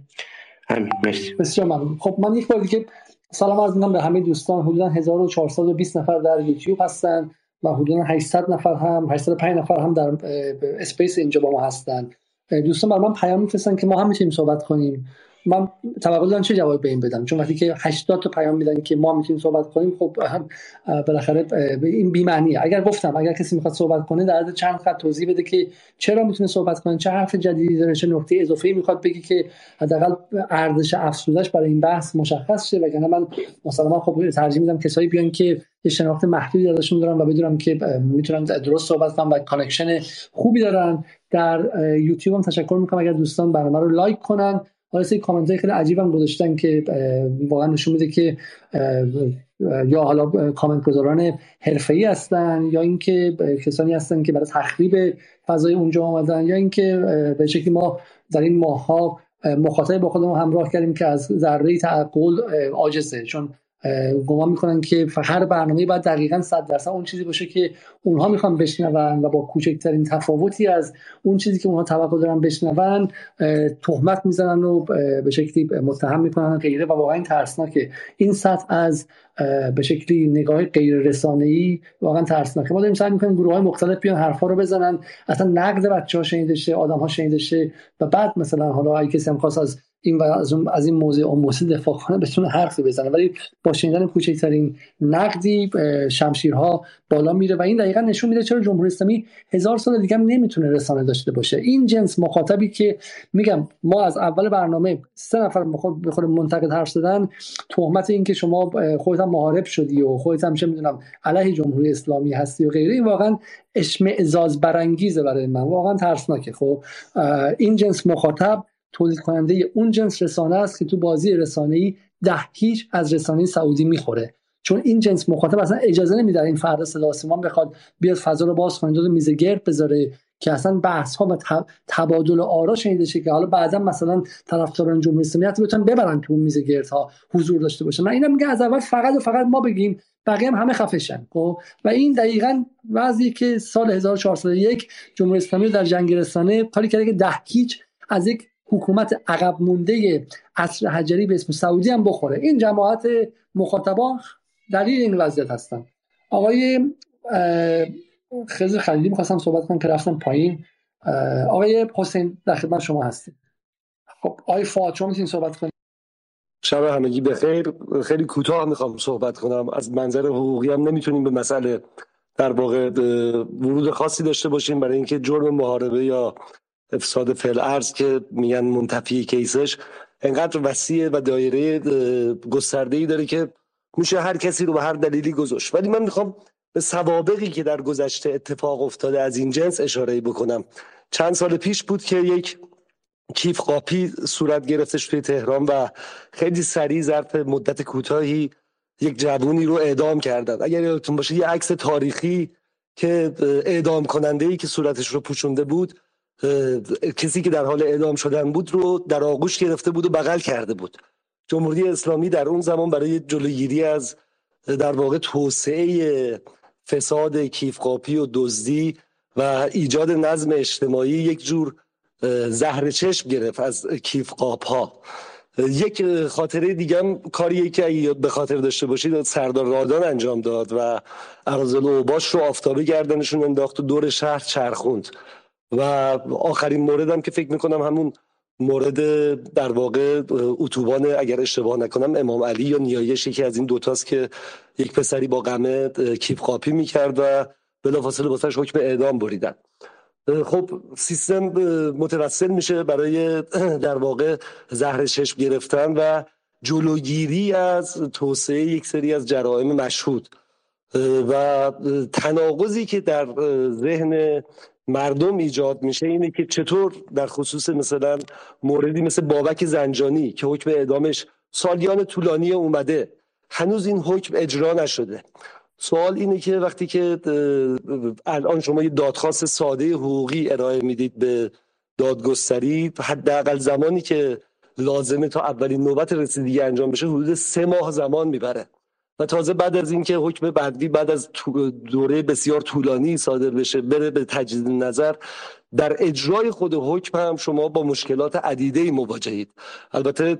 همین مرسی.
بسیار ممنون. خب من یک بار دیگه سلام عرض می‌کنم به همه دوستان. حدودا 1420 نفر در یوتیوب هستن و حدودا 800 نفر هم 805 نفر هم در اسپیس اینجا با ما هستن. دوستان برای من پیام میفرستن که ما هم می‌تونیم صحبت کنیم. من توقع دارم چه جواب به این بدم؟ چون وقتی که 80 تا پیام میدن که ما می‌تونیم صحبت کنیم خب بالاخره این بی معنیه اگر گفتم اگر کسی می‌خواد صحبت کنه در چند خط توضیح بده که چرا می‌تونه صحبت کنه چه حرف جدیدی داره چه نکته اضافه می‌خواد بگی که حداقل ارزش افزودش برای این بحث مشخص شه. وگرنه من مثلا خب ترجیح میدم کسایی بیان که یه شناخت محدودی ازشون دارم و بدونم که می‌تونن درست صحبت کنم و connection خوبی دارن. در یوتیوب هم تشکر می‌کنم. اگر دوستان برنامه رو لایک کنن حالا سری کامنت خیلی عجیبم گذاشتن که واقعا نشون میده که یا حالا کامنت گذاران حرفه‌ای هستن یا اینکه کسانی هستن که برای تخریب فضای اونجا آمدن یا اینکه به شکلی ما در این ماهها مخاطب با خودمون همراه کردیم که از ذره تعقل عاجزه. چون گمان می‌کنن که هر برنامه باید دقیقا صد درصد اون چیزی باشه که اونها می‌خوان بشنون و با کوچکترین تفاوتی از اون چیزی که اونها توقع دارن بشنون تهمت می‌زنن و به شکلی متهم می‌کنن غیره. و واقعا ترسناکه. این سطح از به شکلی نگاه غیر رسانه‌ای واقعا ترسناکه. ما داریم سعی می‌کنیم گروه های مختلف بیان حرفا رو بزنن. اصلا نقد بچه ها شنیده شه آدم ها شنیده شه و بعد مثلا حالا اگه کسی هم خواست از این از, از این موضوع موسی دفاع کنه بتونه حرفی بزنه. ولی با شنیدن کوچکترین نقدی شمشیرها بالا میره و این دقیقا نشون میده چرا جمهوری اسلامی هزار سال دیگه هم نمی‌تونه رسانه داشته باشه. این جنس مخاطبی که میگم ما از اول برنامه سه نفر بخور منتقد حرف زدن تهمت این که شما خودت هم محارب شدی و خودت هم چه می‌دونم علیه جمهوری اسلامی هستی و غیره این واقعا اشمعزاز برانگیزه برای من. واقعا ترسناکه. خب این جنس مخاطب تولید کننده اون جنس رسانه است که تو بازی رسانه‌ای ده هیچ از رسانه سعودی می‌خوره. چون این جنس مخاطب اصلا اجازه نمیده این فرد صدا بخواد بیاد فضا رو باز کنه دو میز گرد بذاره که اصلا بحث ها و تبادل آرا شنیده شه که حالا بعدا مثلا طرفداران جمهوری اسلامی حتی بتونن ببرن تو میز گرد حضور داشته باشه من اینم میگه از اول فقط و فقط ما بگیم بقیه هم همه خفشن خب؟ و این دقیقا وضعی که سال 1401 جمهوری اسلامی در جنگ رسانه کاری کرده که ده هیچ از یک حکومت عقب مونده عصر حجری به اسم سعودی هم بخوره. این جماعت مخاطبان دلیل این وضعیت هستن. آقای خیلی خلیلی می‌خواستم صحبت کنم که رفتم پایین. آقای حسین در خدمت شما هستیم. خب آقای فواد شما می‌تونید صحبت کنید؟
شب همگی بخیر. خیلی کوتاه می‌خوام صحبت کنم. از منظر حقوقی هم نمی‌تونیم به مسئله در واقع ورود خاصی داشته باشیم برای اینکه جرم محاربه یا افساد فعل ارز که میگن منتفی کیسش انقدر وسیع و دایره گسترده ای داره که میشه هر کسی رو به هر دلیلی گذاشت. ولی من می‌خوام به سوابقی که در گذشته اتفاق افتاده از این جنس اشاره بکنم. چند سال پیش بود که یک کیف قاپی صورت گرفتش توی تهران و خیلی سریع ظرف مدت کوتاهی یک جوونی رو اعدام کردن. اگر یادتون باشه یه عکس تاریخی که اعدام کننده ای که صورتش رو پوشونده بود کسی که در حال اعدام شدن بود رو در آغوش گرفته بود و بغل کرده بود. جمهوری اسلامی در اون زمان برای جلوگیری از در واقع توسعه فساد کیفقاپی و دزدی و ایجاد نظم اجتماعی یک جور زهر چشم گرفت از کیفقاپ ها یک خاطره دیگه هم کاریه که به خاطر داشته باشید سردار رادان انجام داد و ارازل و باش رو آفتابه گردنشون انداخت و دور شهر چرخوند. و آخرین موردم که فکر می‌کنم همون مورد در واقع اتوبان اگر اشتباه نکنم امام علی یا نیایش یکی از این دوتاست که یک پسری با غمه کیف قاپی می‌کرد و بلافاصله واسش حکم اعدام بریدن. خب سیستم متوسل میشه برای در واقع زهر چشم گرفتن و جلوگیری از توسعه یک سری از جرائم مشهود. و تناقضی که در ذهن مردم ایجاد میشه اینه که چطور در خصوص مثلا موردی مثل بابک زنجانی که حکم اعدامش سالیان طولانی اومده هنوز این حکم اجرا نشده. سوال اینه که وقتی که الان شما یه دادخواست ساده حقوقی ارائه می‌دید به دادگستری حداقل زمانی که لازمه تا اولین نوبت رسیدگی انجام بشه حدود سه ماه زمان می‌بره. و تازه بعد از اینکه حکم بعدی بعد از دوره بسیار طولانی صادر بشه بره به تجدید نظر در اجرای خود حکم هم شما با مشکلات عدیده مواجهید. البته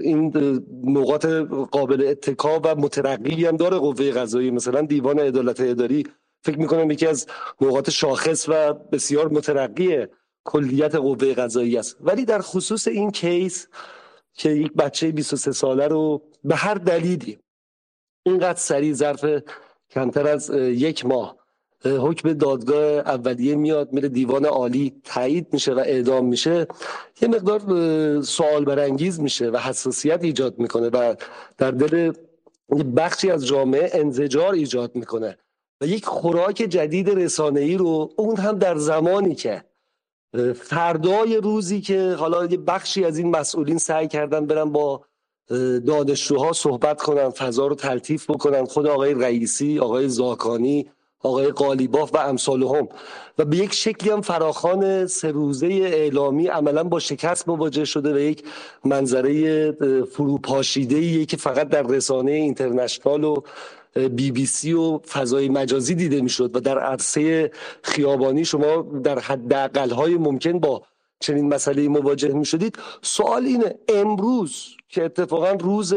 این نقاط قابل اتکا و مترقی هم داره قوه قضایی. مثلا دیوان عدالت اداری فکر می‌کنم یکی از نقاط شاخص و بسیار مترقی کلیت قوه قضایی است. ولی در خصوص این کیس که یک بچه 23 ساله رو به هر دلیلی اینقدر سریع ظرف کمتر از یک ماه. حکم دادگاه اولیه میاد میره دیوان عالی تایید میشه و اعدام میشه. یه مقدار سوال برانگیز میشه و حساسیت ایجاد می‌کنه و در دل بخشی از جامعه انزجار ایجاد می‌کنه. و یک خوراک جدید رسانه ای رو اون هم در زمانی که فردای روزی که حالا یه بخشی از این مسئولین سعی کردن برن با دانشجوها صحبت کنن فضا رو تلطیف بکنن. خود آقای رئیسی آقای زاکانی آقای قالیباف و امثال هم. و به یک شکلی هم فراخان سه روزه اعلامی عملا با شکست مواجه شده و یک منظره فروپاشیده که فقط در رسانه اینترنشنال و بی بی سی و فضای مجازی دیده می‌شد و در عرصه خیابانی شما در حداقل های ممکن با چنین مسئله مواجه می شدید سوال اینه امروز که اتفاقا روز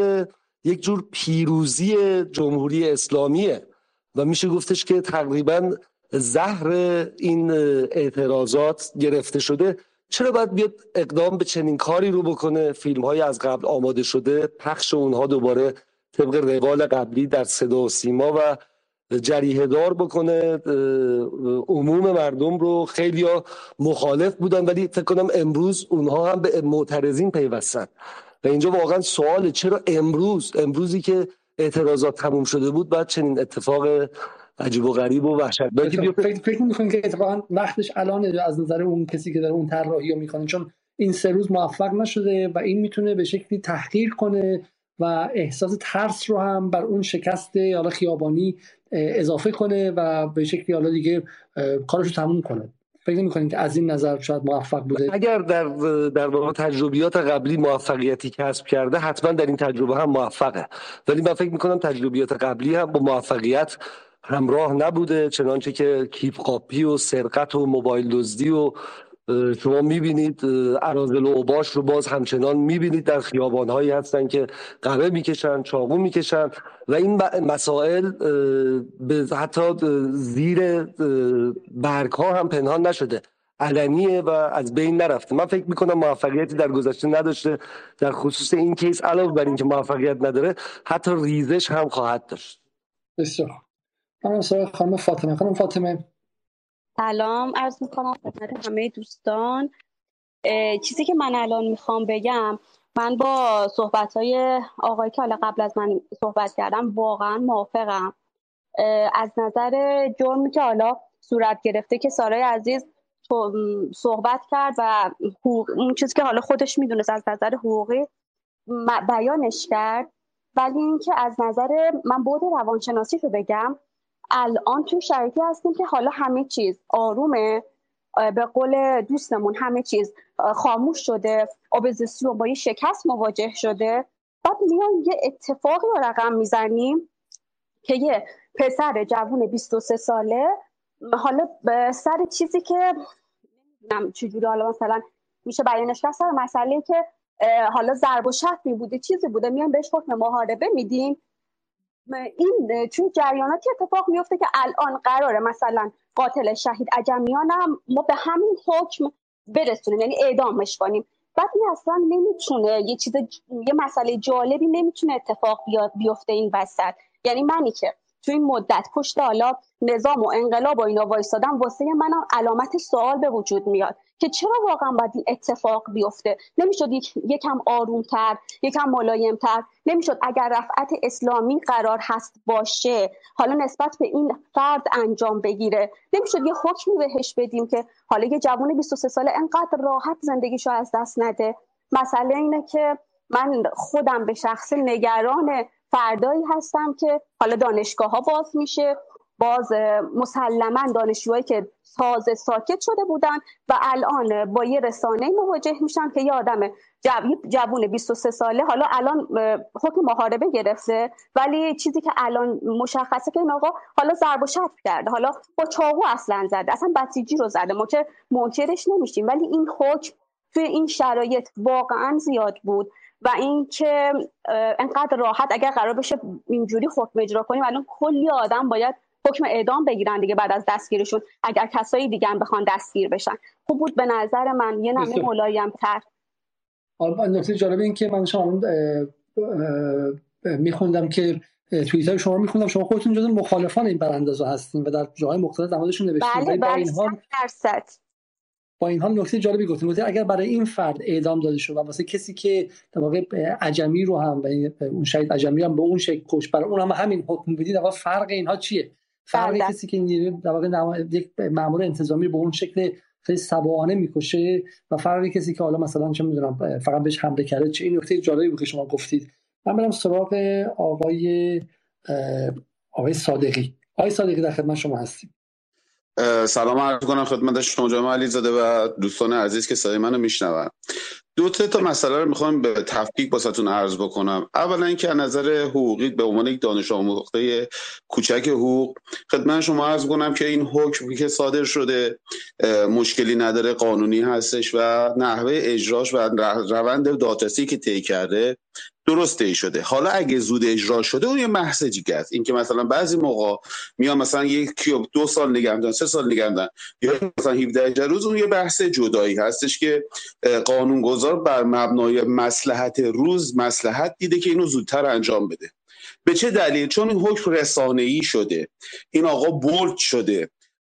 یک جور پیروزی جمهوری اسلامیه و میشه گفتش که تقریبا زهر این اعتراضات گرفته شده. چرا باید بیاد اقدام به چنین کاری رو بکنه؟ فیلم های از قبل آماده شده پخش اونها دوباره طبق روال قبلی در صدا و سیما و جریه دار بکنه عموم مردم رو خیلی مخالف بودن ولی فکر کنم امروز اونها هم به معترضین پیوستن. و اینجا واقعا سوال چرا امروز امروزی که اعتراضات تموم شده بود بعد چنین اتفاق عجیب و غریب و وحشتناکی
فکر فکر می‌کنین که اتفاقا وقتش الان از نظر اون کسی که داره اون طراحی رو می‌کنه چون این سه روز موفق نشده و این می‌تونه به شکلی تحقیر کنه و احساس ترس رو هم بر اون شکست حالا خیابانی اضافه کنه و به شکلی حالا دیگه کارش رو تموم کنه. فکر می‌کنید که از این نظر شاید موفق بوده؟
اگر در در واقع تجربیات قبلی موفقیتی کسب کرده حتما در این تجربه هم موفقه. ولی من فکر می‌کنم تجربیات قبلی هم با موفقیت همراه نبوده چنانچه که کیف قاپی و سرقت و موبایل دزدی و شما می‌بینید ارازل و اوباش رو باز همچنان می‌بینید. در خیابان هایی هستن که قبه می‌کشن چاقو می‌کشن و این مسائل به حتی زیر برگ ها هم پنهان نشده. علنیه و از بین نرفته. من فکر می‌کنم موفقیتی در گذشته نداشته در خصوص این کیس علاوه بر اینکه موفقیت نداره حتی ریزش هم خواهد داشت.
بسیار من خانم فاطمه. خانم فاطمه
سلام عرض می‌کنم خدمت همه دوستان. چیزی که من الان می‌خوام بگم من با صحبت های آقای که حالا قبل از من صحبت کردم واقعا موافقم. از نظر جرمی که حالا صورت گرفته که سارای عزیز صحبت کرد و اون چیزی که حالا خودش می‌دونست از نظر حقوقی بیانش کرد. ولی اینکه از نظر من بود روانشناسی رو بگم الان تو شرایطی هستیم که حالا همه چیز آرومه به قول دوستمون همه چیز خاموش شده اپوزیسیون با یه شکست مواجه شده. بعد میان یه اتفاقی رو رقم می‌زنیم که یه پسر جوون 23 ساله حالا سر چیزی که نمی‌دونم چجوری حالا مثلا میشه بیانش کرد سر مسئله که حالا ضرب و شتمی بوده چیزی بوده میان بهش حکم محاربه میدیم. این چون جریاناتی اتفاق میفته که الان قراره مثلا قاتل شهید عجمیان هم ما به همین حکم برسونیم یعنی اعدامش کنیم. بعد این اصلا نمی‌تونه یه چیز یه مسئله جالبی نمی‌تونه اتفاق بیفته این وسط. یعنی منی که تو این مدت پشت حالا نظام و انقلاب و اینا وایستادم واسه منم علامت سوال به وجود میاد که چرا واقعا باید این اتفاق بیفته؟ نمی‌شد یک یکم آرومتر یکم ملایمتر؟ نمی‌شد اگر رفعت اسلامی قرار هست باشه حالا نسبت به این فرد انجام بگیره؟ نمی‌شد یه حکمی بهش بدیم که حالا یه جوون 23 ساله انقدر راحت زندگیشو از دست نده؟ مسئله اینه که من خودم به شخص نگران فردایی هستم که حالا دانشگاه ها باز میشه. باز مسلما دانشجوهایی که تازه ساکت شده بودن و الان با یه رسانه مواجه میشن که یه آدم جوون 23 ساله حالا الان حکم محاربه گرفته. ولی چیزی که الان مشخصه که این آقا حالا ضرب و شتم کرده. حالا با چاقو اصلا زده. اصلا بسیجی رو زده. ما که منکرش نمیشیم. ولی این حکم توی این شرایط واقعا زیاد بود. و اینکه انقدر راحت اگر قرار بشه اینجوری حکم اجرا کنیم الان کلی آدم باید حکم اعدام بگیرن دیگه بعد از دستگیرشون اگر کسایی دیگه هم بخوان دستگیر بشن. خوب بود به نظر من یه نمه ملایم تر
نکته جالب این که من شما میخوندم که توییتر شما میخوندم. شما خودتون جز مخالفان این براندازا هستین و در جاهای مختلف در موردشون نوشتین.
بله بله درصد.
با این حال نکته جالبی گفتیم. گفتیم اگر برای این فرد اعدام داده شد و واسه کسی که در واقع عجمی رو هم و اون شهید عجمی هم به اون شکل کش برای اون هم همین حکم بدید در فرق اینها چیه؟ فرق بله. کسی که در واقع یک مامور انتظامی به اون شکل خیلی سبانه می‌کشه و فرق کسی که حالا مثلا چه می‌دونم فقط بهش حمله کرده چه این نکته جالبی بود که شما گفتید. من برم سراغ آقای آقای صادقی. آقای صادقی در خدمت شما هستیم.
سلام عرض کنم خدمت شما جناب علی زاده و دوستان عزیز که صدای منو میشنون. دو تا مسئله رو می‌خوام به تفکیک باستون عرض بکنم. اولا اینکه از نظر حقوقی به عنوان یک دانش آموخته کوچک حقوق خدمت شما عرض کنم که این حکمی که صادر شده مشکلی نداره قانونی هستش و نحوه اجراش و روند دادرسی که طی کرده درست ای شده. حالا اگه زود اجرا شده اون یه محض دیگه است. اینکه مثلا بعضی موقع میان مثلا یک دو سال نگه سه سال نگه یا مثلا 17 روز اون یه بحث جدایی هستش که قانونگذار بر مبنای مسلحت روز مسلحت دیده که اینو زودتر انجام بده. به چه دلیل؟ چون این حکم رسانه ای شده. این آقا بولد شده.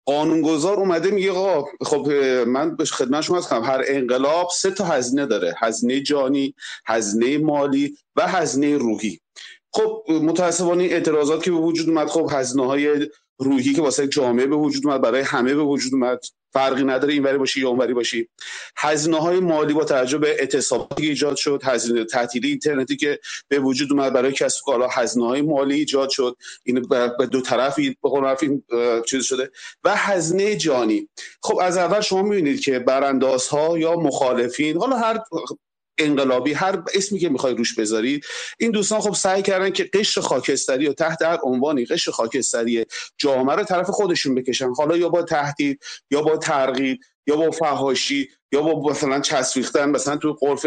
قانونگذار اومده میگه آقا خب من به خدمت شما هستم. هر انقلاب سه تا هزینه داره. هزینه جانی هزینه مالی و هزینه روحی. خب متاسفانه اعتراضات که به وجود اومد خب هزینه های روحی که واسه جامعه به وجود اومد برای همه به وجود اومد. فرقی نداره اینوری باشی یا اونوری باشی. هزینه های مالی با توجه به اعتصاباتی ایجاد شد هزینه تعطیلی اینترنتی که به وجود اومد برای کسب کالا هزینه های مالی ایجاد شد. این به دو طرفی به قول این چیز شده. و هزینه جانی. خب از اول شما می‌بینید که براندازها یا مخالفین حالا هر انقلابی هر اسمی که می‌خوای روش بذاری. این دوستان خب سعی کردن که قشر خاکستری و تحت هر عنوانی قشر خاکستری جامعه رو طرف خودشون بکشن. حالا یا با تهدید یا با ترغیب یا با فهاشی یا با مثلا چسبیختن مثلا تو قرف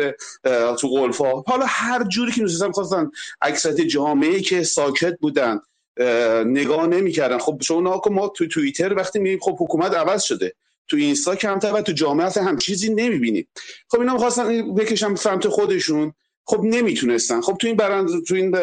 تو قلفا حالا هر جوری که دوستان خواستن اکثریت جامعه که ساکت بودن نگاه نمی‌کردن. خب شما ما تو توییتر وقتی میگیم خب حکومت عوض شده. تو اینستا کمتر و تو جامعه هم چیزی نمی‌بینیم خب اینا می‌خواستن بکشن سمت خودشون. خب نمی‌تونستن. خب تو این برند تو این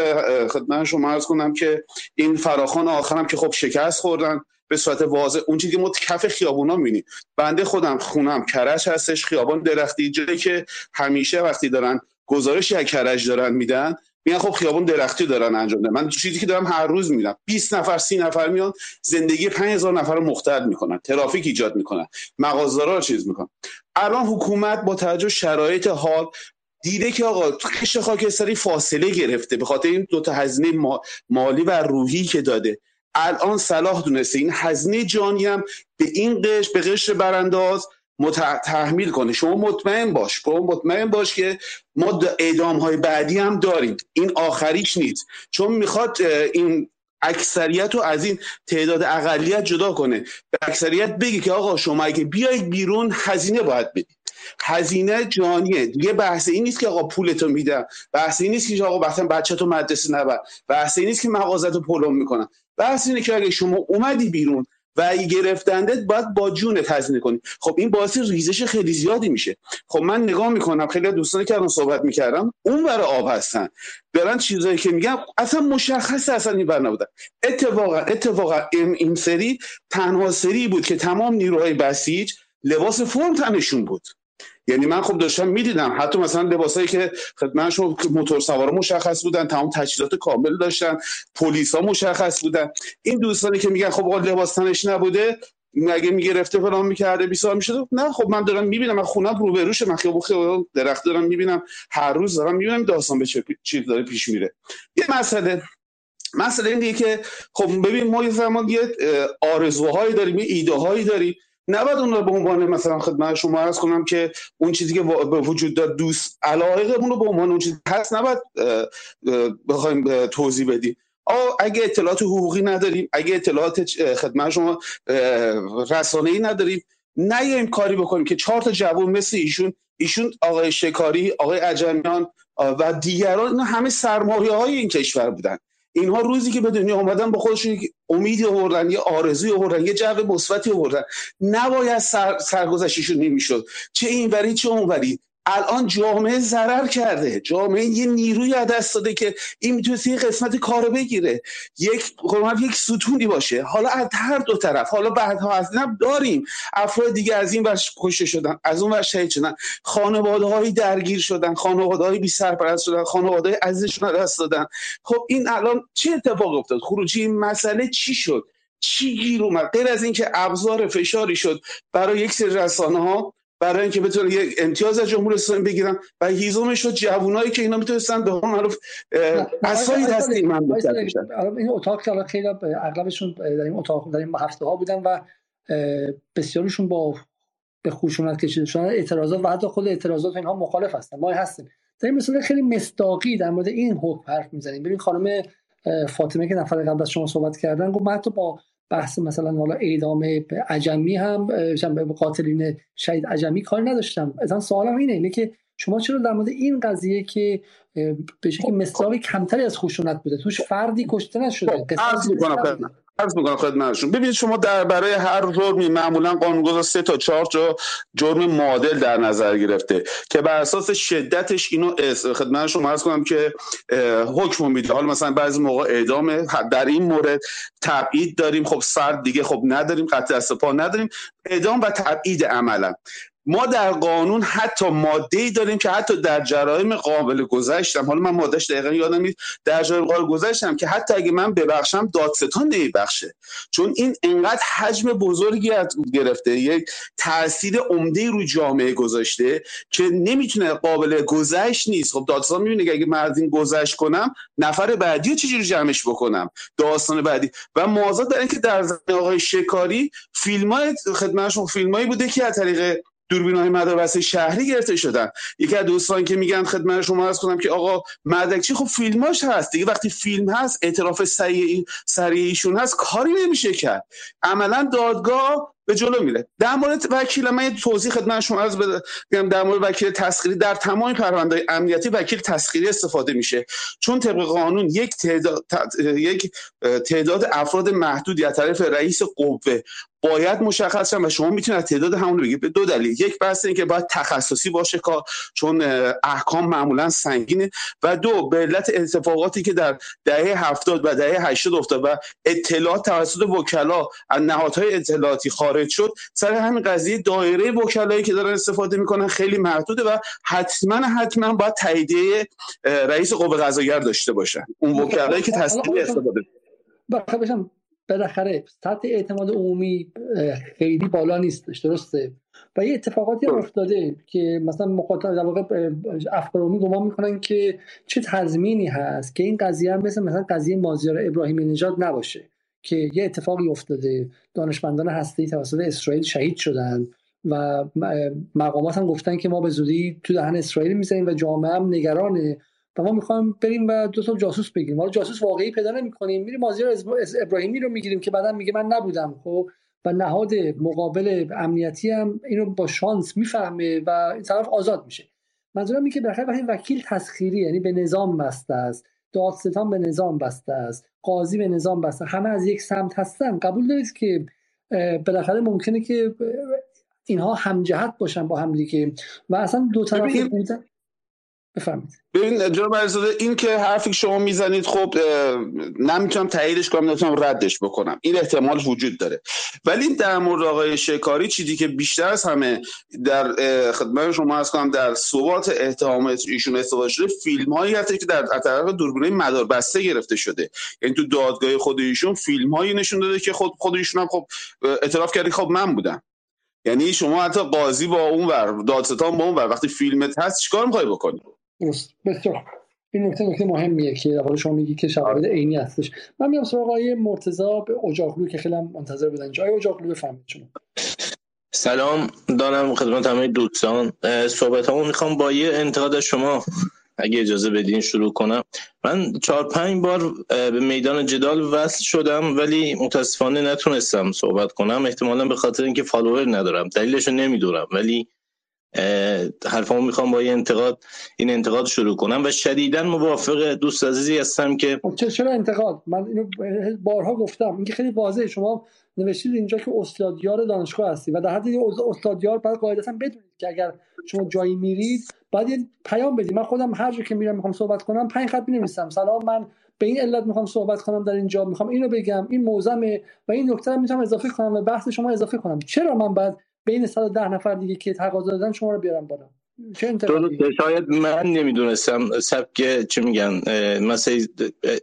خدمت شما عرض کنم که این فراخان آخرم که خب شکست خوردن به صورت واضح. اون چیزی که ما کف خیابونا می‌بینیم بنده خودم خونم کرج هستش خیابان درختی جایی که همیشه وقتی دارن گزارش یک کرج دارن میدن میگن خب خیابون درختی دارن انجام میدن. من چیزی که دارم هر روز می‌بینم. 20 نفر 30 نفر میان زندگی 5000 نفر رو مختل می‌کنن. ترافیک ایجاد می‌کنن. مغازه‌ها رو چیز می‌کنن. الان حکومت با توجه شرایط حال دیده که آقا تو قشر خاکستری فاصله گرفته. به خاطر این دو تا هزینه مالی و روحی که داده. الان صلاح دونسته. این هزینه جانی هم به این قشر به قشر برانداز تحمیل کنه شما مطمئن باش. شما مطمئن باش که ما اعدام های بعدی هم داریم. این آخریش نیست. چون می‌خواد این اکثریت رو از این تعداد اقلیت جدا کنه. به اکثریت بگی که آقا شما اگه بیایید بیرون هزینه باید بدید. هزینه جانیه. دیگه بحث این نیست که آقا پولتو میدم. بحث این نیست که آقا مثلا بچه تو مدرسه نبر. بحث این نیست که مغازتو پلم می‌کنن. بحث اینه که اگه شما اومدی بیرون و اگه گرفتندت باید با جون هزینه کنی. خب این باعث ریزش خیلی زیادی میشه. خب من نگاه می‌کنم خیلی دوستانی که الان صحبت می‌کردم اون برای آب هستن. برن چیزایی که میگم اصلا مشخص اصلا این بر نبودن. اتفاقا اتفاقا این سری تنها سری بود که تمام نیروهای بسیج لباس فرم تنشون بود. یعنی من خب داشتم می‌دیدم حتی مثلا لباسایی که خدمتشون موتور سوار مشخص بودن تمام تجهیزات کامل داشتن پلیس ها مشخص بودن. این دوستانی که میگن خب لباس تنش نبوده اگه می‌گرفته فلان می‌کرده 20 سال می‌شد؟ نه خب من دارم می‌بینم من خونم رو بروش من خیابون درخت دارم می‌بینم هر روز دارم می‌بینم داستان به چه چیز داره پیش میره. یه مسئله مسئله این که خب ببین ما یه زمان یه آرزوهایی داریم یه ایده هایی داریم. نباید اون رو به عنوان مثلا خدمت شما عرض کنم که اون چیزی که وجود داد دوست اون رو به عنوان اون چیزی هست نباید بخوایم توضیح بدیم. اگه اطلاعات حقوقی نداریم اگه اطلاعات خدمت شما رسانه ای نداریم نیایم کاری بکنیم که چهار تا جوان مثل ایشون ایشون آقای شکاری آقای عجمیان و دیگران اینا همه سرمایه های این کشور بودن. اینها روزی که به دنیا آمدن با خودشون امیدی آوردن یه آرزوی آوردن یه جو مثبتی آوردن. نباید سر سرگذشتشون نمی‌شد. چه اینوری چه اونوری. الان جامعه ضرر کرده. جامعه یه نیروی از دست داده که این می‌تونست یه قسمت کارو بگیره. یک خب یک ستونی باشه. حالا از هر دو طرف. حالا بعدها از نب داریم. افراد دیگه از این ور کشته شدن. از اون ور شهید شدن. خانواده هایی درگیر شدن. خانواده های بی سرپرست شدن. خانواده های عزیزشون دست دادن. خب این الان چه اتفاق افتاد؟ خروجی این مسئله چی شد؟ چی گیر اومد؟ غیر از اینکه ابزار فشاری شد برای یک سری رسانه ها برای اینکه بتونن یک امتیاز از جمهوری اسلامی بگیرن و هیزمش رو جوونایی که اینا می‌تونستن به قول معروف اسای دست بشن
این اتاق که خیلی اغلبشون در این اتاق در این هفته ها بودن و بسیارشون با به خشونت کشیده شدن. اعتراضات و حتی خود اعتراضات اینها مخالف هستن ما هستیم در این مثلا خیلی مستاقی در مورد این حکم حرف می‌زنیم. ببین خانم فاطمه که نفر قبل از شما صحبت کردن گفت من حتی با بحث مثلا حالا اعدام عجمی هم قاتلین شهید عجمی کاری نداشتم. اصلا سوالم اینه اینه که شما چرا در مورد این قضیه که به شکل مستاقی کمتری از خشونت بوده توش فردی کشته نشده
خب، عرض می‌کنم خدمتشون ببینید شما در برای هر جرمی معمولا قانونگذار سه تا چهار جا جرم معادل در نظر گرفته که بر اساس شدتش اینو خدمت شما عرض کنم که حکم میده. حالا مثلا بعضی موقع اعدامه در این مورد تبعید داریم. خب سرد دیگه خب نداریم قطع دست پا نداریم. اعدام و تبعید عملا. ما در قانون حتی ماده ای داریم که حتی در جرایم قابل گذشتم. حالا من مادهش دقیقا یادم نیست. در جرایم قابل گذشتم که حتی اگه من ببخشم دادستان نمیبخشه. چون این انقدر حجم بزرگی گرفته یک تاثیر عمده رو جامعه گذاشته که نمی‌تونه قابل گذشت نیست. خب دادستان می‌بینه که اگه من این گذشت کنم نفر بعدی رو چجوری جمعش بکنم؟ داستان بعدی. و مازاد در اینکه در آقای شکاری فیلم های خدمتشون فیلمایی بوده که از طریق دوربین های شهری گرفته شدن. یکی از دوستان که میگن خدمت شما از کنم که آقا مدرکچی خب فیلماش هست دیگه. وقتی فیلم هست اعتراف سریع ایشون هست کاری نمیشه کرد. عملا دادگاه به جلو میره. در مورد وکیل من توضیح خدمت شما از بگم در مورد وکیل تسخیری در تمام پرونده امنیتی وکیل تسخیری استفاده میشه. چون طبق قانون یک تعداد تعداد افراد محدودی از طرف رئیس قوه باید مشخص و شما می‌تونید تعداد همون بگید به دو دلیل. یک بحث این که باید تخصصی باشه کار چون احکام معمولا سنگینه. و دو به علت اتفاقاتی که در دهه هفتاد و دهه 80 افتاد و اطلاعات توسط وکلا از نهادهای اطلاعاتی خارج شد سر همین قضیه دایره وکلایی که دارن استفاده می‌کنن خیلی محدوده و حتما حتما باید تاییدیه رئیس قوه قضاییه داشته باشن. اون وکلایی که تصدیق استفاده
باشم بالاخره سطح اعتماد عمومی خیلی بالا نیستش درسته؟ و یه اتفاقاتی افتاده که مثلا مخاطب در واقع افکار عمومی گمان می‌کنن که چه تضمینی هست که این قضیه هم مثل مثلا قضیه مازیار ابراهیمی نژاد نباشه که یه اتفاقی افتاده. دانشمندان هستی توسط اسرائیل شهید شدن و مقامات هم گفتن که ما به زودی تو دهن اسرائیل می‌زنیم و جامعه هم نگرانه. و ما می‌خوایم بریم و دو تا جاسوس بگیریم. حالا جاسوس واقعی پیدا نمی‌کنیم میریم مازیار ابراهیمی رو می‌گیریم که بعدا میگه من نبودم خب؟ و نهاد مقابل امنیتی هم اینو با شانس می‌فهمه و این طرف آزاد میشه. منظورم اینه که بالاخره وقتی وکیل تسخیری یعنی به نظام بسته است دادستان به نظام بسته است قاضی به نظام بسته همه از یک سمت هستن قبول دارید که بالاخره ممکنه که اینها همجهت باشن با هم دیگه. و اصلا دو طرف بودن بفرمایید.
ببین جناب علیزاده این که حرفی شما می‌زنید خب نمی‌تونم تاییدش کنم نمی‌تونم ردش بکنم. این احتمال وجود داره. ولی در مورد آقای شکاری چیزی که بیشتر از همه در خدمت شما از کنم در ثبات اتهام ایشون استفاده شده فیلم هایی هست که در طرف دوربین مدار بسته گرفته شده. یعنی تو دادگاه خود ایشون فیلم هایی نشون داده که خود خود ایشون هم خب اعتراف کردی خب من بودم. یعنی شما حتی قاضی با اون ور دادستان با اون ور وقتی فیلمت هست چیکار می‌خوای بکنی؟
درست. بسیار این نکته نکته مهمیه که در شما میگی که شواهد عینی هستش. من میام سراغ آقای مرتضی به اجاقلو که خیلی منتظر بودن. جای اجاقلو بفهمید شما.
سلام. دارم خدمت همه دوستان. صحبت همون می‌خوام با یه انتقاد شما اگه اجازه بدین شروع کنم. من چهار پنج بار به میدان جدال وصل شدم ولی متاسفانه نتونستم صحبت کنم. احتمالا به خاطر اینکه فالوور ندارم. دلیلش رو نمی‌دونم ولی حرفمو می‌خوام با این انتقاد این انتقاد شروع کنم و شدیدا موافق دوست عزیزی هستم که
خب چرا انتقاد؟ من اینو بارها گفتم. اینکه خیلی واضحه. شما نوشتید اینجا که استادیار دانشگاه هستی و در حد استادیار بعد قاعدتا بدونید که اگر شما جایی میرید باید یه پیام بدید. من خودم هر جا که میرم می‌خوام صحبت کنم پنج خط می‌نویسم. سلام من به این علت می‌خوام صحبت کنم در اینجا. می‌خوام اینو بگم این موزمه و این نکته رو می‌تونم اضافه کنم و بحث شما اضافه کنم. چرا من بعد بین 110 نفر دیگه که تقاضا دادن شما رو بیارم بالا.
شاید من نمی‌دونستم سبک چه میگن. مثلا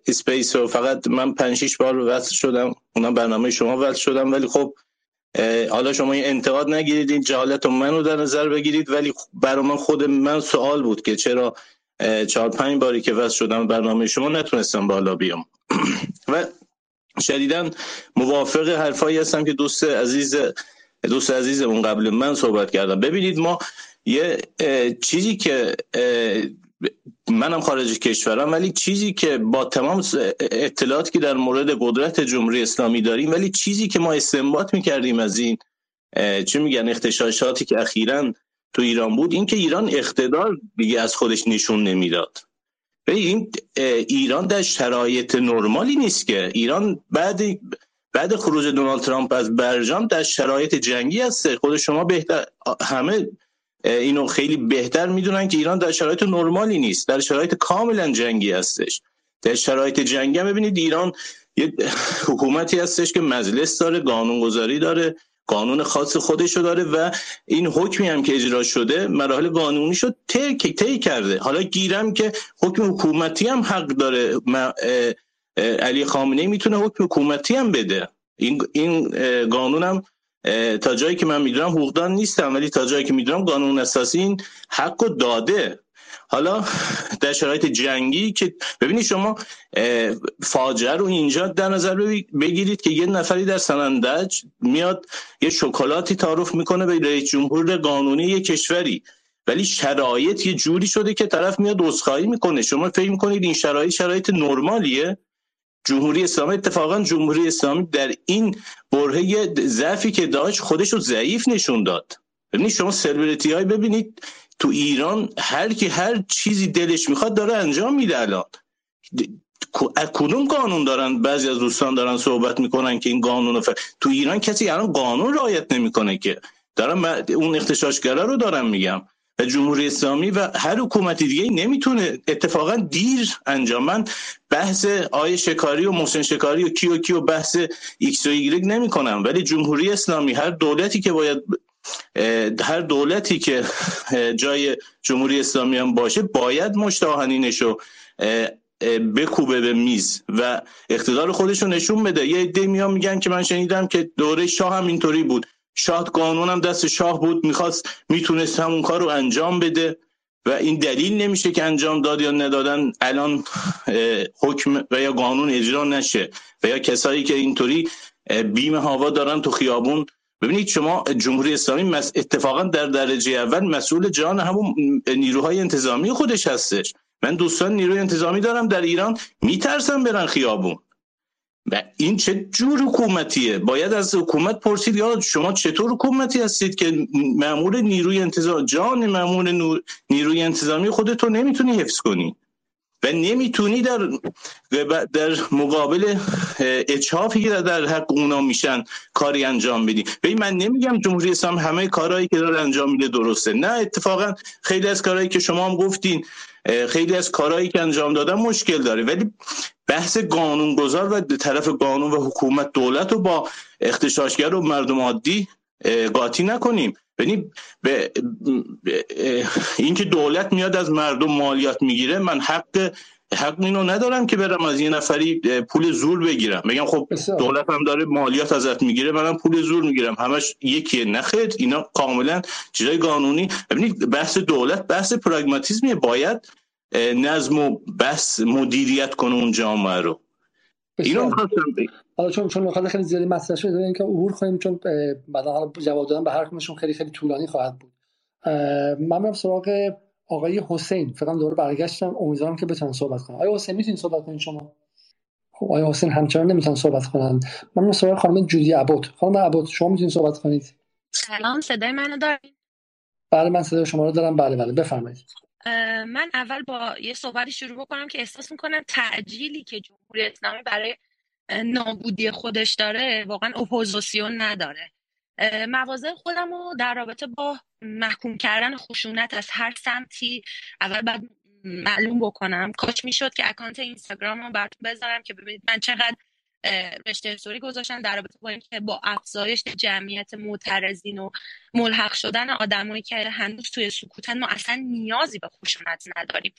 space رو فقط من 5 6 بار وصل شدم. اونم برنامه شما وصل شدم. ولی خب
حالا شما این انتقاد نگیرید. این جهالت منو در نظر بگیرید. ولی برای من خود من سوال بود که چرا چهار پنج باری که وصل شدم برنامه شما نتونستم بالا بیام. و شدیدا موافق حرفایی هستم که دوست عزیز دوست عزیزمون قبل من صحبت کردم. ببینید ما یه چیزی که منم خارج کشورم ولی چیزی که با تمام اطلاعاتی که در مورد قدرت جمهوری اسلامی داریم ولی چیزی که ما استنباط می‌کردیم از این چه میگن اختشاشاتی که اخیرا تو ایران بود این که ایران اقتدار دیگه از خودش نشون نمی‌داد. این ایران در شرایط نرمالی نیست که. ایران بعد بعد خروج دونالد ترامپ از برجام در شرایط جنگی هست خود شما بهتر همه اینو خیلی بهتر می‌دونن که ایران در شرایط نرمالی نیست. در شرایط کاملا جنگی هستش. در شرایط جنگی هم ببینید ایران یه حکومتی هستش که مجلس داره قانونگذاری داره قانون خاص خودشو داره و این حکمی هم که اجرا شده مراحل قانونی شد طی کرده. حالا گیرم که حکم حکومتی هم حق داره علی خامنه می‌تونه حکم حکومتی هم بده. این این قانون هم تا جایی که من می‌دونم حقوقدان نیستم ولی تا جایی که می‌دونم قانون اساسی این حق داده. حالا در شرایط جنگی که ببینید شما فاجعه رو اینجا در نظر بگیرید که یه نفری در سنندج میاد یه شکلاتی تعارف می‌کنه به رئیس جمهور قانونی یه کشوری. ولی شرایط یه جوری شده که طرف میاد عذرخواهی می‌کنه. شما فکر می‌کنید این شرایط شرایط نرمالیه؟ جمهوری اسلامی اتفاقا جمهوری اسلامی در این برهه ضعفی که داشت خودش رو ضعیف نشون داد. ببینید شما سلبریتی های ببینید تو ایران هر کی هر چیزی دلش می‌خواد داره انجام میده الان. کدوم قانون دارن؟ بعضی از دوستان دارن صحبت می‌کنن که این قانون ف... تو ایران کسی الان قانون رعایت نمی‌کنه که. دارم اون اغتشاشگره رو دارم میگم. جمهوری اسلامی و هر حکومتی دیگه نمی‌تونه اتفاقا دیر انجام. من بحث آقای شکاری و محسن شکاری و کی و کی و بحث ایکس و ایگرگ نمی کنم ولی جمهوری اسلامی هر دولتی که باید هر دولتی که جای جمهوری اسلامی هم باشه باید مشت آهنینش رو بکوبه به میز و اقتدار خودش رو نشون بده. یه عده میان میگن که من شنیدم که دوره شاه هم اینطوری بود. شاه قانونم دست شاه بود می‌خواست می‌تونست همون کار رو انجام بده و این دلیل نمیشه که انجام داد یا ندادن. الان حکم و یا قانون اجرا نشه و یا کسایی که اینطوری بیم هوا دارن تو خیابون. ببینید شما جمهوری اسلامی اتفاقا در درجه اول مسئول جان همون نیروهای انتظامی خودش هستش. من دوستان نیروی انتظامی دارم در ایران میترسم برن خیابون. و این چه جور حکومتیه؟ باید از حکومت پرسید یا شما چطور حکومتی هستید که مامور نیروی انتظام جان مامور نیروی انتظامی خودتو نمی‌تونی حفظ کنی؟ و نمی‌تونی در در مقابل اچافی که در حق اونا میشن کاری انجام بدی. و من نمیگم جمهوری اسلام همه کارهایی که داره انجام میده درسته. نه اتفاقا خیلی از کارهایی که شما هم گفتین خیلی از کارهایی که انجام دادن مشکل داره. ولی بحث گذار و طرف قانون و حکومت دولت رو با اختشاشگر و مردم عادی قاطی نکنیم. یعنی به اینکه دولت میاد از مردم مالیات می‌گیره من حق حق اینو ندارم که برم از یه نفری پول زور بگیرم. بگم خب دولت هم داره مالیات ازت می‌گیره منم پول زور می‌گیرم. همش یکیه نخیر اینا کاملا چیزای قانونی. ببینید بحث دولت بحث پراگماتیزمیه. باید نظم و بحث مدیریت کنه اون جامعه رو. اینو می‌خواستم
حالا چون چون مخاطب خیلی زیادی مطرح شده اینکه عبور کنیم چون بعدا حالا جواب دادن به هر کدومشون خیلی خیلی طولانی خواهد بود. من میرم سراغ آقای حسین. فقط دوره برگشتم. امیدوارم که بتونن صحبت کنن. آقای حسین می‌تونید صحبت کنید شما؟ خب آقای حسین همچنان نمی‌تونن صحبت کنن. من میرم سراغ خانم جودی عبود. خانم عبود شما می‌تونید صحبت کنید؟
سلام صدای منو دارید؟
بله من صدای شما رو دارم. بله بله بفرمایید.
من اول با یه صحبتی شروع بکنم که احساس می‌کنم تعجیلی که جمهوری اسلامی برای نابودی خودش داره واقعا اپوزیسیون نداره. مواضع خودم رو در رابطه با محکوم کردن خشونت از هر سمتی اول بعد معلوم بکنم. کاش می‌شد که اکانت اینستاگرام رو براتون بذارم که ببینید من چقدر رشته استوری گذاشتن در رابطه با اینکه با افزایش جمعیت معترضین و ملحق شدن آدمایی که هنوز توی سکوتن ما اصلا نیازی به خشونت نداریم.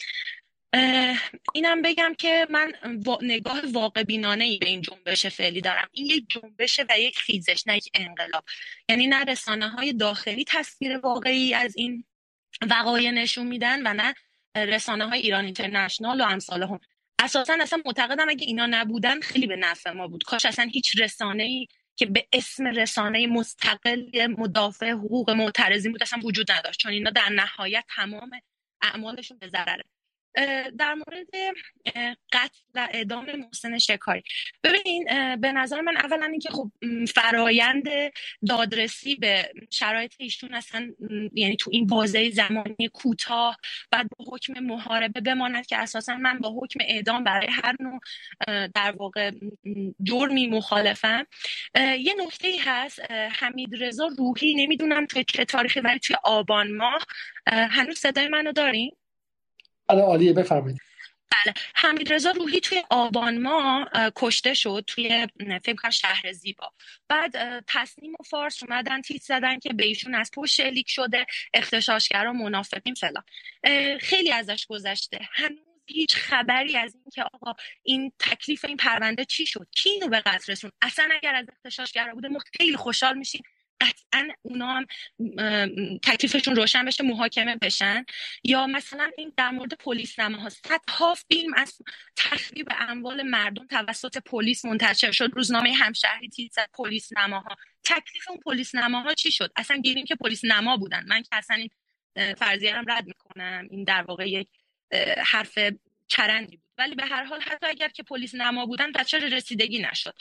اینم بگم که من نگاه واقع بینانه ای به این جنبش فعلی دارم. این یک جنبشه و یک خیزش نه یک انقلاب. یعنی نه رسانه های داخلی تصویر واقعی از این وقایع نشون میدن و نه رسانه های ایران اینترنشنال و امثال هم. اساسا اصلا معتقدم اگه اینا نبودن خیلی به نفع ما بود. کاش اصلا هیچ رسانه ای که به اسم رسانه مستقل مدافع حقوق معترضین بود اصلا وجود نداشت چون اینا در نهایت تمام اعمالشون به ضرره. در مورد قتل اعدام محسن شکاری. ببینین به نظر من اولا اینکه خب فرایند دادرسی به شرایط ایشون اصلا یعنی تو این بازه زمانی کوتاه بعد با حکم محاربه بماند که اساسا من با حکم اعدام برای هر نوع در واقع جرمی مخالفم. یه نکته ای هست حمید رضا روحی نمی‌دونم توی چه تاریخی ولی توی آبان ماه هنوز صدای منو دارین؟
آره، عالیه بفرمایید.
بله. حمید رضا روحی توی آبان ما کشته شد توی فکر شهر زیبا. بعد تصنیم و فارس اومدن تیت زدن که به ایشون از پشت شلیک شده اختشاشگرا منافقین فلان. خیلی ازش گذشته. هنوز هیچ خبری از این که آقا این تکلیف این پرونده چی شد؟ کی اینو به قتل رسون اصلا اگر از اختشاشگرا بوده ما خیلی خوشحال میشیم قطعا اونا هم تکلیفشون روشن بشه محاکمه بشن. یا مثلا این در مورد پلیس ها صدها فیلم از تخریب اموال مردم توسط پلیس منتشر شد. روزنامه همشهری تیز پلیس نماها تکلیف اون پلیس نماها چی شد؟ اصلا گیریم که پلیس نما بودن. من که اصلا این فرضیه رد می‌کنم. این در واقع یک حرف چرندی ولی به هر حال حتی اگر که پلیس نما بودن بچه رسیدگی نشد.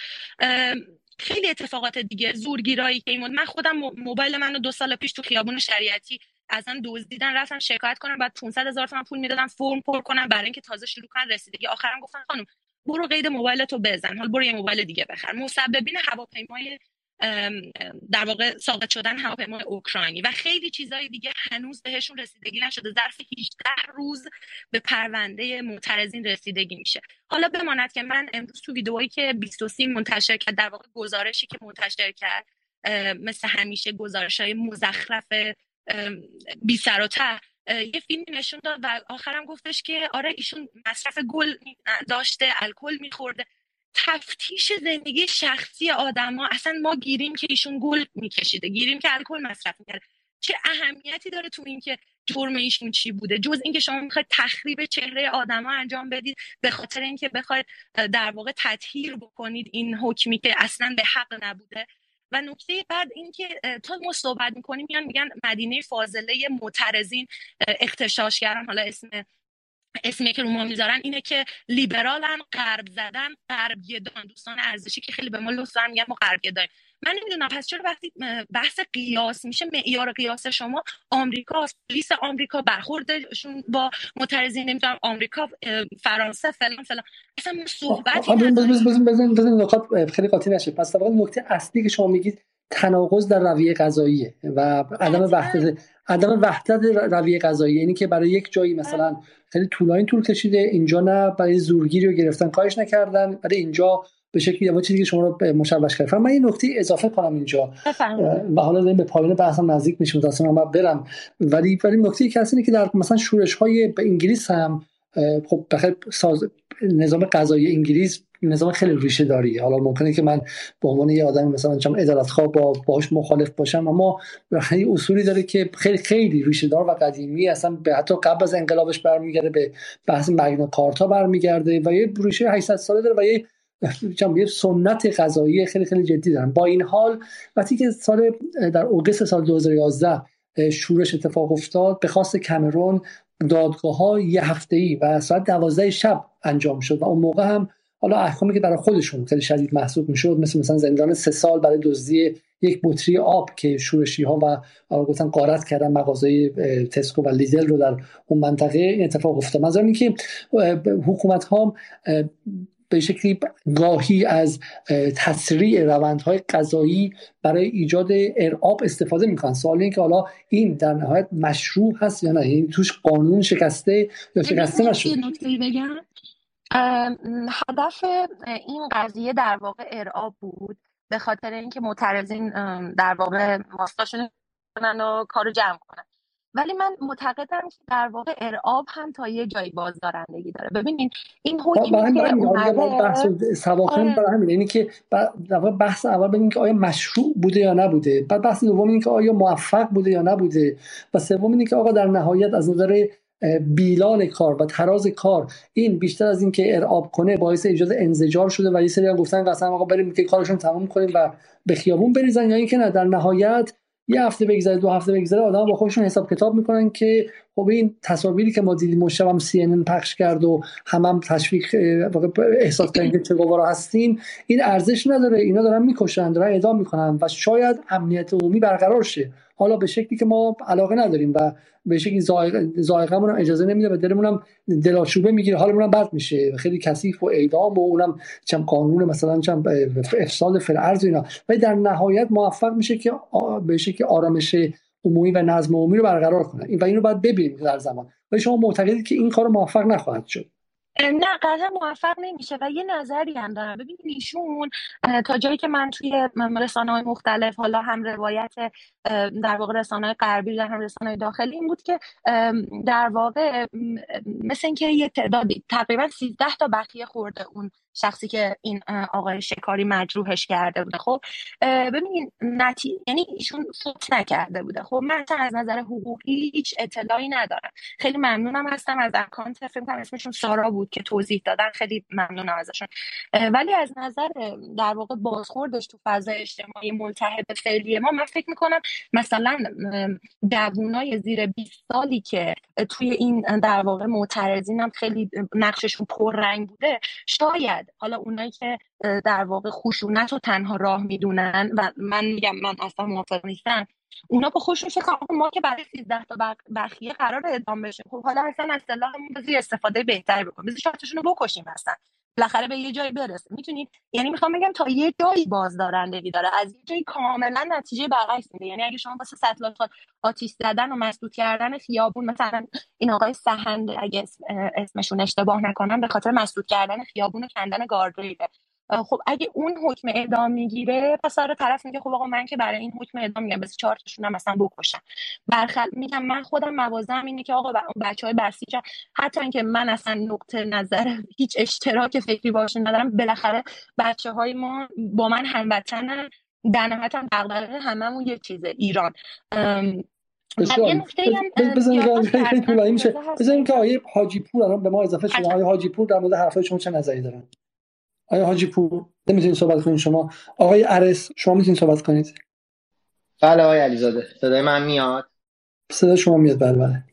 خیلی اتفاقات دیگه زورگیرایی که این من خودم موبایل منو دو سال پیش تو خیابون شریعتی ازم دزدیدن رفتم شکایت کنم بعد 500 هزار تومن پول می‌دادم فرم پر کنم برای اینکه تازه شروع کنن رسیدگی. آخرم گفتن خانم برو قید موبایل تو بزن. حال برو یه موبایل دیگه بخر. مسببین هواپیمای در واقع ساقط شدن هواپیمای اوکراینی. و خیلی چیزهای دیگه هنوز بهشون رسیدگی نشده. ظرف 18 روز به پرونده معترضین رسیدگی میشه. حالا بماند که من امروز تو ویدئویی که 23 منتشر کرد در واقع گزارشی که منتشر کرد مثل همیشه گزارش های مزخرف بی سر و یه فیلمی نشون داد و آخرم گفتش که آره ایشون مصرف گل داشته الکل میخورده. تفتیش زندگی شخصی آدما اصلا ما گیریم که ایشون گل میکشیده گیریم که الکل مصرف می‌کرده چه اهمیتی داره تو اینکه جرم ایشون چی بوده؟ جز اینکه شما می‌خواید تخریب چهره آدما انجام بدید به خاطر اینکه بخواید در واقع تطهیر بکنید این حکمی که اصلا به حق نبوده. و نکته بعد اینکه تا ما صحبت می‌کنیم میان میگن مدینه فاضله معترضین اختشاشگران. حالا اسم اسمی که رو ما می‌ذارن اینه که لیبرالن غرب زدن غرب گدان دوستان ارزشی که خیلی به ما لطف دارن میگن ما غرب گداییم من نمی‌دونم پس چرا وقتی بحث قیاس میشه معیار قیاس شما آمریکا پلیس آمریکا برخوردشون با معترضین نمی‌دونم آمریکا فرانسه فلان فلان. اصلا صحبت
بزن بزن بزن نکات خیلی قاطی نشه. پس نکته اصلی که شما میگید تناقض در رویه قضاییه و عدم وحدت عدم وحدت رویه قضایی یعنی که برای یک جایی مثلا خیلی طولانی طول کشیده اینجا نه برای زورگیری رو گرفتن کارش نکردن برای اینجا به شکلی اما چیزی که شما رو مشوش کردم من این نکته اضافه کنم اینجا. و حالا داریم به پایان بحثم نزدیک میشیم متأسفانه من برم. ولی ولی نکته که اینه که در مثلا شورش های به انگلیس هم خب بخیر ساز نظام قضایی انگلیس نظام خیلی ریشه داری. حالا ممکنه که من به عنوان یه آدم مثلا چم ادالت با باهاش مخالف باشم اما یه اصولی داره که خیلی خیلی ریشه دار و قدیمی اصلا به حتی قبل از انقلابش برمیگرده به بحث مگنا کارتا برمیگرده و یه ریشه 800 ساله داره و یه یه سنت غذایی خیلی خیلی جدی دارن. با این حال وقتی که سال در اوگست سال 2011 شورش اتفاق افتاد به خواست کمرون دادگاه ها یه هفته ای و ساعت دوازده شب انجام شد و اون موقع هم حالا احکامی که برای خودشون خیلی شدید محسوب می‌شد مثل مثلا زندان سه سال برای دزدی یک بطری آب که شورشی ها و گفتن قارت کردن مغازه تسکو و لیدل رو در اون منطقه این اتفاق افتاد. منظورم این که حکومت ها به شکلی گاهی از تسریع روندهای قضایی برای ایجاد ارعاب استفاده می‌کنن. سوال این که حالا این در نهایت مشروع هست یا نه؟ این یعنی توش قانون شکسته یا شکسته نشده؟
هدف این قضیه در واقع ارعاب بود به خاطر اینکه معترضین در واقع ماستاشون کنن و کارو جمع کنن. ولی من معتقدم که در واقع ارعاب هم تا یه جایی بازدارندگی داره. ببینین این حکمی که اومده
بحث
آره.
برای همین یعنی که در واقع بحث اول ببینیم که آیا مشروع بوده یا نبوده. بعد بحث دوم اینه که آیا موفق بوده یا نبوده. و سوم اینه که آقا در نهایت از نظر بیلان کار و تراز کار این بیشتر از اینکه ارعاب کنه باعث ایجاد انزجار شده و یه سری هم گفتن قسم آقا بریم که کارشون تمام کنیم و به خیابون بریزن یا اینکه نه. در نهایت یه هفته بگذره دو هفته بگذره آدم با خودشون حساب کتاب می‌کنن که خب این تصاویری که ما دیدیم مشتبه هم سی پخش کرد و هم هم تشویق احساس کردن که چه گوارا هستیم این ارزش نداره. اینا دارن می‌کشن دارن اعدام می‌کنن و شاید امنیت عمومی برقرار شه. حالا به شکلی که ما علاقه نداریم و به شکلی زائقمون اجازه نمیده و دلمون هم دلاشوبه می‌گیره. حالمون هم بد میشه. خیلی کثیف و اعدام و اونم چم قانون مثلا چم افساد فرعرض اینا. ولی در نهایت موفق میشه که به شکلی آرامش عمومی و نظم عمومی رو برقرار کنه. و اینو باید ببینیم در زمان. ولی شما معتقدید که این کار موفق نخواهد شد.
نه قطعا موفق نمیشه و یه نظری هم دارم. ببینید ایشون تا جایی که من توی رسانه های مختلف حالا هم روایت در واقع رسانه های غربی هم رسانه های داخلی این بود که در واقع مثل اینکه یه تعدادی تقریبا 13 تا بقیه خورده اون شخصی که این آقای شکاری مجروحش کرده بوده. خب ببینین نتی... یعنی ایشون فوت نکرده بوده. خب من از نظر حقوقی هیچ اطلاعی ندارم. خیلی ممنونم هستم از اکانت. فکر کنم اسمشون سارا بود که توضیح دادن. خیلی ممنونم ازشون. ولی از نظر در واقع بازخوردش تو فضای اجتماعی ملتهب فعلی ما من فکر می‌کنم مثلا جوونای زیر 20 سالی که توی این در واقع معترضین هم خیلی نقششون پررنگ بوده شاید حالا اونایی که در واقع خشونت رو تنها راه می‌دونن و من میگم من اصلا موافق نیستم اونا با خودشون فکر ما که برای 13 تا بخیه قرار اعدام بشه خب حالا اصلا از سلاحمون بذاری استفاده بهتری بکن بذار شاتشون رو بکشیم اصلا. بالاخره به یه جایی برسه. می‌تونید یعنی می‌خوام بگم تا یه جایی بازدارندگی داره از یه جایی کاملا نتیجه برعکس میده. یعنی اگه شما واسه سطل آتیش زدن و مسدود کردن خیابون مثلا این آقای سهند اگه اسمشون اشتباه نکنم به خاطر مسدود کردن خیابون و کندن گاردریله خب اگه اون حکم اعدام می‌گیره پس آره طرف میگه خب آقا من که برای این حکم اعدام میگم بس چهار تاشون هم مثلا بکشم برخل میگم من خودم موازم اینه که آقا بچه های بسیج حتی اینکه من اصلا نقطه نظر هیچ اشتراک فکری باشون ندارم بالاخره بچه های ما با من هموطنن در نهایت هم دغدغه هممون یه چیزه ایران.
بزنیم که آیه حاجی پور الان به ما اضافه شده آیه حاجی پور در مورد حرفای شما چه نظری دارن؟ آیا حاجی پور نمی‌تونید صحبت کنید شما. آقای ارس شما می‌تونید صحبت کنید.
بله آقای علیزاده صدای من میاد؟
صدای شما میاد بله بله.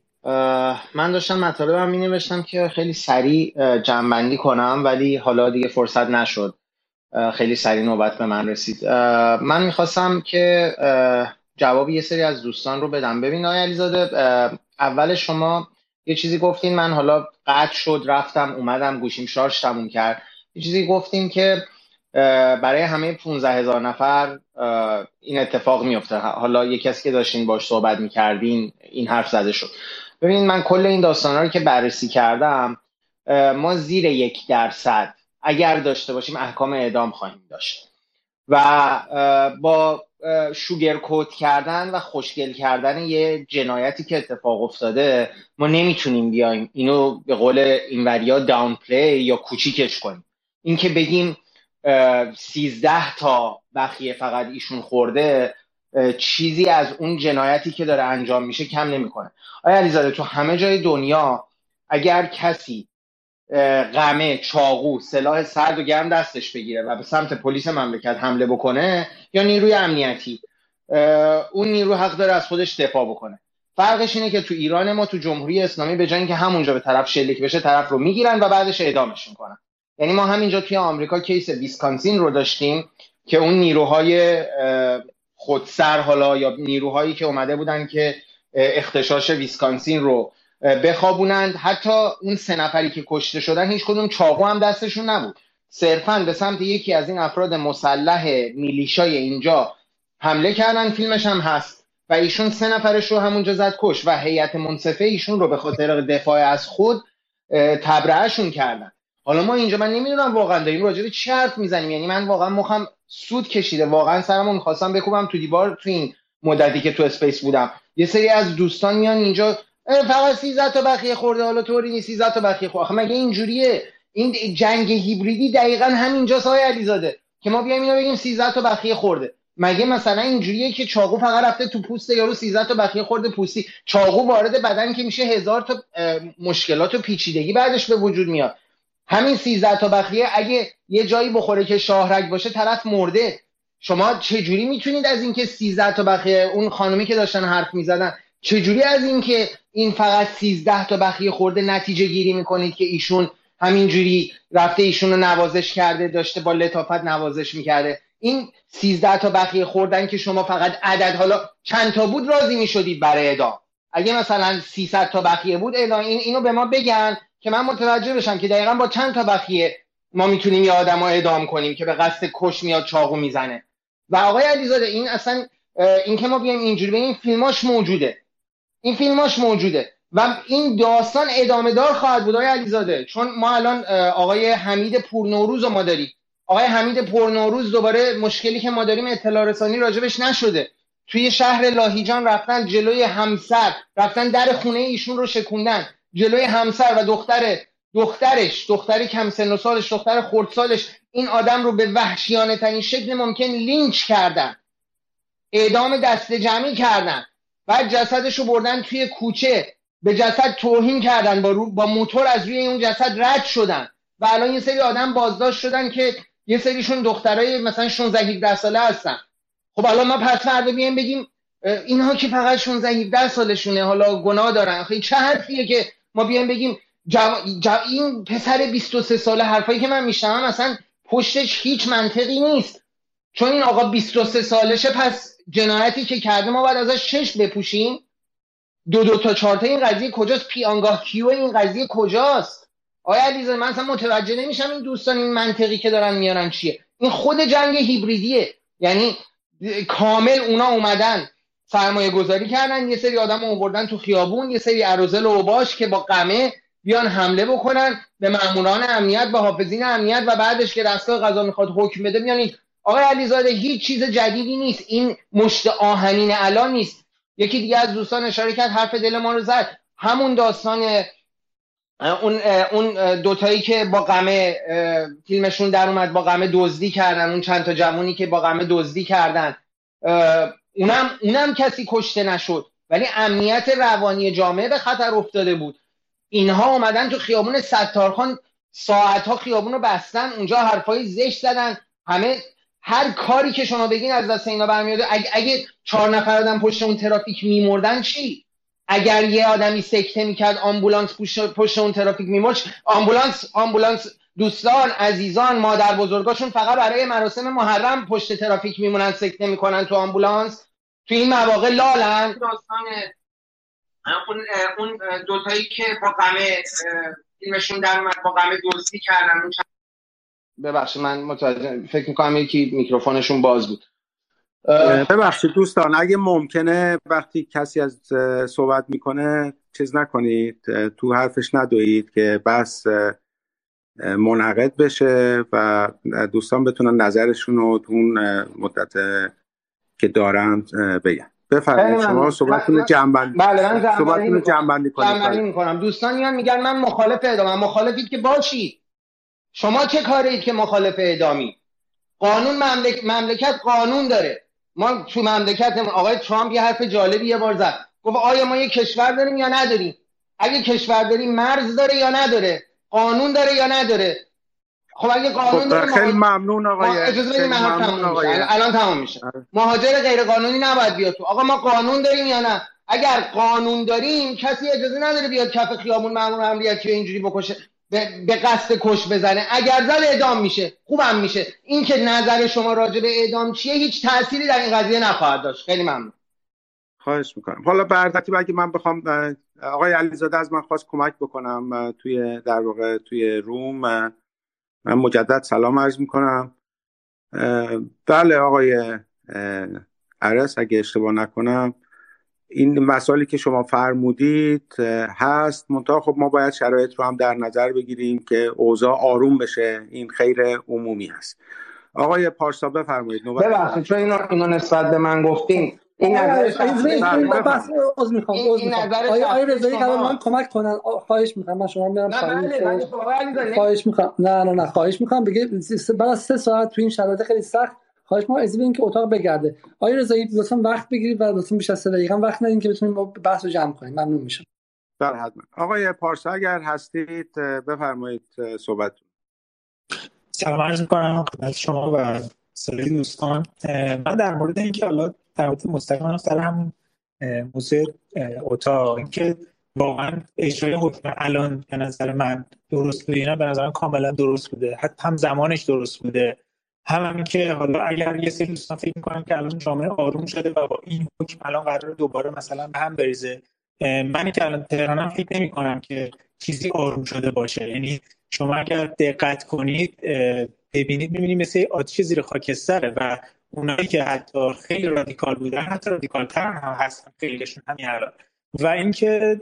من داشتم مطالبم می نوشتم که خیلی سریع جنبندی کنم ولی حالا دیگه فرصت نشد. خیلی سریع نوبت به من رسید. من می‌خواستم که جواب یه سری از دوستان رو بدم. ببین آقای علیزاده اول شما یه چیزی گفتین من حالا قطع شد رفتم اومدم گوشیم شارژ تموم کرد. چیزی گفتیم که برای همه 15 هزار نفر این اتفاق میفته حالا یه کسی که داشتین باش صحبت می‌کردین این حرف زده شد. ببینید من کل این داستان رو که بررسی کردم ما زیر یک درصد اگر داشته باشیم احکام اعدام خواهیم داشت. و با شوگر کوت کردن و خوشگل کردن یه جنایتی که اتفاق افتاده ما نمی‌تونیم بیایم اینو به قول اینوریا داون پلی یا کوچیکش کنیم. اینکه بگیم سیزده تا بخیه فقط ایشون خورده چیزی از اون جنایتی که داره انجام میشه کم نمی‌کنه. آیا علیزاده تو همه جای دنیا اگر کسی قمه چاقو سلاح سرد و گرم دستش بگیره و به سمت پلیس مملکت حمله بکنه یا نیروی امنیتی اون نیرو حق داره از خودش دفاع بکنه. فرقش اینه که تو ایران ما تو جمهوری اسلامی به جای اینکه همونجا به طرف شلیک بشه طرف رو می‌گیرن و بعدش اعدامش می‌کنن. یعنی ما همینجا توی آمریکا case ویسکانسین رو داشتیم که اون نیروهای خودسر حالا یا نیروهایی که اومده بودن که اغتشاش ویسکانسین رو بخوابونند. حتی اون سه نفری که کشته شدن هیچ کدوم چاقو هم دستشون نبود. صرفا به سمت یکی از این افراد مسلح میلیشای اینجا حمله کردن. فیلمش هم هست. و ایشون سه نفرش رو همونجا زد کشت و هیئت منصفه ایشون رو به خاطر دفاع از خود تبرئه‌شون کردن. حالا ما اینجا من نمی‌دونم واقعا داریم راجع به چی حرف می‌زنیم. یعنی من واقعا مخم سوت کشیده. واقعا سرمون خواستم بکوبم تو دیوار تو این مدتی که تو space بودم. یه سری از دوستان میان اینجا فقط 13 تا بخیه خورده. حالا طوری نیست. 13 تا بخیه خورده. مگه اینجوریه؟ این جنگ هیبریدی دقیقا همینجاست آقای علیزاده که ما بیایم اینو بگیم 13 تا بخیه خورده. مگه مثلا اینجوریه که چاقو فقط رفته تو پوست یارو 13 تا بخیه خورده پوستی؟ چاقو وارد بدن که میشه هزار تا مشکلات و پیچیدگی بعدش به وجود میاد. همین 13 تا بخیه اگه یه جایی بخوره که شاهرگ باشه طرف مرده. شما چجوری می‌تونید از اینکه 13 تا بخیه اون خانومی که داشتن حرف می‌زدن چجوری از اینکه این فقط 13 تا بخیه خورده نتیجه گیری می‌کنید که ایشون همینجوری رفته ایشون رو نوازش کرده داشته با لطافت نوازش می‌کرده؟ این 13 تا بخیه خوردن که شما فقط عدد حالا چند تا بود راضی می‌شدید برای اعدام؟ اگه مثلا 300 تا بخیه بود اعدام این اینو به ما بگن. که من متوجه بشم که دقیقا با چند تا بخیه ما می‌تونیم یه آدم رو اعدام کنیم که به قصد کش میاد چاقو می‌زنه. و آقای علیزاده این اصلا این که ما بیایم اینجوری به این فیلماش موجوده. این فیلماش موجوده. و این داستان ادامه دار خواهد بود آقای علیزاده. چون ما الان آقای حمید پورنوروز رو ما داریم. آقای حمید پورنوروز دوباره مشکلی که ما داریم اطلاع رسانی راجبش نشده. توی شهر لاهیجان رفتن جلوی همسر رفتن در خونه ایشون رو شکوندن. جلوی همسر و دختر دخترش دختری کم سن و سالش دختر خردسالش این آدم رو به وحشیانه ترین شکل ممکن لینچ کردن. اعدام دست جمعی کردن. بعد جسدش رو بردن توی کوچه. به جسد توهین کردن. با, با موتور از روی اون جسد رد شدن. و الان یه سری آدم بازداشت شدن که یه سریشون دخترای مثلا 16 17 ساله هستن. خب الان ما پس فردا بیایم بگیم اینها که فقط 16 17 سالشونه حالا گناه دارن. خیلی چه حرفیه که ما بیایم بگیم این پسر 23 ساله حرفایی که من میشنوم مثلا پشتش هیچ منطقی نیست. چون این آقا 23 سالشه پس جنایتی که کرده ما باید ازش چشم بپوشیم. دو دو تا چهار تا این قضیه کجاست؟ پیانگاه کیو این قضیه کجاست؟ آیا علیزاده من اصلا متوجه نمیشم این دوستان این منطقی که دارن میارن چیه. این خود جنگ هیبریدیه. یعنی کامل اونا اومدن. سرمایه گذاری کردن یه سری آدم آوردن تو خیابون یه سری عروزل و باش که با قمه بیان حمله بکنن به ماموران امنیت به حافظین امنیت و بعدش که دستگاه قضا می‌خواد حکم بده میان آقای علیزاده هیچ چیز جدیدی نیست. این مشت آهنین الان نیست. یکی دیگه از دوستان اشاره کرد حرف دل ما رو زد. همون داستان اون اون دوتایی که با قمه فیلمشون در اومد با قمه دزدی کردن. اون چند تا جوونی که با قمه دزدی کردن. اونم اونم کسی کشته نشد. ولی امنیت روانی جامعه به خطر افتاده بود. اینها اومدن تو خیابون ستارخان ساعت ها خیابون رو بستن اونجا حرفای زشت زدن. همه هر کاری که شما بگین از دست اینا برمیاد اگه, اگه چهار نفر آدم پشت اون ترافیک میمردن چی؟ اگر یه آدمی سکته می‌کرد آمبولانس پشت اون ترافیک میمرد آمبولانس آمبولانس دوستان عزیزان مادر بزرگاشون فقط برای مراسم محرم پشت ترافیک میمونن سکته می‌کنن تو آمبولانس. تو این مواقع لالن. داستان اون اون دوتایی که با قمه فیلمشون در اومد با قمه دزدی کردن. اون ببخشید من متوجه فکر می‌کنم یکی میکروفونشون باز بود.
ببخشید دوستان اگه ممکنه وقتی کسی از صحبت می‌کنه چیز نکنید تو حرفش ندوید که بس منعقد بشه و دوستان بتونن نظرشون رو تو اون مدت که دارن بگن. بفرمایید. شما صحبتتون جنبندی
بله من
صحبتتون جنبندی
کنید می‌کنم. دوستان میان میگن من مخالف اعدام. مخالفید که باشید شما چه کارید که مخالف اعدامی؟ قانون مملک... مملکت قانون داره. ما تو مملکت آقای ترامپ یه حرف جالبی یه بار زد. گفت آیا ما یه کشور داریم یا نداریم؟ اگه کشور داریم مرز داره یا نداره؟ قانون داره یا نداره؟ خب اگه قانون
خب
داره
خیلی ممنون آقای
اجازه بدید تمام آقای الان تمام میشه. مهاجر غیر قانونی نباید بیاد تو. آقا ما قانون داریم یا نه؟ اگر قانون داریم کسی اجازه نداره بیاد کف خیابون مامور امنیتی اینجوری بکشه به قصد کش بزنه. اگر زد اعدام میشه خوبم میشه. این که نظر شما راجع به اعدام چیه هیچ تأثیری در این قضیه نخواهد داشت. خیلی ممنون.
خواهش می‌کنم. حالا به اگه من بخوام آقای علیزاده از من خواست کمک بکنم توی در واقع توی روم. من مجدد سلام عرض می‌کنم. بله آقای عرس اگه اشتباه نکنم این مسائلی که شما فرمودید هست. منتها خب ما باید شرایط رو هم در نظر بگیریم که اوضاع آروم بشه. این خیر عمومی هست. آقای پارسا بفرمایید
ببخشید چون اینو, اینو نسبت به من گفتین
این نظر
آیا رضایی قرار من کمک کنن؟ خواهش می‌کنم. من شما میرم پایین. خواهش می‌کنم. نه نه نه خواهش می‌کنم. بگه بعد از سه ساعت تو این شرایط خیلی سخت. خواهش ما از که اتاق بگرده. آیا رضایی لطفا وقت بگیرید و لطفا بیش از 3 دقیقه وقت ندین که بتونیم بحث رو جمع کنیم. ممنون میشم.
بله حتما. آقای پارسا اگر هستید بفرمایید صحبت.
سلام عرض می‌کنم. خدمت شما و سری دوستان. من در مورد اینکه حالا در مورد مستقیما سر هم موضوع اتاق. اینکه واقعا اجرای حکم الان به نظر من درست بوده اینا به نظر کاملا درست بوده. حتی هم زمانش درست بوده. هم همین که حالا اگر یه سری دوستان فکر می‌کنن که الان جامعه آروم شده و با این حکم الان قرار دوباره مثلا به هم بریزه من که الان تهرانم فکر نمی کنم که چیزی آروم شده باشه. یعنی شما اگر دقت کنید ببینید می‌بینید مثل آتیش زیر خاکستره و اونایی که حتی خیلی رادیکال بودن حتی رادیکال تر هم هستن خیلیشون همین الان. و اینکه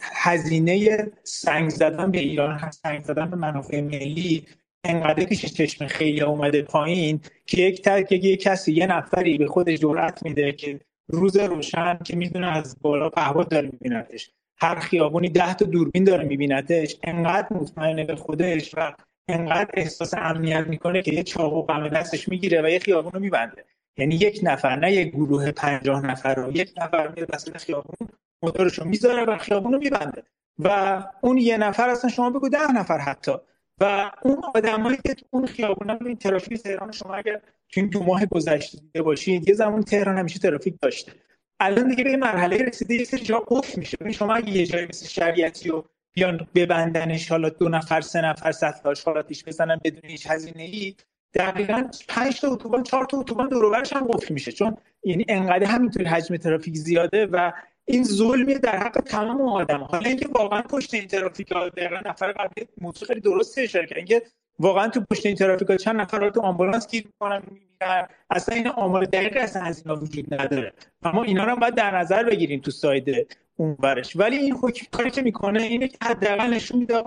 هزینه سنگ زدن به ایران سنگ زدن به منافع ملی انقدر پیش چشم خیلی اومده پایین که یک ترک یک کسی یه نفری به خودش جرأت میده که روز روشن که می‌دونه از بالا پهباد داره میبینتش هر خیابونی ده تا دوربین داره میبینتش انقدر مطمئنه به خودش و انقدر احساس امنیت می‌کنه که یه چاقو قمه دستش می‌گیره و یه خیابون رو میبنده. یعنی یک نفر نه یک گروه پنجاه نفر رو یک نفر میره وسط خیابون موتورش رو می‌ذاره و خیابون رو میبنده. و اون یه نفر اصلا شما بگو ده نفر حتی. و اون آدمایی که اون خیابون این ترافیک تهران شما اگر تو این دو ماه گذشته دیده باشید یه زمان تهران همیشه ترافیک داشته. الان دیگه به مرحله رسیده یه سری جا قفل میشه. شما اگه یه جایی مثل شریعتی و بیان ببندنش حالا دو نفر سه نفر سطح آشغالاتیش بزنن بدون هیچ هزینه ای دقیقا 5 تا اتوبان 4 تا اتوبان دور هم قفل میشه. چون یعنی انقدر همینطوری حجم ترافیک زیاده و این ظلمی در حق تمام آدم حالا اینکه واقعا پشت این ترافیک دقیقا نفر قبلی موضوع خیلی درست اشاره کرد. اینکه واقعا تو پشت این ترافیک چند نفر تو آمبولانس گیر می‌کنن میمیرن اصلا این آمار دقیق اصلا از اینا وجود نداره. اما اینا رو باید در نظر بگیریم تو ساید اونورش. ولی این حکم کاری که می‌کنه اینه که حداقل نشون میده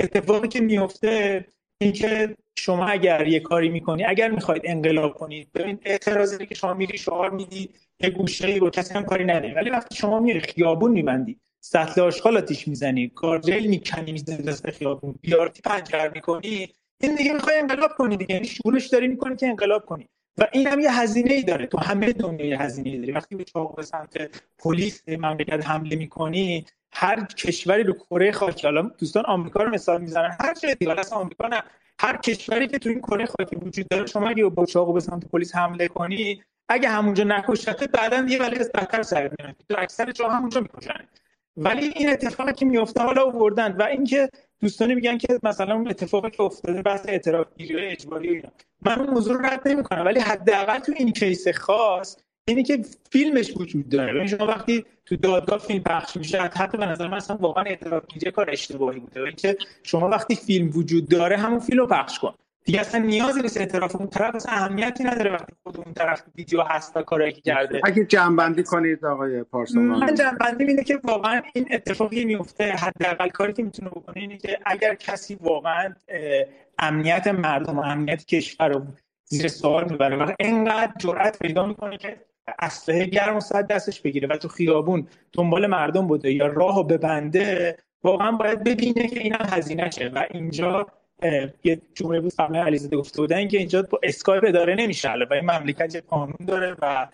اتفاقی که میفته اینکه شما اگر یه کاری می‌کنی اگر می‌خواید انقلاب کنید ببین اعتراضی که شما میری شعار میدی یه گوشه ای رو کسی هم کاری نداره. ولی وقتی شما میری خیابون میبندی سطل آشغال آتیش می‌زنی کارجیل می‌کنی می‌زنی دست خیابون بیارتی پنجر می‌کنی این دیگه می‌خوای انقلاب کنی دیگه. یعنی شورش داری می‌کنی که انقلاب کنی. و این هم یه هزینه ای داره. تو همه دنیا یه هزینه ای داری. وقتی به چاق به سمت پلیس مملکت حمله می‌کنی هر کشوری رو کره خاکی حالا دوستان آمریکا رو مثال می‌زنن. هر چه دیگه اصلا آمریکا نه. هر کشوری که تو این کره خاکی وجود داره شما اگه با چاقو به سمت پلیس حمله کنی اگه همونجا نکشته بعدا یه ولی از بدتر سر میاد تو اکثر جا همونجا می‌کشن. ولی این اتفاقی که میفته حالا آوردن و اینکه دوستانی میگن که مثلا اون اتفاقی که افتاده بحث اعتراف گیری اجباری اینا. من اون موضوع رو رد نمی‌کنم ولی حداقل تو این کیس خاص اینی که فیلمش وجود داره. یعنی شما وقتی تو دادگاه فیلم پخش میشه حتی به نظر من اصلا واقعا اعتراف گیری کار اشتباهی بوده. اینکه شما وقتی فیلم وجود داره همون فیلم پخش کن. دیگه اصلا نیازی نیست اعتراف. اون طرف اصلا اهمیتی نداره وقتی خود اون طرف ویدیو هست و کاری که کرده.
اگه جنبندی کنید آقای پارسا
من جنبندی اینه که واقعا این اتفاقی میفته. حداقل کاری که می‌تونه بکنه اینه که اگر کسی واقعا امنیت مردم و امنیت کشور رو زیر سوال می‌بره و انقدر جرأت پیدا می‌کنه که اسلحه گرم و صد دستش بگیره و تو خیابون دنبال مردم بوده یا راهو ببنده واقعا باید ببینه که اینم هزینه شه و اینجا یه جمله بود قبلا علیزاده گفته بودن که اینجا با اسکایپ اداره نمیشه و این مملکت یه قانون داره و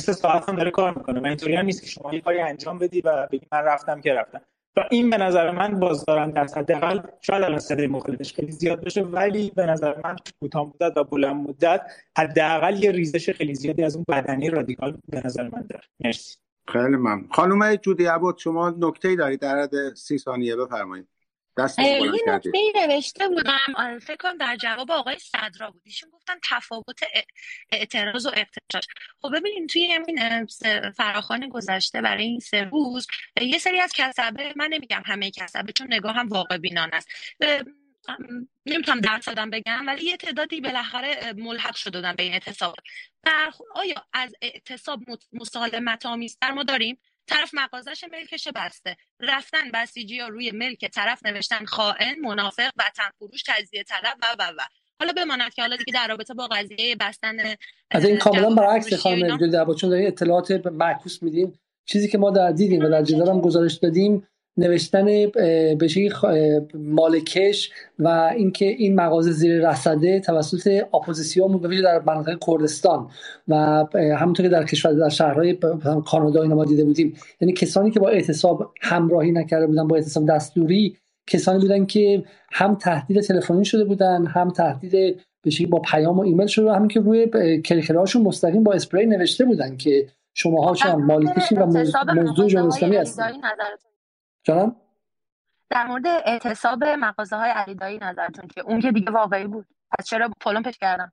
مثل ساعت هم داره کار می‌کنه. و اینطوری هم نیست که شما یه کاری انجام بدی و بگی من رفتم که رفتم. و این به نظر من بازدارن در حداقل شاید الان صدای مخالفش خیلی زیاد بشه ولی به نظر من کوتاه مدت و بلند مدت حداقل یه ریزش خیلی زیادی از اون بدنی رادیکال به نظر من داره. مرسی.
خیلی ممنون. خانم جودی عبود شما نکته دارید در حد سی ثانیه؟ بفرمایید.
یه نکته نوشته بودم. فکر کنم در جواب آقای صدرا بود. ایشون گفتن تفاوت اعتراض و اقتجاج خب ببینیم توی همین فراخان گذشته برای این سه روز یه سری از کسبه من نمیگم همه کسبه چون نگاه هم واقع بینان است نمی‌تونم درصدم بگم ولی یه تعدادی بالاخره ملحق شده به این اعتصاب. آیا از اعتصاب مسالمت آمیزتر ما داریم؟ طرف مغازش ملکش بسته. رفتن بسیجی ها روی ملک طرف نوشتن خائن منافق وطن فروش تجزیه طلب و و و. حالا بماند که حالا دیگه در رابطه با قضیه بستن
از این کاملا برعکس خانم ابدال چون دارین اطلاعات معکوس میدیم چیزی که ما در دیدیم و در جدال هم گزارش دادیم نوشتن به مالکش و اینکه این مغازه زیر رصده توسط اپوزیسیون ویژه در مناطق کردستان و همونطور که در کشور در شهرهای کانادا اینا ما دیده بودیم. یعنی کسانی که با اعتصاب همراهی نکرده بودن با اعتصاب دستوری کسانی بودن که هم تهدید تلفنی شده بودن هم تهدید به با پیام و ایمیل شده و همین که روی کرکرهاشون مستقیم با اسپری نوشته بودن که شماها چون
مورد
مالکیشین و مزدور جمهوری اسلامی هستید جانم؟
در مورد اعتصاب مغازه های علی دایی نظرتون که اون که دیگه واقعی بود. پس چرا پلمپش کردن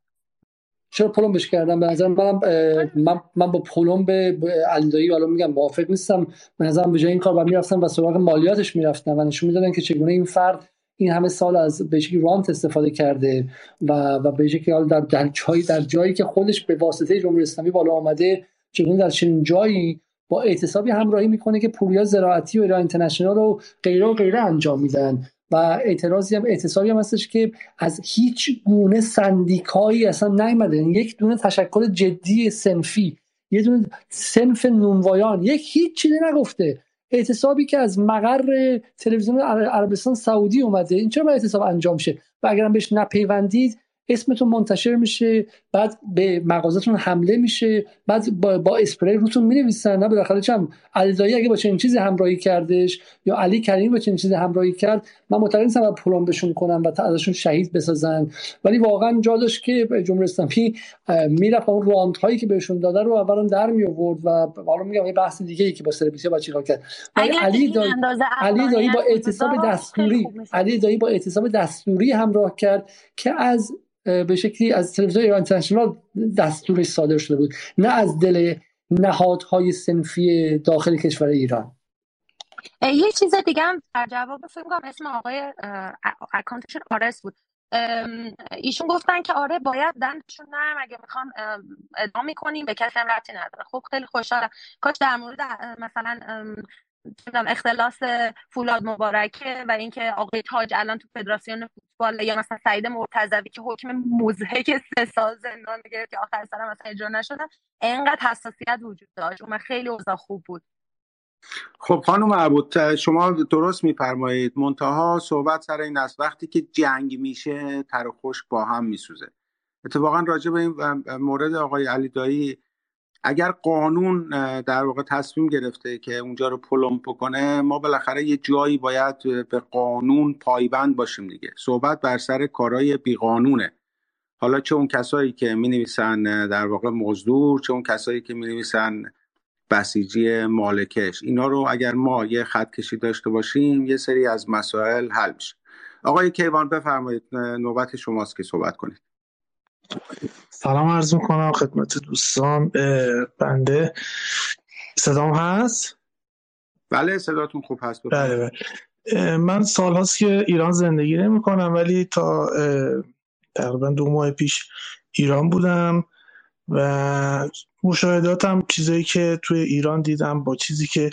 چرا پلمبش کردم؟ به نظر منم اه، من, من با پلم به علیدایی حالا میگم موافق نیستم. به نظرم به جای این کار باید می‌رفتم و سراغ مالیاتش می‌رفتم و نشون می‌دادن که چگونه این فرد این همه سال از به شکلی رانت استفاده کرده و و به شکلی حالا در در جایی در جایی که خودش به واسطه جمهوری اسلامی بالا آمده چگونه در چنین جایی با اعتصابی همراهی می‌کنه که پوریا زراعتی و ایران اینترنشنال و غیره و غیره انجام میدن. و اعتراضی هم اعتصابی هم هستش که از هیچ گونه سندیکایی اصلا نیومده. یعنی یک دونه تشکل جدی سنفی یه دونه سنف نونوایان یک هیچ چیزی نگفته. اعتصابی که از مقر تلویزیون عر- عربستان سعودی اومده. این چرا باید اعتصاب انجام شه؟ و اگرم بهش نپیوندید اسمتون منتشر میشه. بعد به مغازتون حمله میشه بعد با, با اسپری روتون می‌نویسن. نه بالاخره چم علی دایی اگه با چنین چیزی همراهی کردش یا علی کریمی با چنین چیزی همراهی کرد من معتقد نیستم پلم بهشون کنم و ازشون شهید بسازن. ولی واقعا جا داشت که جمهوری اسلامی می‌رفت اون رانت هایی که بهشون داده رو اولا در می آورد و حالا میگم یه بحث دیگه ای که با سرویسی با چیکار کرد. ولی علی دایی علی دایی با اعتصاب
خیلی
دستوری علی دایی با اعتصاب دستوری همراه کرد که از به شکلی از تلویزیون ایران اینترنشنال دستورش صادر شده بود نه از دل نهادهای سنفی داخل کشور ایران.
یه چیز دیگه هم در جواب فکر اسم آقای اکانتشون آرس بود. ایشون گفتن که آره باید دندشون نرم اگه می‌خوان ام، ادعا می‌کنیم به کسی هم ربطی نداره. خب خیلی خوشحالم. کاش در مورد مثلا اختلاس فولاد مبارکه و اینکه آقای تاج الان تو فدراسیون فوتبال یا مثلا سعید مرتضوی که حکم مضحک سه سال زندان گرفت که آخر سرم مثلا اجرا نشدن انقدر حساسیت وجود داشت. اون خیلی اوضاع خوب بود.
خب خانم عبود شما درست میفرمایید. منتها صحبت سر این است. وقتی که جنگ میشه تر و با هم میسوزه. اتفاقا راجع به این مورد آقای علی دایی اگر قانون در واقع تصمیم گرفته که اونجا رو پلم کنه ما بالاخره یه جایی باید به قانون پایبند باشیم دیگه. صحبت بر سر کارهای بیقانونه. حالا چه اون کسایی که می نویسن در واقع مزدور چه اون کسایی که می نویسن بسیجی مالکش. اینا رو اگر ما یه خط کشی داشته باشیم یه سری از مسائل حل میشه. آقای کیوان بفرمایید نوبت شماست که صحبت کنید.
سلام عرض می‌کنم خدمت دوستان بنده. صدام هست؟
بله صداتون خوب هست
بله بله. من سال هاست که ایران زندگی نمی کنم ولی تا تقریبا دو ماه پیش ایران بودم و مشاهداتم چیزایی که توی ایران دیدم با چیزی که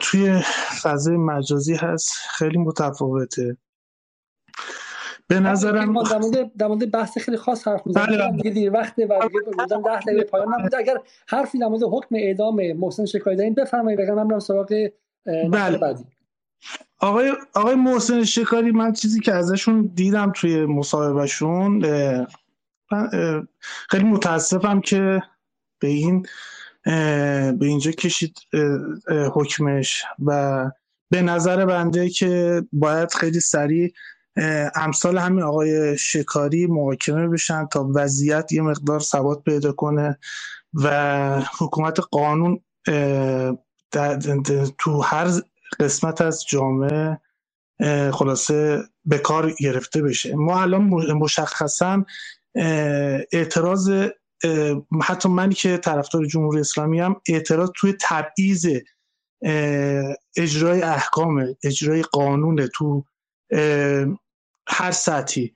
توی فضای مجازی هست خیلی متفاوته. به نظرم
در مورد در مورد بحث خیلی خاص حرف می‌زنیم.
بله بله.
دیگه دیر وقته و دیگه بودن 10 دقیقه پایان نبوده اگر حرفی در مورد حکم اعدام محسن شکاری دارین بفرمایید وگرنه من برم سراغ
بله.
بعدی.
آقای آقای محسن شکاری من چیزی که ازشون دیدم توی مصاحبهشون خیلی متاسفم که به این به اینجا کشید حکمش. و به نظر بنده که باید خیلی سریع امثال همین آقای شکاری محاکمه بشن تا وضعیت یه مقدار ثبات پیدا کنه و حکومت قانون در تو هر قسمت از جامعه خلاصه به کار گرفته بشه. ما الان مشخصا اعتراض حتی منی که طرفدار جمهوری اسلامی هم اعتراض توی تبعیض اجرای احکام اجرای قانون تو هر سطحی.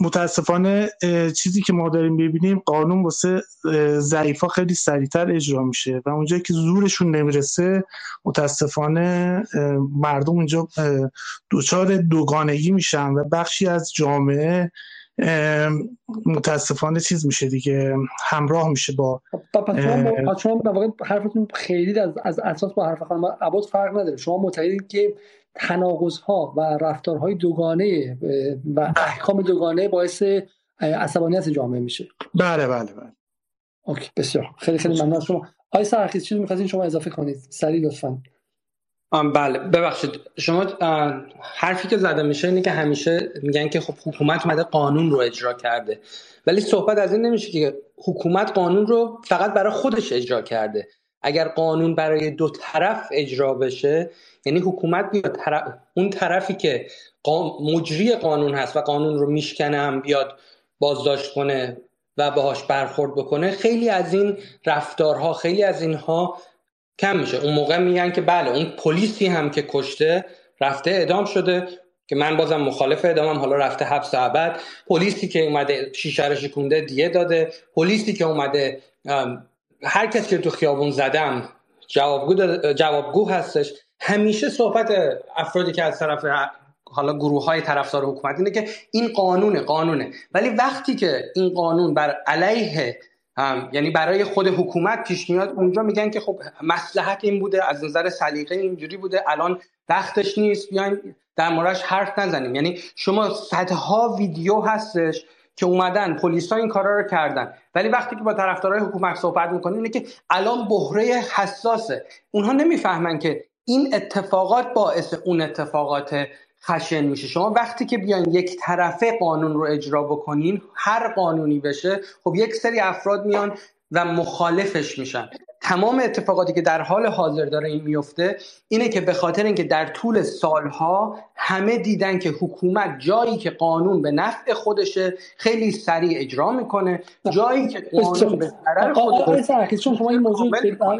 متاسفانه چیزی که ما داریم ببینیم قانون واسه ضعیفا خیلی سریعتر اجرا میشه و اونجایی که زورشون نمی‌رسه متاسفانه مردم اونجا دچار دوگانگی میشن و بخشی از جامعه متاسفانه چیز میشه دیگه همراه میشه با
پس شما حرفتون خیلی از, از اساس با حرف خانم عباد فرق نداره. شما معتقدید که تناقض ها و رفتارهای دوگانه و احکام دوگانه باعث عصبانیت جامعه میشه.
بله بله بله.
اوکی بسیار. خیلی خیلی ممنون شما. آقای سرخیز چیزی می‌خواستین شما اضافه کنید؟ سریع لطفا.
بله. ببخشید. شما حرفی که زده میشه اینه که همیشه میگن که خب حکومت اومده قانون رو اجرا کرده. ولی صحبت از این نمیشه که حکومت قانون رو فقط برای خودش اجرا کرده. اگر قانون برای دو طرف اجرا بشه یعنی حکومت بیاد طرف، اون طرفی که مجری قانون هست و قانون رو میشکنه هم بیاد بازداشت کنه و باهاش برخورد بکنه خیلی از این رفتارها خیلی از اینها کم میشه. اون موقع میگن که بله اون پلیسی هم که کشته رفته ادام شده که من بازم مخالف ادامم حالا رفته حبس ابد. پلیسی که اومده شیشه رو شکونده دیه داده. پلیسی که اومده هر کسی که تو خیابون زدم جوابگو, جوابگو هستش. همیشه صحبت افرادی که از طرف حالا گروه های طرفدار حکومت اینه که این قانونه قانونه. ولی وقتی که این قانون بر علیه یعنی برای خود حکومت پیش میاد اونجا میگن که خب مصلحت این بوده از نظر سلیقه اینجوری بوده الان وقتش نیست بیاین در موردش حرف نزنیم. یعنی شما صدها ویدیو هستش که اومدن پلیسا این کارا رو کردن. ولی وقتی که با طرفدارای حکومت صحبت می‌کنن اینه که الان بحره حساسه. اونها نمی‌فهمن که این اتفاقات باعث اون اتفاقات خشن میشه. شما وقتی که بیان یک طرفه قانون رو اجرا بکنین هر قانونی بشه خب یک سری افراد میان و مخالفش میشن. تمام اتفاقاتی که در حال حاضر داره این میفته اینه که به خاطر اینکه در طول سالها همه دیدن که حکومت جایی که قانون به نفع خودشه خیلی سریع اجرا می‌کنه. جایی که قانون به ضرر
خودشه. چون شما این موضوع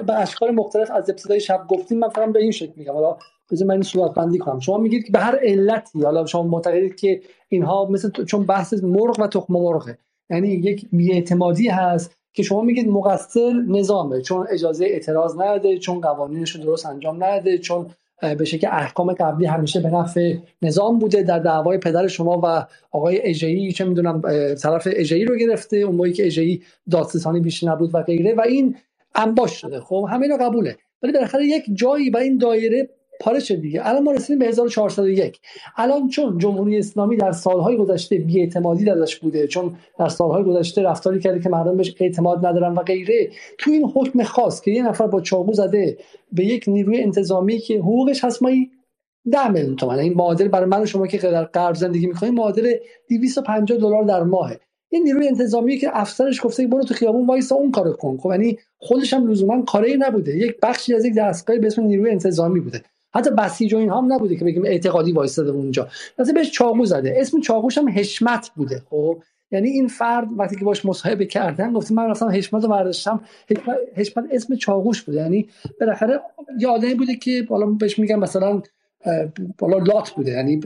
به اشکال مختلف از ابتدای شب گفتیم من فقط به این شکل میگم. حالا بذار من این صورت بندی کنم. شما میگید که به هر علتی حالا شما معتقدید که اینها مثل چون بحث مرغ و تخم مرغه. یعنی یک بیاعتمادی هست که شما میگید مقصر نظامه چون اجازه اعتراض نداده چون قوانینش رو درست انجام نداده چون به شکل احکام قبلی همیشه به نفع نظام بوده. در دعوای پدر شما و آقای اجایی چه می‌دونم طرف اجایی رو گرفته اون موقعی که اجایی دادستانی بیش نبود و غیره و این انباش شده. خب همه اینا قبوله. ولی بالاخره یک جایی و این دایره پاره شد دیگه. الان ما رسیدیم به 1401 الان چون جمهوری اسلامی در سالهای گذشته بیاعتمادی درش بوده چون در سالهای گذشته رفتاری کرده که مردم بهش اعتماد ندارن و غیره تو این حکم خاص که یه نفر با چاقو زده به یک نیروی انتظامی که حقوقش هست مایی 10 میلیون تومن این معادل برای من و شما که در غرب زندگی می‌کنیم معادل 250 دلار در ماهه. یه نیروی انتظامی که افسرش گفته برو تو خیابون وایسا اون کارو کن. خب یعنی خودش هم لزوما کاری نبوده. یک بخشی از یک دستگاه به اسم نیروی انتظامی بوده. حتی بسیج و اینها هم نبوده که بگیم اعتقادی وایساده اونجا. مثلا بهش چاقو زده. اسم چاقوش هم حشمت بوده خب؟ یعنی این فرد وقتی که باش مصاحبه کردن گفت من اصلا حشمت رو برداشتم. حشمت اسم چاقوش بوده یعنی بالاخره یه آدمی بوده که بالا بهش میگن مثلا بالا لات بوده. یعنی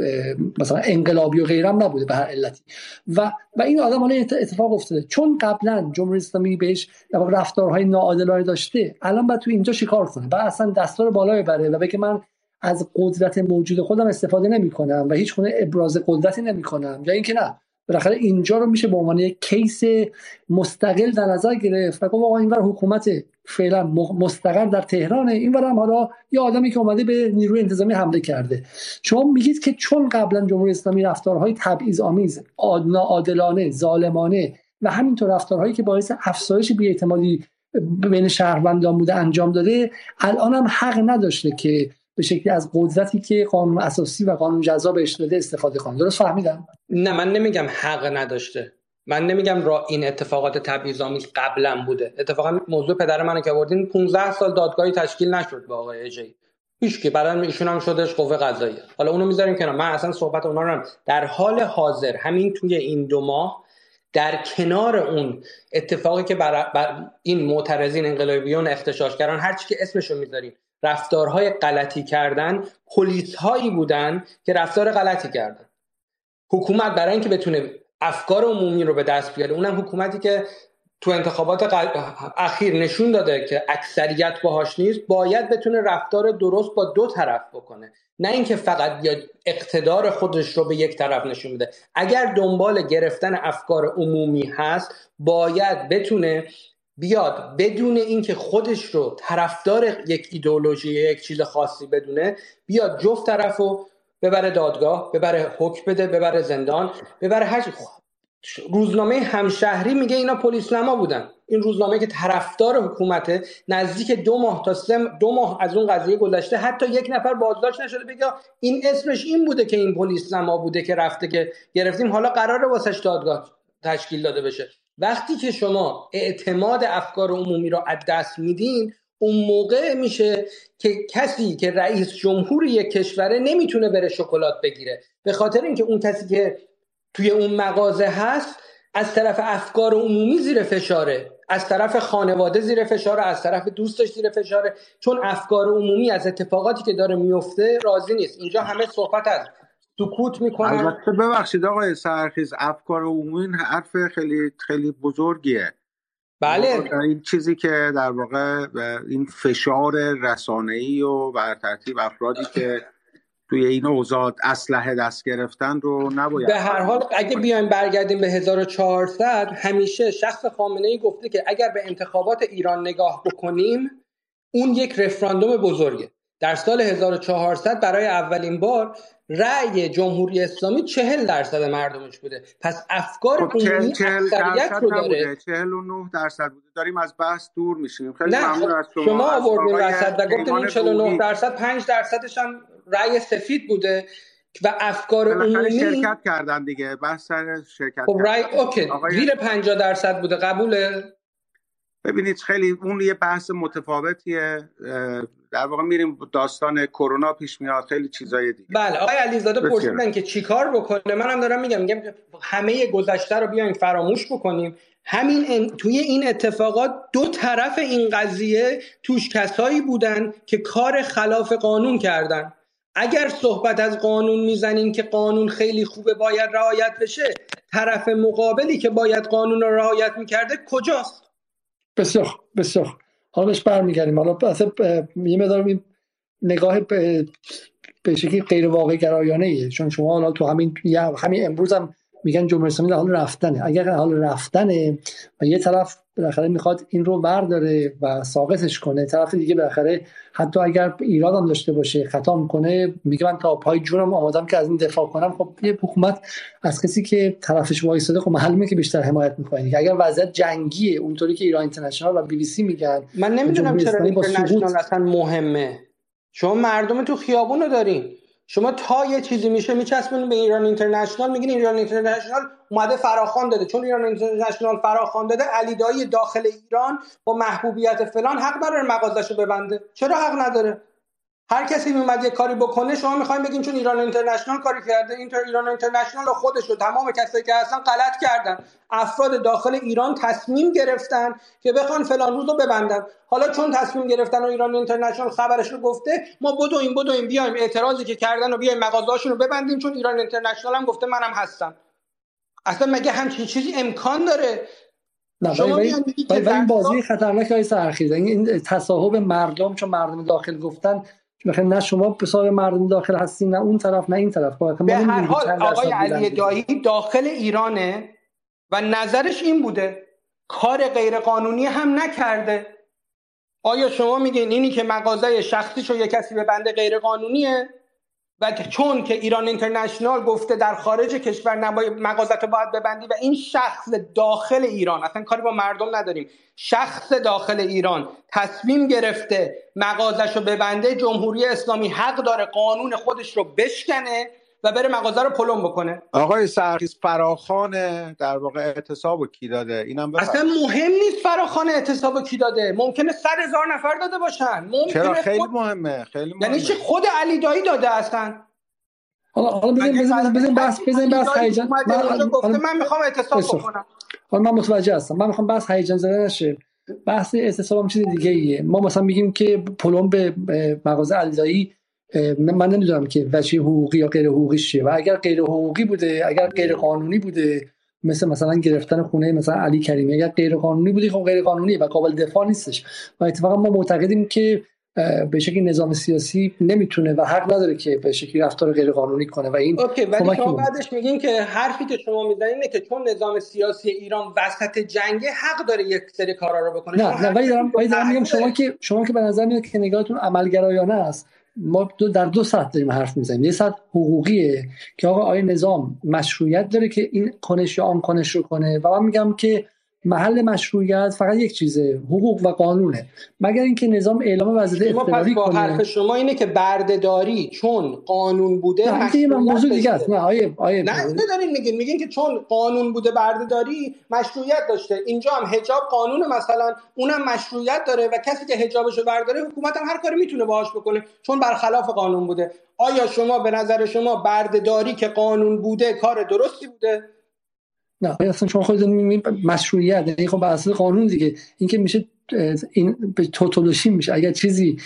مثلا انقلابی و غیرم نبوده به هر علتی. و و این آدم حالا اتفاق افتاده. چون قبلا جمهوری اسلامی بهش رفتارهای ناعادلانه داشته الان باید تو اینجا شکار کنه. بعد اصلا دستار بالا ببره و بگه من از قدرت موجود خودم استفاده نمی کنم و هیچ خونه ابراز قدرتی نمی کنم یا اینکه نه. بالاخره اینجا رو میشه به عنوان یک کیس مستقل در نظر گرفت و گفت اینور حکومت فعلا مستقل در تهرانه این هم حالا یه آدمی که اومده به نیروی انتظامی حمله کرده. شما میگید که چون قبلا جمهوری اسلامی رفتارهای تبعیض آمیز ناعادلانه ظالمانه و همینطور رفتارهایی که باعث افزایش بیاعتمادی بین شهروندان بوده انجام داده الان هم حق نداشته که به شکلی از قدرتی که قانون اساسی و قانون جزا بهش داده استفاده کنه درست فهمیدم؟
نه من نمیگم حق نداشته. من نمیگم را این اتفاقات تبعیض‌آمیز قبلا بوده. اتفاقا موضوع پدر منو که آوردین 15 سال دادگاهی تشکیل نشد با آقای اجی هیچ که بعدا ایشون هم شدش قوه قضاییه. حالا اونو می‌ذاریم کنار. من اصلا صحبت اونا رو در حال حاضر همین توی این دو ماه در کنار اون اتفاقی که بر, بر این معترضین انقلابیون اختشاشگران هر چی که اسمشو می‌ذاریم رفتارهای غلطی کردن پلیس هایی بودن که رفتار غلطی کردن. حکومت برای اینکه بتونه افکار عمومی رو به دست بیاره اونم حکومتی که تو انتخابات اخیر نشون داده که اکثریت باهاش نیست باید بتونه رفتار درست با دو طرف بکنه. نه اینکه فقط بیاد اقتدار خودش رو به یک طرف نشون بده. اگر دنبال گرفتن افکار عمومی هست باید بتونه بیاد بدون اینکه خودش رو طرفدار یک ایدئولوژی یک چیز خاصی بدونه بیاد جفت طرف رو ببره دادگاه ببره حکم بده ببره زندان ببره هر روزنامه همشهری میگه اینا پلیس نما بودن. این روزنامه که طرفدار حکومته نزدیک دو ماه تا سه دو ماه از اون قضیه گذشته حتی یک نفر بازداشت نشده بگه این اسمش این بوده که این پلیس نما بوده که رفته که گرفتیم. حالا قرار واسش دادگاه تشکیل داده بشه. وقتی که شما اعتماد افکار عمومی را از دست میدین اون موقع میشه که کسی که رئیس جمهور یک کشوره نمی‌تونه بره شکلات بگیره. به خاطر اینکه اون کسی که توی اون مغازه هست از طرف افکار عمومی زیر فشاره از طرف خانواده زیر فشاره از طرف دوستش زیر فشاره. چون افکار عمومی از اتفاقاتی که داره میفته راضی نیست. اینجا همه صحبت از سکوت می‌کنن
البته ببخشید آقای سرخیز افکار عمومی حرف خیلی خیلی بزرگیه.
بله.
این چیزی که در واقع این فشار رسانه‌ای و بر ترتیب افرادی که توی این اوضاع اسلحه دست گرفتن رو نباید
به هر حال اگه بیایم برگردیم به 1400 همیشه شخص خامنه ای گفته که اگر به انتخابات ایران نگاه بکنیم اون یک رفراندوم بزرگه. در سال 1400 برای اولین بار رأی جمهوری اسلامی چهل درصد مردمش بوده. پس افکار
خب
عمومی اکثریت رو داره.
49 درصد بوده. داریم از بحث دور میشیم خیلی
نه
ممنون
خب
از شما.
شما آوردین وسط و گفتین این
پیمان
49
روحی.
درصد 5 درصدش هم رأی سفید بوده و افکار عمومی
شرکت کردن دیگه. بحث سر شرکت
خب رأی. اوکی. زیر 50 درصد بوده. قبوله.
ببینید خیلی اون یه بحث متفاوتیه در واقع میریم داستان کرونا پیش میاد خیلی چیزای دیگه.
بله آقای علیزاده. پرسیدن که چیکار بکنه؟ منم دارم میگم میگم همه گذشته رو بیایم فراموش بکنیم. همین ان- توی این اتفاقات دو طرف این قضیه توش کسایی بودن که کار خلاف قانون کردن. اگر صحبت از قانون می‌زنیم که قانون خیلی خوبه باید رعایت بشه طرف مقابلی که باید قانون رو رعایت می‌کرده کجاست؟
بسیار بسیار. حالا بهش برمیگردیم حالا یه مدار این نگاه به شکلی غیر واقع گرایانه چون شما حالا تو همین همین امروز هم میگن جمهوری اسلامی در حال رفتنه. اگر در حال رفتنه و یه طرف بالاخره می‌خواد این رو برداره و ساقطش کنه طرف دیگه بالاخره حتی اگر ایراد هم داشته باشه خطا می‌کنه میگه من تا پای جونم آمادم که از این دفاع کنم. خب یه حکومت از کسی که طرفش وایساده خب معلومه که بیشتر حمایت می‌کنه. اگر وضعیت جنگیه اونطوری که ایران اینترنشنال و بی بی سی میگن
من نمی‌دونم چرا اینترنشنال اصلا مهمه. شما مردم تو خیابون رو دارین. شما تا یه چیزی میشه میچسبونین به ایران اینترنشنال میگین ایران اینترنشنال اومده فراخوان داده. چون ایران اینترنشنال فراخوان داده علی دایی داخل ایران با محبوبیت فلان حق نداره مغازش رو ببنده. چرا حق نداره؟ هر کسی میومد یه کاری بکنه شما می‌خواین بگین چون ایران اینترنشنال کاری کرده اینتر ایران اینترنشنال خودش و تمام کسایی که هستن غلط کردن. افراد داخل ایران تصمیم گرفتن که بخوان فلان روز رو ببندن. حالا چون تصمیم گرفتن و ایران اینترنشنال خبرش رو گفته ما بدویم بدویم بیایم اعتراضی که کردن و بیایم مغازه‌هاشون رو ببندیم چون ایران اینترنشنال هم گفته منم هستم. اصلا مگه همچین چیزی امکان داره؟
نه
شما
این بازی خطرناک های سرخیز این این تصاحب مردم چون مردم داخل گفتن بخیر نه شما حساب مردم داخل هستین نه اون طرف نه این طرف.
به هر حال آقای علی. دایی داخل ایرانه و نظرش این بوده. کار غیرقانونی هم نکرده. آیا شما میگین اینی که مغازه شخصیشو یه کسی به بنده غیرقانونیه؟ و چون که ایران اینترنشنال گفته در خارج کشور نباید مغازت رو باید ببندی و این شخص داخل ایران اصلا کاری با مردم نداریم. شخص داخل ایران تصمیم گرفته مغازش رو ببنده جمهوری اسلامی حق داره قانون خودش رو بشکنه و بره مغازه رو پلم بکنه.
آقای سرخیز فراخان در واقع اعتصاب و کی داده؟ اینم
اصلا مهم نیست فراخان اعتصاب کی داده. ممکنه صد هزار نفر داده باشن.
چرا؟
ممکنه
خیلی
خود
مهمه خیلی
یعنی چی؟
مهمه
خود علی دایی داده اصلا.
حالا حالا بحث
کسی
بزنین
علی
بحث
دایی
هیجان من
من می‌خوام اعتصاب. بکنم.
حالا من متوجه هستم. من می‌خوام بحث هیجان زده نشه. بحث اعتصاب هم چیز دیگه ایه ما مثلا میگیم که پلم به مغازه علیدایی من نمی‌دونم که وجه حقوقی یا غیر حقوقی چیه. و اگر غیر حقوقی بوده اگر غیر قانونی بوده مثل مثلا گرفتن خونه مثلا علی کریمی اگر غیر قانونی بودی خب غیر قانونی و قابل دفاع نیستش. و اتفاقا ما معتقدیم که به شکلی نظام سیاسی نمی‌تونه و حق نداره که به شکلی رفتار غیر قانونی کنه. و این
اوکی ولی شما بعدش میگین که حرفی که شما می‌زنین اینه که چون نظام سیاسی ایران وسط جنگه حق داره یک سری کارا رو بکنه.
نه نه ولی دارم ولی دارم میگم شما که شما که به نظر میاد که نگاهتون عملگرایانه است. ما دو در دو سطح داریم حرف می‌زنیم. یه سطح حقوقیه که آقا آیا نظام مشروعیت داره که این کنش یا آن کنش رو کنه. و من میگم که محل مشروعیت فقط یک چیزه حقوق و قانونه. مگر اینکه نظام اعلام وضعیت اضطراری
کنه. حرف شما اینه که بردهداری چون قانون بوده
نه موضوع دیگه است. نه آیه آیه.
نه دارین میگین. میگین که چون قانون بوده بردهداری مشروعیت داشته. اینجا هم حجاب قانون مثلا اونم مشروعیت داره و کسی که حجابشو برداره حکومت هم هر کاری می‌تونه باهاش بکنه چون برخلاف قانون بوده. آیا شما به نظر شما بردهداری که قانون بوده کار درستی بوده؟
نه اصلا شما خودتون مشروعیت یعنی خب بر قانون دیگه. این که میشه این به توتولوشی میشه. اگر چیزی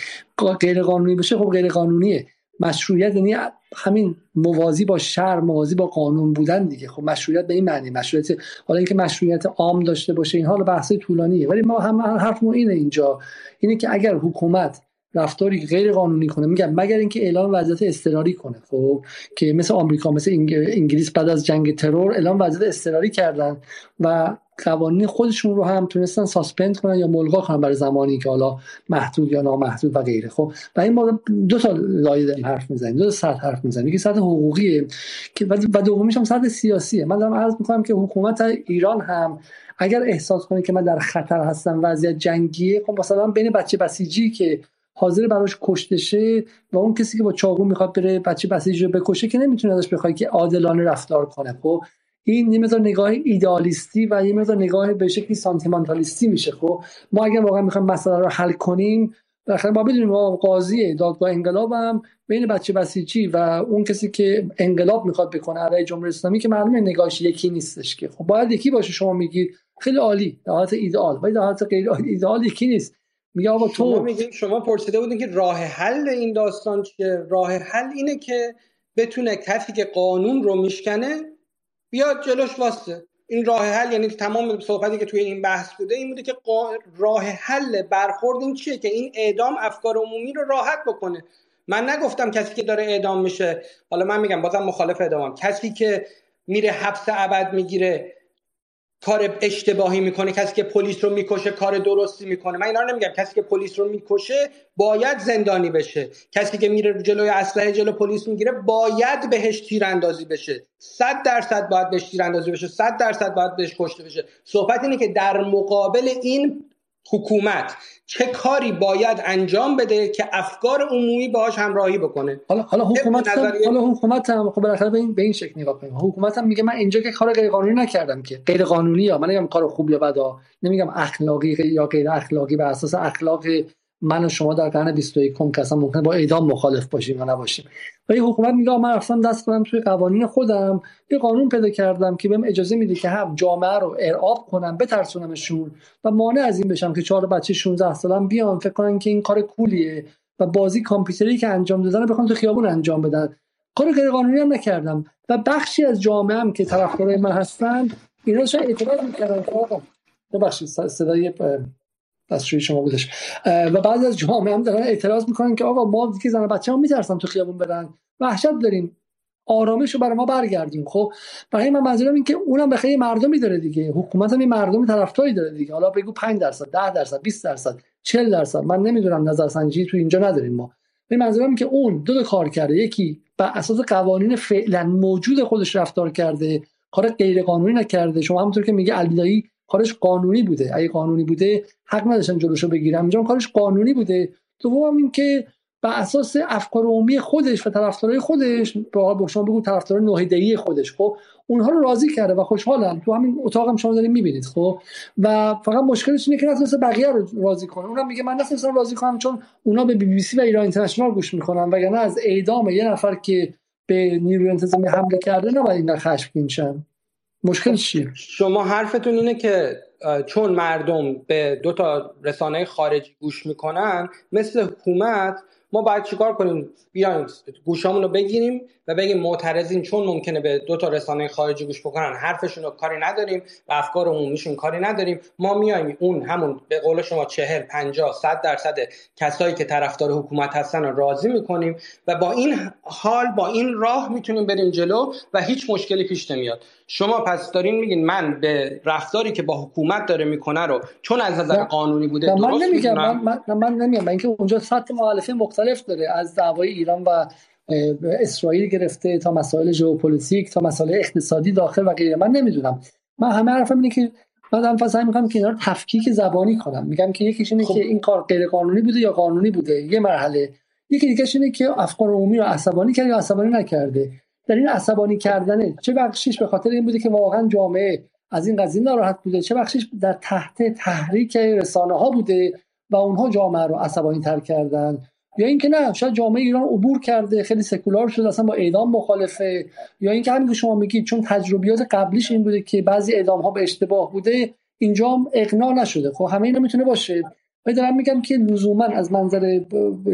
غیر قانونی باشه خب غیر قانونیه مشروعیت یعنی همین موازی با شر موازی با قانون بودن دیگه. خب مشروعیت به این معنی. مشروعیت حالا اینکه مشروعیت عام داشته باشه این حالا بحث طولانیه. ولی ما هم حرفمون اینه اینجا. اینه که اگر حکومت رفتاری غیر قانونی کنه. میگم مگر اینکه اعلام وضعیت اضطراری کنه. خب که مثل آمریکا مثل انگلیس بعد از جنگ ترور اعلام وضعیت اضطراری کردن و قوانین خودشون رو هم تونستن ساسپند کنن یا ملغا کنن برای زمانی که حالا محدود یا نامحدود و غیره. خب و این ما دو تا لایه حرف می‌زنیم. دو تا سطح حرف می‌زنیم. که سطح حقوقیه که و دومیش هم سطح سیاسیه. من دارم عرض می‌کنم که حکومت ایران هم اگر احساس کنه که من در خطر هستم وضعیت جنگیه خب مثلا بین بچه بسیجی که حاضر براش کشته شه و اون کسی که با چاقو می‌خواد بره بچه بسیجی رو بکشه که نمی‌تونه ازش بخواد که عادلانه رفتار کنه. خب این یه مقدار نگاه ایدالیستی و یه مقدار نگاه به شکلی سانتیمانتالیستی میشه. خب ما اگر واقعا می‌خوایم مسئله رو حل کنیم بالاخره ما بدونیم قاضی دادگاه انقلاب هم بین بچه بسیجی و اون کسی که انقلاب می‌خواد بکنه علیه جمهوری اسلامی که معلومه نگاهش یکی نیستش که. خب باید یکی باشه شما میگی خیلی عالی در حالت ایدئال. ولی در حالت غیر ایدئال یکی نیست. میگه آقا تو
شما میگین شما پرسیده بودین که راه حل این داستان چیه؟ راه حل اینه که بتونه کسی که قانون رو میشکنه بیاد جلوش واسه. این راه حل یعنی تمام صحبتی که توی این بحث بوده این بوده که راه حل برخورد این چیه که این اعدام افکار عمومی رو راحت بکنه. من نگفتم کسی که داره اعدام میشه. حالا من میگم بازم مخالف اعدامم. کسی که میره حبس ابد می‌گیره. کار اشتباهی می‌کنه کسی که پلیس رو می‌کشه کار درستی می‌کنه. من اینا نمیگم. کسی که پلیس رو می‌کشه باید زندانی بشه. کسی که میره جلوی اسلحه جلو پلیس می‌گیره باید بهش تیراندازی بشه. صد درصد باید بهش تیراندازی بشه. صد درصد باید بهش کشته بشه. صحبت اینه که در مقابل این حکومت چه کاری باید انجام بده که افکار عمومی باهاش همراهی بکنه؟
حالا حالا حکومت هم حالا حکومت هم خب بالاخره به این به این شکل نگاه کنیم. حکومت هم میگه من اینجا که کار غیر قانونی نکردم که. غیر قانونی یا من نمیگم کار خوب یا بدا نمیگم اخلاقی یا غیر اخلاقی بر اساس اخلاق من و شما در قرن 21 که اصلا ممکنه با اعدام مخالف باشیم یا نباشیم. ولی حکومت میگه من رفتم دست کنم توی قوانین خودم. یه قانون پیدا کردم که بهم اجازه میده که هم جامعه رو ارعاب کنم بترسونمشون و مانع از این بشم که چهار بچه 16 سالم بیان. فکر کنن که این کار کولیه و بازی کامپیوتری که انجام دادن بخوام تو خیابون انجام بدن. کار غیر قانونی هم نکردم و بخشی از جامعه هم که طرفدار من هستن اینا شاید اعتراض می‌کردن که ببخشید صدای دستشوی شما بودش. و بعضی از جامعه هم دارن اعتراض می‌کنن که آقا ما دیگه زن بچه هم میترسن تو خیابون برن وحشت داریم. آرامش رو برای ما برگردیم. خب برای من منظورم این که اونم بخیر مردمی داره دیگه. حکومت هم این مردم طرفداری داره دیگه. حالا بگو 5 درصد 10 درصد 20 درصد 40 درصد. من نمی‌دونم نظرسنجی تو اینجا نداریم ما. به منظورم که اون دو تا کار کرده یکی بر اساس قوانین فعلا موجود خودش رفتار کرده کار غیر قانونی نکرده. شما همونطور که میگه علیدایی کارش قانونی بوده. اگه قانونی بوده حق نداشتن جلوشو بگیرم اینجا کارش قانونی بوده. دوم این که بر اساس افکار عمومی خودش و طرفدارای خودش به شما بگو طرفدار نوهدهی خودش. خب اونها رو راضی کرده و خوشحالن. تو همین اتاق هم شما دارین می‌بینید خب؟ و فقط مشکلش اینه که نتونسته بقیه رو راضی کنه. اونم میگه من نتونستم راضی کنم چون اونا به بی بی سی و ایران اینترنشنال گوش می‌کنن وگرنه از اعدام یه نفر که به نیروی انتظامی حمله کرده نباید این خشمگین شن. مشکل چیه؟
شما حرفتون اینه که چون مردم به دو تا رسانه خارجی گوش می‌کنن مثل حکومت ما باید چیکار کنیم؟ بیایم گوشامون رو بگیریم و بگیم معترضین چون ممکنه به دو تا رسانه خارجی گوش بکنن حرفشون رو کاری نداریم و افکار عمومیشون کاری نداریم. ما میایم اون همون به قول شما چهل 50 صد درصد کسایی که طرفدار حکومت هستن رو راضی می‌کنیم و با این حال با این راه می‌تونیم بریم جلو و هیچ مشکلی پیش نمیاد. شما پس دارین میگین من به رفتاری که با حکومت داره می‌کنه رو چون از نظر قانونی بوده
من نمیگم من, من, من نمیگم. اینکه اونجا سطح مخالفه مختلف داره. از دعوای ایران و اسرائیل گرفته تا مسائل ژئوپلیتیک تا مسائل اقتصادی داخل و غیره. من نمی‌دونم. من همه حرفم اینه که من دارم می‌کنم که اینا رو تفکیک زبانی کنم. میگم که یکیش اینه خب. که این کار غیر قانونی بوده یا قانونی بوده؟ یه مرحله. یکی دیگه اینه که افکار عمومی رو عصبانی کرده یا عصبانی نکرده؟ در این عصبانی کردنه. چه بخشیش به خاطر این بوده که واقعا جامعه از این قضیه ناراحت بوده. چه بخشیش در تحت تحریک رسانه ها بوده و اونها جامعه رو عصبانی تر کردن. یا اینکه نه شاید جامعه ایران عبور کرده خیلی سکولار شده اصلا با اعدام مخالفه. یا اینکه همین که شما میگید چون تجربیات قبلیش این بوده که بعضی اعدام ها به اشتباه بوده اینجا اقناع نشده. خب همه اینا می‌تونه باشه. ولی دارم میگم که لزوما از منظر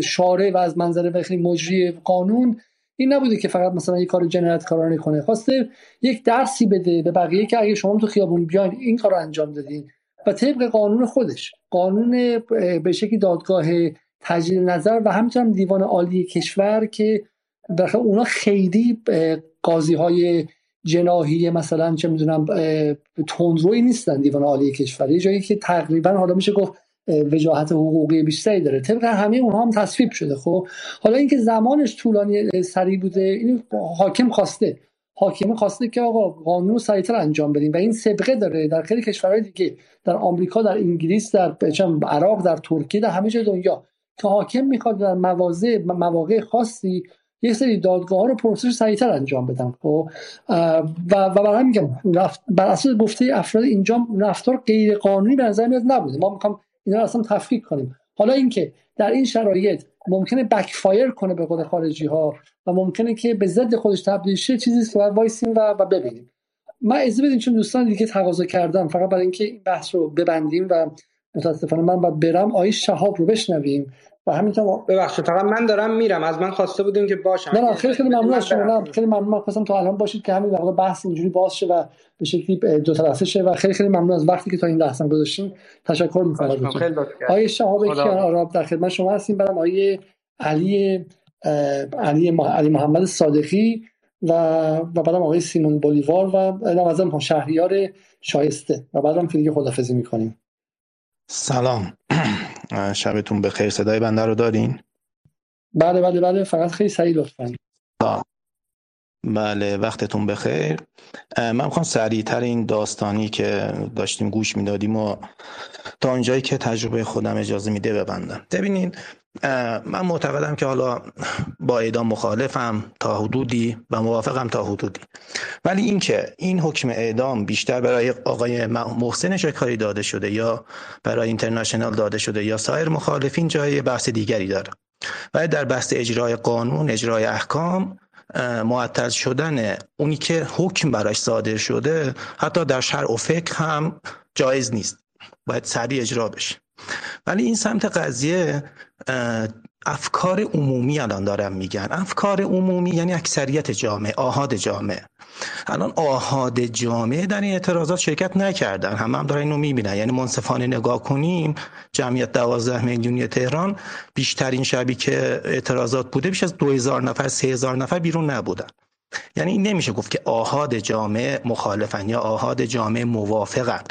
شارع و از منظر خیلی مجری قانون این نبوده که فقط مثلا یه کار جنایتکارانه کنه. خواسته یک درسی بده به بقیه که اگه شما تو خیابون بیاین این کار رو انجام دادین. و طبق قانون خودش قانون به شکلی دادگاه تجدید نظر و همچنین دیوان عالی کشور که در اونا خیلی قاضی های جناهی مثلا چه می‌دونم تندروی نیستن دیوان عالی کشور. یه جایی که تقریبا حالا میشه گفت وجاهت حقوقی بیشتری داره. طبق همه اونها هم تصویب شده خب؟ حالا اینکه زمانش طولانی سری بوده این حاکم خواسته. حاکم خواسته که آقا قانون سریعتر انجام بدیم و این سبقه داره. در خیلی کشورهای دیگه در آمریکا در انگلیس در عراق در ترکیه در همه جای دنیا که حاکم می‌خواد در مواضع مواقع خاصی یه سری دادگاه ها رو پروسش سریعتر انجام بدن خب؟ و و برای میگم بر اساس گفته افراد اینجا رفتار غیر قانونی به نظر میاد نبوده. ما می‌خوام اینا رو اصلا تفکیک کنیم. حالا اینکه در این شرایط ممکنه backfire کنه به قول خارجی ها و ممکنه که به ضد خودش تبدیل شه چیزی که باید وایسیم و, و ببینیم. ما از بدیم چون دوستان دیگه تقاضا کردم فقط برای اینکه این بحث رو ببندیم و متاسفانه من باید برم آیه شهاب رو بشنویم. و همینطور
ببخشید فقط من دارم میرم. از من خواسته بودیم که باشم.
نه نه خیلی خیلی ممنون از شما. نه خیلی ممنون. خواستم تا الان باشید که همین واقعا بحث اینجوری باز شه و به شکلی دو طرفه شه و خیلی خیلی ممنون از وقتی که تا این لحظه گذاشتین. تشکر می‌کنم. ازتون آیه شهاب کیان آراب در خدمت شما هستیم. برام آیه علی علی علی محمد صادقی و و بعدم آقای سیمون بولیوار و نوازم شهریار شایسته. و بعدم دیگه خدافظی می‌کنیم.
سلام. شبتون بخیر. صدای بنده رو دارین؟
بله بله بله. فقط خیلی سریع لطفا.
بله وقتتون بخیر. من می‌خوام سریعتر این داستانی که داشتیم گوش می‌دادیم و تا اونجایی که تجربه خودم اجازه میده ببندم. ببینین من معتقدم که حالا با اعدام مخالفم تا حدودی و موافقم تا حدودی. ولی اینکه این حکم اعدام بیشتر برای آقای محسن شکاری داده شده یا برای اینترنشنال داده شده یا سایر مخالفین جای بحث دیگری داره. و در بحث اجرای قانون اجرای احکام معطل شدن اونی که حکم براش صادر شده حتی در شرع و فقه هم جایز نیست. باید سریع اجرا بشه. ولی این سمت قضیه افکار عمومی الان دارم میگن. افکار عمومی یعنی اکثریت جامعه آهاد جامعه. الان آهاد جامعه در این اعتراضات شرکت نکردن. همه هم دارن اینو می‌بینن. یعنی منصفانه نگاه کنیم جمعیت دوازده میلیونی تهران بیشترین شبی که اعتراضات بوده بیش از 2000 نفر 3000 نفر بیرون نبودن. یعنی این نمیشه گفت که آهاد جامعه مخالفن یا آهاد جامعه موافقن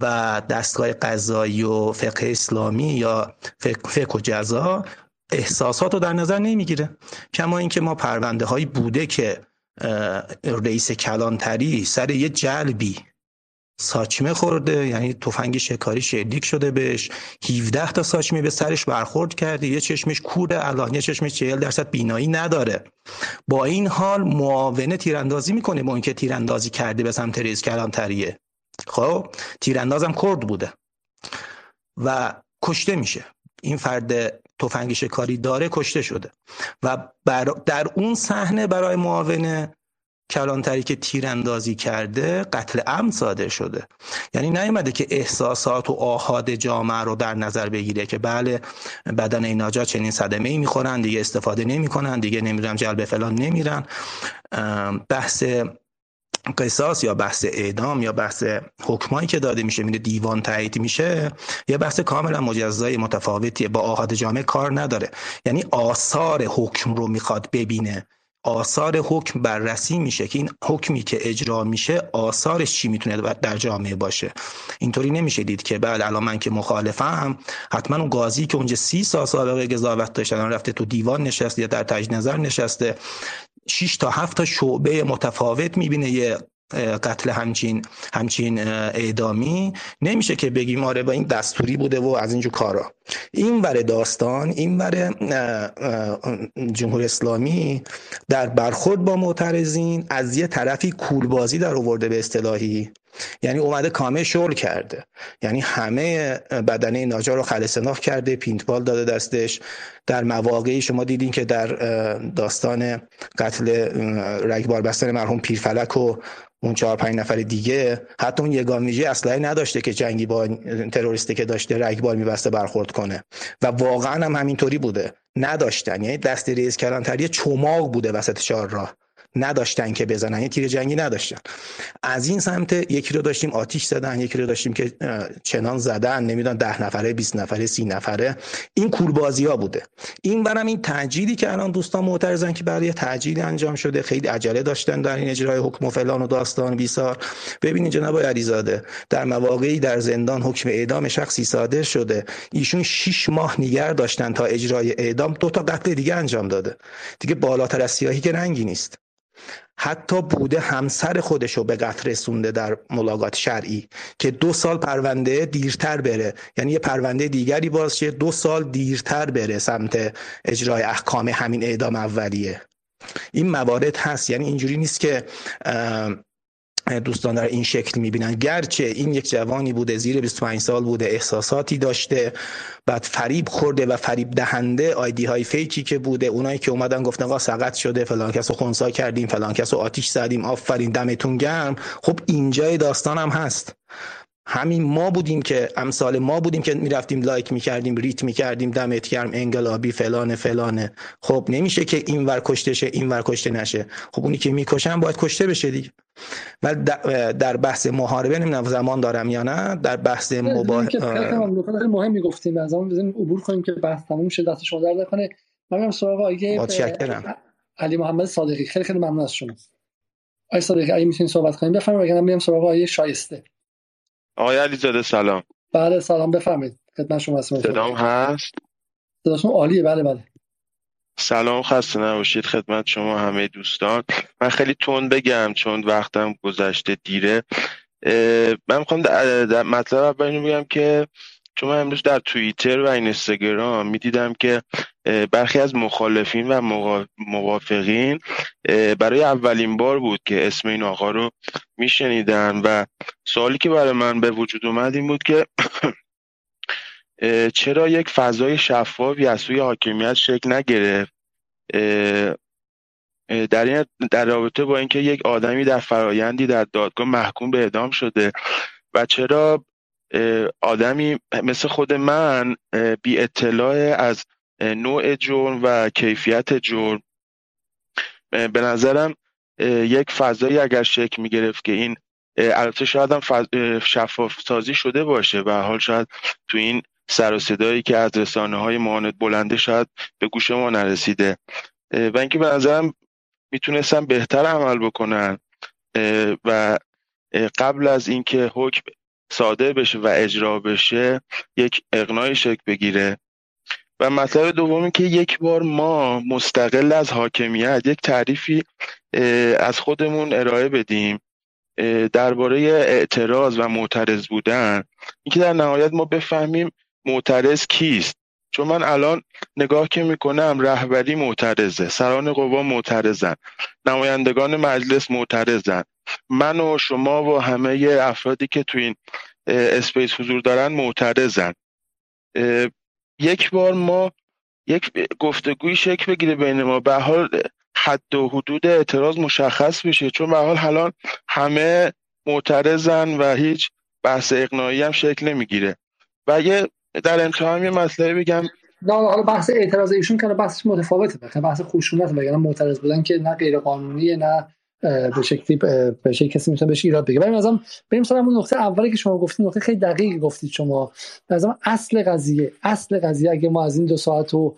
و دستگاه قضایی و فقه اسلامی یا فقه, و جزا احساسات رو در نظر نمی‌گیره. کما اینکه ما پرونده هایی بوده که رئیس کلانتری سر یه جلبی ساچمه خورده یعنی تفنگ شکاری شلیک شده بهش. 17 تا ساچمه به سرش برخورد کرده. یه چشمش کوره الان یه چشمش 40 درصد بینایی نداره. با این حال معاونه تیراندازی می‌کنه با اینکه تیراندازی کرده به سمت رئیس کلانتریه. خب تیراندازم کرد بوده و کشته میشه. این فرد تفنگ شکاری داره کشته شده. و در اون صحنه برای معاونه کلانتری که تیراندازی کرده قتل عمد صادر شده. یعنی نیومده که احساسات و آهاد جامعه رو در نظر بگیره که بله بدن اینا جا چنین صدمه ای می‌خورن دیگه استفاده نمی‌کنن دیگه نمیرن جلب فلان نمیرن. بحث قصاص یا بحث اعدام یا بحث حکمایی که داده میشه میره دیوان تایید میشه یه بحث کاملا مجزای متفاوتیه با آهاد جامعه کار نداره. یعنی آثار حکم رو می‌خواد ببینه. آثار حکم بررسی میشه که این حکمی که اجرا میشه آثارش چی می‌تونه در جامعه باشه. اینطوری نمیشه دید که بعد الان من که مخالفم حتما اون قاضی که اونجا سی سال سابقه قضاوت داشته رفته تو دیوان نشسته یا در تجدید نظر نشسته 6 تا 7 تا شعبه متفاوت می‌بینه یه قتل همچین همچین اعدامی. نمیشه که بگیم آره با این دستوری بوده و از اینجور کارا. این ور داستان این ور جمهوری اسلامی در برخورد با معترضین از یه طرفی کولبازی در آورده به اصطلاحی. یعنی اومده کامل شغل کرده. یعنی همه بدنه ناجار رو خلصناخ کرده پینتبال داده دستش. در مواقعی شما دیدین که در داستان قتل رگبار بستن مرحوم پیرفلک و اون چهار پنج نفر دیگه حتی اون یگان ویژه اسلحه نداشته که جنگی با تروریستی که داشته رگبار میبسته برخورد کنه. و واقعا هم همینطوری بوده. نداشتن. یعنی دست ریز کلانتری چماق بوده وسط چهار راه نداشتن که بزنن یه تیر جنگی نداشتن. از این سمت یکی رو داشتیم آتیش زدن یکی رو داشتیم که چنان زدن نمی‌دونم ده نفره 20 نفره سی نفره. این کوربازی ها بوده. این برم این تعجیلی که الان دوستان معترضن که برای تعجیلی انجام شده. خیلی عجله داشتن در این اجرای حکم و فلان و داستان بیسار. ببینید جناب علیزاده در مواقعی در زندان حکم اعدام شخصی صادر شده. ایشون 6 ماه نگر داشتن تا اجرای اعدام. دو تا قتل دیگه انجام داده. دیگه بالاتر از سیاهی که رنگی نیست. حتی بوده همسر خودش رو به قتل رسونده در ملاقات شرعی که دو سال پرونده دیرتر بره. یعنی یه پرونده دیگری باز شه دو سال دیرتر بره سمت اجرای احکام همین اعدام اولیه. این موارد هست. یعنی اینجوری نیست که دوستان در این شکل می‌بینن. گرچه این یک جوانی بوده زیر 25 سال بوده احساساتی داشته بعد فریب خورده و فریب دهنده آیدی های فیکی که بوده اونایی که اومدن گفتن آقا سقط شده فلان کسو خونسا کردیم فلان کسو آتیش زدیم آفرین دمتون گرم. خب اینجای داستان هم هست. همین ما بودیم که امثال ما بودیم که می‌رفتیم لایک می‌کردیم ریت می‌کردیم دمت گرم انقلابی فلانه فلانه خب نمیشه که این ور کشته شه این ور کشته نشه. خب اونی که می‌کشن باید کشته بشه دیگه. و در بحث محاربه نمی‌دونم زمان دارم یا نه. در بحث
مباهله مهم می‌گفتیم. از اون بزنیم عبور کنیم که بحث تموم شه دست شما درد نکنه. من سراغ آقای علی محمد صادقی. خیلی خیلی ممنون از شما. آقای صادقی اگه می‌تونید صحبت کنیم بفرمایید. اگه میام سراغ آقای شایسته.
آقای علیزاده سلام.
بله سلام بفرمایید. خدمت شما هستم.
صدام هست؟
صداتون عالیه. بله بله.
سلام خسته نباشید. خدمت شما همه دوستان. من خیلی تند بگم چون وقتم گذشته دیره. من می‌خوام مطلب اول بگم که چون من امروز در توییتر و اینستاگرام می‌دیدم که برخی از مخالفین و موافقین برای اولین بار بود که اسم این آقا رو میشنیدن و سوالی که برای من به وجود اومد این بود که چرا یک فضای شفافی از سوی حاکمیت شکل نگرفت؟ در این در رابطه با اینکه یک آدمی در فرایندی در دادگاه محکوم به اعدام شده و چرا آدمی مثل خود من بی اطلاع از نوع جرم و کیفیت جرم. به نظرم یک فضایی اگر شکل می گرفت که این البته شاید هم شفاف سازی شده باشه و حال شاید تو این سر و صدایی که از رسانه های معاند بلنده شاید به گوش ما نرسیده. و اینکه به نظرم می‌تونستن بهتر عمل بکنن. و قبل از اینکه حکم صادر بشه و اجرا بشه یک اقناعی شکل بگیره. و مطلب دومی که یک بار ما مستقل از حاکمیت یک تعریفی از خودمون ارائه بدیم. درباره اعتراض و معترض بودن. اینکه در نهایت ما بفهمیم معترض کیست. چون من الان نگاه که می‌کنم رهبری معترضه سران قوا معترضن نمایندگان مجلس معترضن. من و شما و همه افرادی که تو این اسپیس حضور دارن معترضن. یک بار ما یک گفتگوی شکل بگیره بین ما. به حال حد و حدود اعتراض مشخص بشه چون به حال الان همه معترضن و هیچ بحث اقناعی هم شکل نمی‌گیره. و اگه در انتها یه مسئله بگم.
نه حالا بحث اعتراض ایشون کنه بحثش متفاوته بحث خشونت وگرنه معترض بودن که نه غیر قانونیه نه به شکلی به شکلی کسی می‌تونه بهش ایراد بگیره. بریم ازم بریم سر اون نقطه اولی که شما گفتید نقطه خیلی دقیق گفتید شما. ازم اصل قضیه اصل قضیه اگه ما از این دو ساعت و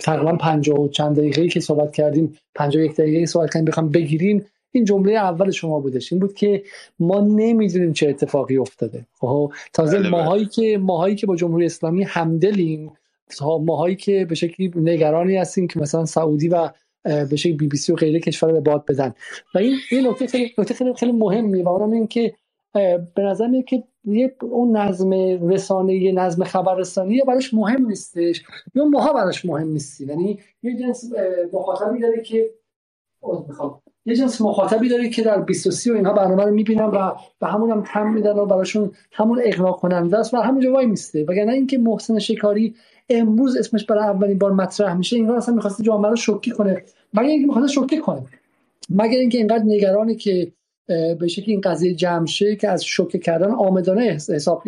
تقریبا 50 و چند دقیقه‌ای که صحبت کردیم 51 دقیقه صحبت کردیم بخوام بگیریم این جمله اول شما بودش این بود که ما نمی‌دونیم چه اتفاقی افتاده. خب تازه بله، بله. ماهایی که ماهایی که با جمهوری اسلامی همدلیم ماهایی که به شکلی نگرانی هستیم که مثلا سعودی و به شکل بی بی سی و غیره کشور به باد بدن. و این این نکته خیلی نکته خیلی خیلی مهمه و اونم این که به نظر میاد که یه اون نظم رسانه یه نظم خبررسانی براش مهم نیستش. یا ماها براش مهم نیستی یعنی یه جنس مخاطبی داره که می‌خوام. یه جنس مخاطبی داره که در 23 و اینها برنامه رو می‌بینن و به همون هم تم میدن و براشون همون اقناع کننده است و همون وای میسته. وگرنه اینکه محسن شکاری امروز اسمش برای اولین بار مطرح میشه این اصلا می‌خواسته جامعه رو شوکه کنه. مگر اینکه می‌خواسته شوکه کنه. مگر اینکه اینقدر نگرانه که به شکلی این قضیه جمع شه که از شوکه کردن آمدانه حساب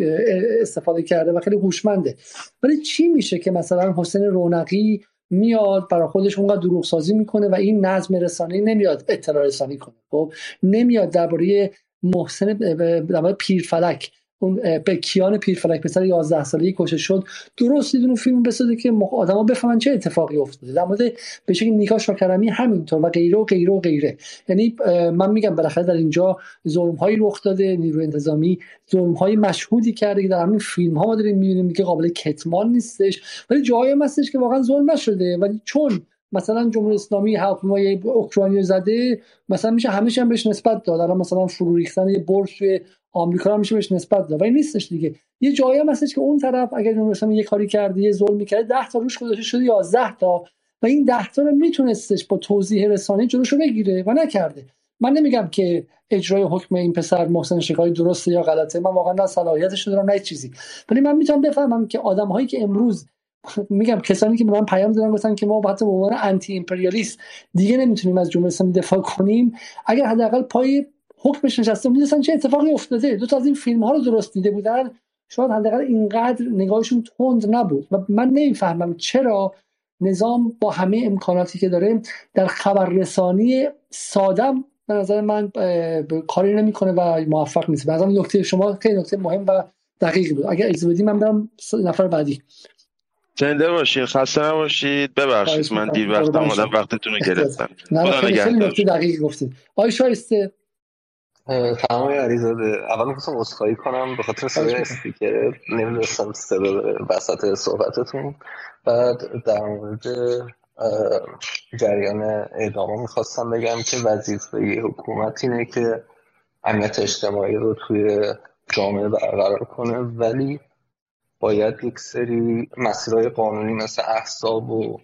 استفاده کرده و خیلی هوشمنده. ولی چی میشه که مثلا حسین رونقی میاد برای خودش اونقدر دروغ سازی می‌کنه و این نظم رسانی نمیاد اطلاع رسانی کنه. خب نمیاد درباره محسن در پیرفلک اون به کیان پیرفلک پسر 11 سالگی کشته شد. درست یه فیلم بسازه که آدما بفهمن چه اتفاقی افتاده. در مورد به شکل نیکا شاکرمی همینطور و غیره و غیره و غیره. یعنی من میگم بالاخره در اینجا ظلم هایی رخ داده نیروی انتظامی ظلم های مشهودی کرده که در همین فیلم ها ما داریم می‌بینیم که قابل کتمان نیستش. ولی جایی هستش که واقعا ظلم نشده. ولی چون مثلا جمهوری اسلامی هواپیمای اوکراینی زده مثلا میشه همیشه هم بهش نسبت داد. الان مثلا فرو ریختن یه برج آمریکا هم میشه بهش نسبت داد. ولی نیستش دیگه. یه جایی هم هستش که اون طرف اگر جمهوری یه کاری کرده یه ظلمی کرده 10 تا روش گذاشته شده 11 تا. و این 10 تا رو میتونستش با توضیح رسانه جلوشو بگیره و نکرده. من نمیگم که اجرای حکم این پسر محسن شکاری درسته یا غلطه. من واقعا نه صلاحیتش دارم نه چیزی. ولی من می‌تونم بفهمم که آدم هایی که امروز میگم کسانی که به من پیام دادن گفتن که ما حتی به عنوان انتی امپریالیست دیگه نمی‌تونیم از جمهوری اسلامی دفاع کنیم. اگر حداقل پای حکمش نشسته می‌دونستن چه اتفاقی افتاده؟ دو تا از این فیلم ها رو درست دیده بودن. شاید حداقل اینقدر نگاهشون تند نبود و من نمی‌فهمم چرا نظام با همه امکاناتی که داره در خبررسانی سادم به نظر من کاری نمی‌کنه و موفق نیست. به نکته شما خیلی نکته مهم و دقیق بود. اگر اجازه بدی من برم نفر بعدی.
زنده باشید خسته نباشید ببخشید من دیر وقت آمدم وقتتون رو گرفتم.
خیلی نکته دقیق گفتید آی شایسته.
تمام علیزاده. اول می‌خواستم اصخایی کنم به خاطر صدای اسپیکر نمی‌دونستم صدا وسط صحبتتون. بعد در مورد جریان اعدام می‌خواستم بگم که وظیفه حکومت اینه که امنیت اجتماعی رو توی جامعه برقرار کنه. ولی باید یک سری مسیرهای قانونی مثل احساب و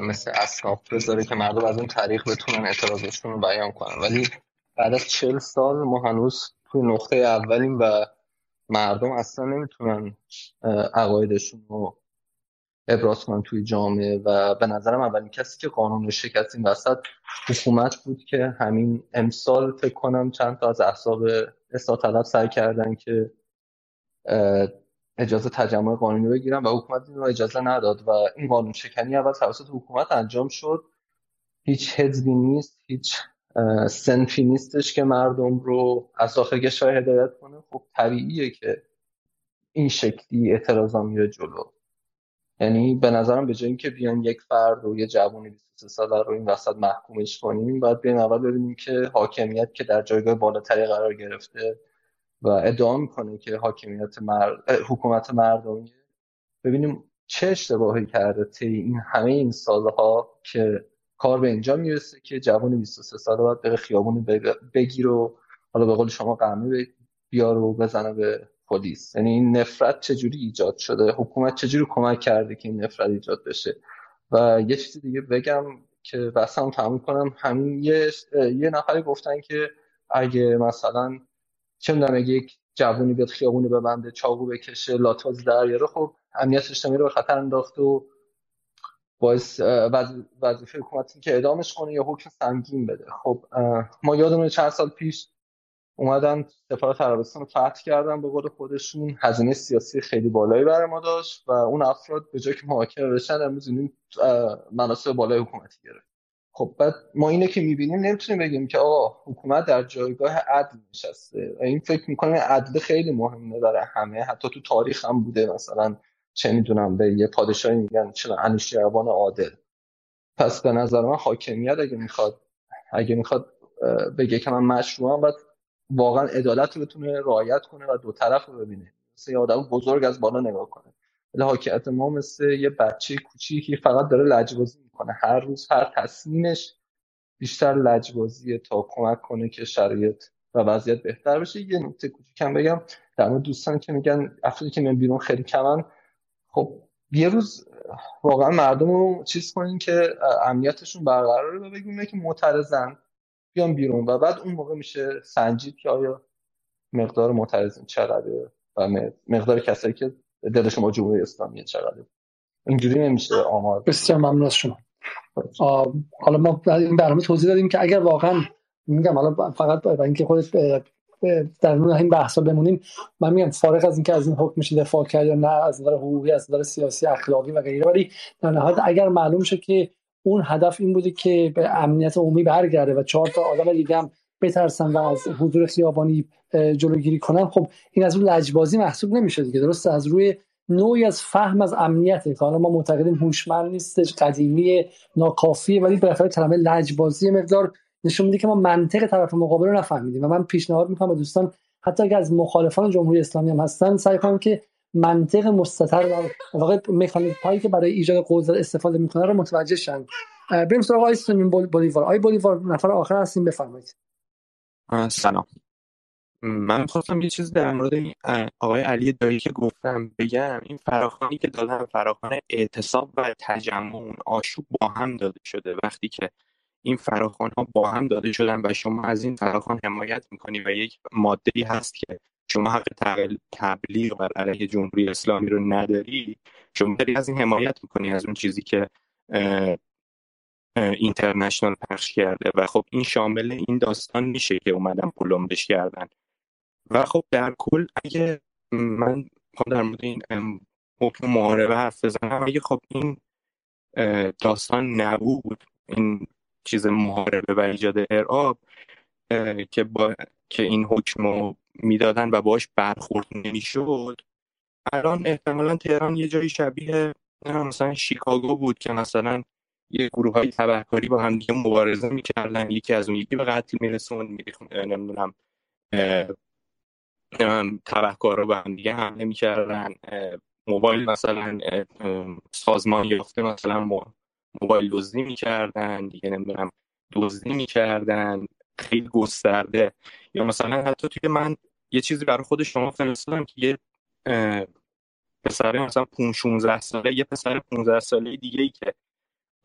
مثل اسناف بذاره که مردم از اون طریق بتونن اعتراضشون رو بیان کنن. ولی بعد از چل سال ما هنوز توی نقطه اولیم و مردم اصلا نمی‌تونن عقایدشون رو ابراز کنن توی جامعه و به نظرم اولین کسی که قانون رو شکست این وسط حکومت بود که همین امسال فکر کنم چند تا از احساب اصلاح طلب سعی کردن که اجازه تجمع قانونی بگیرن و حکومت این اجازه نداد و این قانون شکنی اول توسط حکومت انجام شد. هیچ حزبی نیست هیچ سنفی نیستش که مردم رو از داخل کشور هدایت کنه. خب طبیعیه که این شکلی اعتراضا میره جلو. یعنی به نظرم به جای اینکه بیان یک فرد و یه جوانی 23 ساله رو این وسط محکومش کنیم باید بیان اول ببینیم که حاکمیت که در جایگاه بالاتری قرار گرفته و ادعا می‌کنه که حاکمیت حکومت مردمی ببینیم چه اشتباهی کرده طی این همه این سالها که کار به اینجا می‌رسه که جوان 23 ساله باید بره خیابون بگیر و حالا به قول شما قرمه بیار و بزنه به پلیس. یعنی این نفرت چجوری ایجاد شده؟ حکومت چجوری کمک کرده که این نفرت ایجاد بشه؟ و یه چیزی دیگه بگم که بس هم تموم کنم. همین یه, یه نفری گفتن که اگه مثلا چه می‌دونم اگه یک جوونی بیاد خیابونی ببنده چاقو بکشه لاتاز در خب امنیت اجتماعی رو به خطر انداخته و باعث وظیفه حکومت که اعدامش کنه یا حکم سنگین بده. خب ما یادمونه چند سال پیش اومدن سفارت عربستان رو فتح کردن به قول خودشون. هزینه سیاسی خیلی بالایی برای ما داشت و اون افراد به جای که محاکمه بشن امروز این مناسب بالای حکومتی گرفت. خب بعد ما اینه که می‌بینیم نمی‌تونیم بگیم که آقا حکومت در جایگاه عدل نشسته. این فکر می‌کنم عدل خیلی مهمه برای همه. حتی تو تاریخ هم بوده مثلا چه می‌دونم به یه پادشاهی میگن چرا انوشیروان عادل. پس به نظر من حاکمیت اگه می‌خواد اگه می‌خواد بگه که من مشروعم باید واقعا عدالت رو بتونه رعایت کنه و دو طرف رو ببینه. مثل یه آدم بزرگ از بالا نگاه کنه. ولی حاکمیت ما مثل یه بچه کوچیکی فقط داره لجبازی می‌کنه. هر روز هر تصمیمش بیشتر لجبازیه تا کمک کنه که شرایط و وضعیت بهتر بشه. یه نکته کوچیکم بگم. در مورد دوستان که میگن افرادی که میان بیرون خیلی کمن. خب یه روز واقعا مردم رو چیز کنین که امنیتشون برقراره و بگیم که معترضن. بیان بیرون و بعد اون موقع میشه سنجید که آیا مقدار معترضین چقدره و مقدار کسایی که دلشون با جمهوری اسلامی چقدره اینجوری نمیشه آمار.
بسیار ممنون از شما. حالا ما این برنامه توضیح دادیم که اگر واقعا میگم حالا فقط اینکه خودت در مورد این بحثا بمونیم من میگم فارغ از اینکه از این حکم میشه دفاع کرد یا نه از نظر حقوقی از نظر سیاسی اخلاقی و غیره ولی در نهایت اگر معلوم شه که اون هدف این بوده که به امنیت عمومی برگرده و چهار تا آدم دیگه هم بترسن و از حضور خیابانی جلوگیری کنن خب این از اون لجبازی محسوب نمیشه دیگه درست از روی نوعی از فهم از امنیت که حالا ما معتقدیم هوشمند نیستش قدیمی ناکافیه ولی بالاخره کلمه لجبازی مقدار نشون میده که ما منطق طرف مقابل رو نفهمیدیم و من پیشنهاد می‌کنم به دوستان حتی اگر از مخالفان جمهوری اسلامی هم هستن سعی کنم که منطق مستتر و واقع مکانیک هایی که برای ایجاد قدرت استفاده می‌کنه رو متوجه شن. بریم سراغ آقای بولیوار. آقای بولیوار نفر آخر هستیم بفرمایید.
سلام. من خواستم یه چیز در مورد آقای علی دایی که گفتم بگم این فراخانی که دادن فراخان اعتصاب و تجمع آشوب با هم داده شده. وقتی که این فراخان ها با هم داده شدن و شما از این فراخان حمایت می‌کنی و یک ماده هست که شما حق تبلیغ بر علیه جمهوری اسلامی رو نداری شما داری از این حمایت می‌کنی از اون چیزی که اینترنشنال پخش کرده. و خب این شامل این داستان میشه که اومدن پلمبش کردن. و خب در کل اگه من خب در مورد این حکم محاربه حرف بزنم اگه خب این داستان نبود این چیز محاربه و ایجاد ارعاب که با که این حکم رو می‌دادن و باش برخورد نمی‌شد الان احتمالا تهران یه جایی شبیه مثلا شیکاگو بود که مثلا یه گروه های تبهکاری با هم دیگه مبارزه می‌کردن یکی از اون یکی به قتل میرسون نمی‌دونم تبهکار رو به هم دیگه حمله می‌کردن موبایل مثلا سازمان یافته مثلا موبایل دزدی می‌کردن دیگه نمی‌دونم دزدی می‌کردن خیلی گسترده. یا مثلا حتی توی من یه چیزی برای خود شما فرستادم که یه پسر مثلا 16 ساله یه پسر 15 ساله دیگه ای که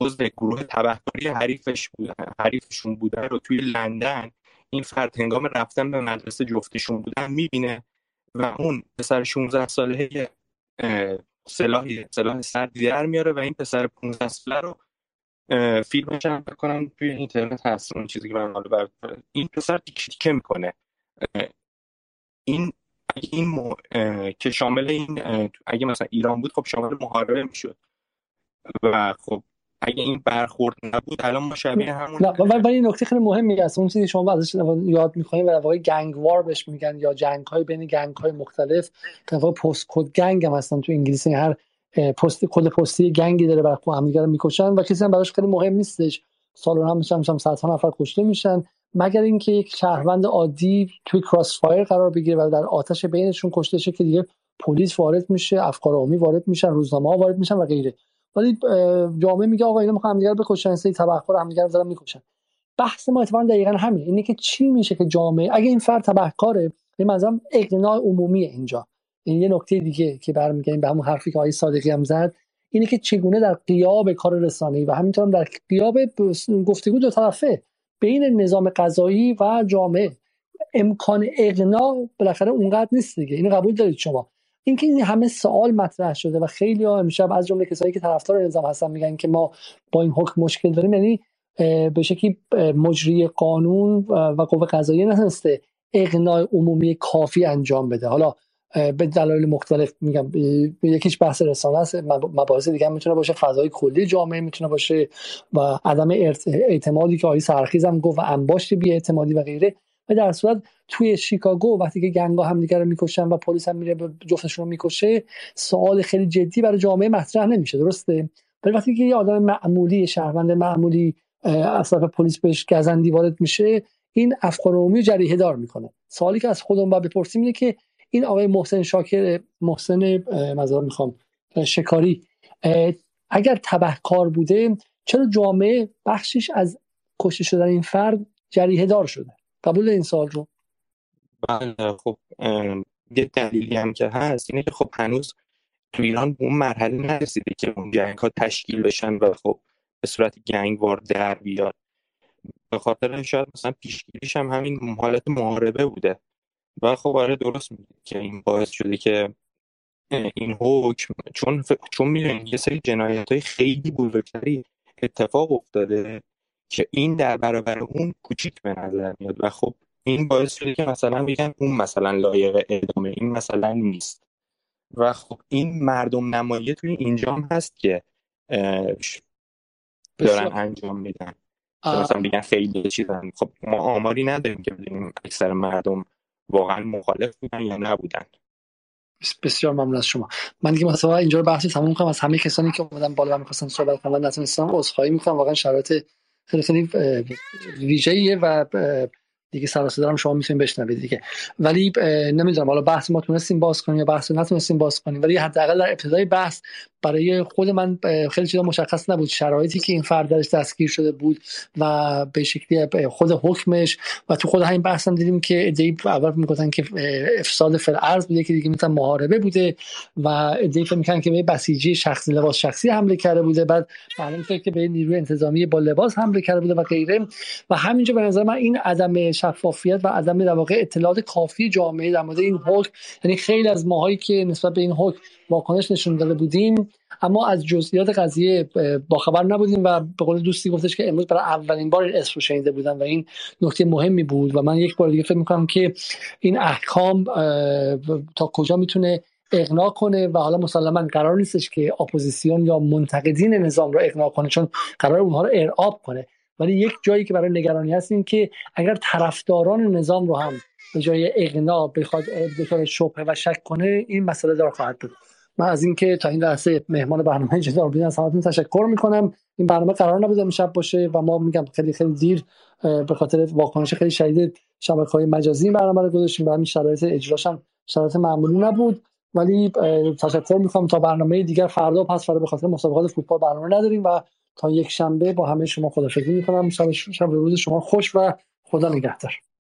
عضو گروه تبهکاری حریفش بودن حریفشون بودن رو توی لندن این فرد هنگام رفتن به مدرسه جفتشون بودن می‌بینه و اون پسر 16 ساله سلاح سلاح سردی در میاره و این پسر 15 ساله رو فیلمش هم بکنم توی اینترنت هست اون چیزی که من حالا بر این پسر تیکه می‌کنه. این اگه این م... که شامل این اگه مثلا ایران بود خب شامل محاربه می‌شد. و خب اگه این برخورد نبود الان ما شبیه همون
نه ولی نکته خیلی مهمی هست. اون چیزی شما ازش یاد می‌خوایم و واقعا گنگ وار بهش میگن یا جنگ های بین گنگ های مختلف که پست کد گنگ هم هستن تو انگلیسی هر postcode پستی gang ی داره بر هم دیگه می‌کشن و کسی هم براش خیلی مهم نیستش. سال هم میشن مثلا صد نفر کشته میشن. مگر اینکه یک شهروند عادی توی crossfire قرار بگیره و در آتش بینشون کشته شه که دیگه پلیس وارد میشه افکار عمومی وارد میشن روزنامه ها وارد میشن و غیره. ولی جامعه میگه آقا اینا می‌خوان همدیگه رو بکشن سری تبهکار همدیگه رو دارن می‌کشن. بحث ما اتفاقا دقیقا همین اینه که چی میشه که جامعه اگه این فرد تبهکاره به منظرم اقناع عمومی اینجا. این یه نکته دیگه که برمیگردیم به همون حرفی که آقای صادقی هم زد اینه که چگونه در قیاب کار رسانه‌ای و همینطور هم در قیاب گفتگو دو طرفه بین نظام قضایی و جامعه. امکان اقناع بالاخره اونقدر نیست دیگه. اینو قبول دارید شما. اینکه این همه سوال مطرح شده و خیلی ها امشب از جمله کسایی که طرفدار نظام هستن میگن که ما با این حکم مشکل داریم. یعنی به شکلی مجری قانون و قوه قضاییه نتونسته اقناع عمومی کافی انجام بده. حالا به دلایل مختلف میگم. یکیش بحث رسانه است. مباحث دیگه می‌تونه باشه. فضای کلی جامعه می‌تونه باشه و عدم اعتمادی که آقای سرخیز هم گفت و انباشت بی اعتمادی و غیره. و در صورت توی شیکاگو وقتی که گنگا هم دیگه رو می‌کشن و پلیس هم میره جفتشون رو می‌کشه سوال خیلی جدی برای جامعه مطرح نمیشه درسته؟ ولی وقتی که یه آدم معمولی شهروند معمولی اصلا پلیس بهش گزندی وارد میشه این افکار عمومی جریحه دار می‌کنه. سوالی که از خودمون باید بپرسیم اینه که این آقای محسن شاکر محسن مزار می‌خوام شکاری اگر تبهکار بوده چرا جامعه بخشش از کشته شدن این فرد جریه دار شده؟ قبول این سال رو؟
بله خب یه دلیلی هم که هست اینه که خب هنوز تو ایران به اون مرحله نرسیده که اون جنگ ها تشکیل بشن و خب به صورت گنگ وار در بیاد. به خاطر شاید مثلا پیشگیریش هم همین حالت محاربه بوده. و خب آره درست میگه که این باعث شده که این حکم چون ف... چون می‌دونید یه سری جنایت های خیلی بزرگتری اتفاق افتاده که این در برابر اون کوچیک به نظر میاد. و خب این باعث شده که مثلا بگن اون مثلا لایق ادامه این مثلا نیست. و خب این مردم نمایی توی اینجام هست که دارن انجام میدن. مثلا بگن خیلی چیزن. خب ما آماری نداریم که بدونیم اکثر مردم واقعا مخالف بودن یا نبودن.
بسیار ممنون از شما. من دیگه مثلا اینجا رو بحث تموم کنم از همه کسانی که اومدن بالا و می‌خواستن صحبت کنن نتونستم عذرخواهی می‌کنم. واقعا شرایط خیلی ویژه‌ایه و دیگه سر دارم شما می‌تونید بشنوید دیگه. ولی نمی‌دونم حالا بحث ما تونستیم باز کنیم یا بحث نتونستیم باز کنیم ولی حداقل در ابتدای بحث برای خود من خیلی چیزا مشخص نبود. شرایطی که این فرد درش دستگیر شده بود و به شکلی خود حکمش و تو خود همین بحث هم دیدیم که ایده اول می‌گفتن که افساد فل ارز بوده که دیگه مثلا محاربه بوده و ایده فکر می‌کنن که به بسیجی شخصی لباس شخصی حمله کرده بوده. بعد معلوم شد که به نیروی انتظامی با لباس حمله کرده بوده و غیره. و همینجا به نظر من این عدم شفافیت و عدم در واقع اطلاعات کافی جامعه در مورد این حکم یعنی خیلی از ماهایی که نسبت به این حکم واکنش نشون داده بودیم اما از جزئیات قضیه باخبر نبودیم و به قول دوستی گفتش که امروز برای اولین بار اسم رو شنیده بودن و این نکته مهمی بود و من یک بار دیگه فکر می‌کنم که این احکام تا کجا می‌تونه اقناع کنه و حالا مسلما قرار نیستش که اپوزیسیون یا منتقدین نظام رو اقناع کنه چون قرار اونها رو ارعاب کنه. ولی یک جایی که برای نگرانی هست این که اگر طرفداران نظام رو هم به جای اقناع بخواد به شبهه و شک کنه این مسئله دار خواهد بود. من از اینکه تا این لحظه مهمان برنامه جدال بودین از همتون تشکر می‌کنم. این برنامه قرار نبود امشب باشه و ما میگم خیلی خیلی دیر به خاطر واکنش خیلی شدید شبکه های مجازی این برنامه رو گذاشتیم. برای شرایط اجراش هم شرایط معمولی نبود. ولی تشکر می‌کنم. تا برنامه دیگر فردا پس فردا به خاطر مسابقات فوتبال برنامه نداریم و تا یک شنبه با همه شما خدافظی می‌کنم. شب شب روز شما خوش و خدا نگهدار.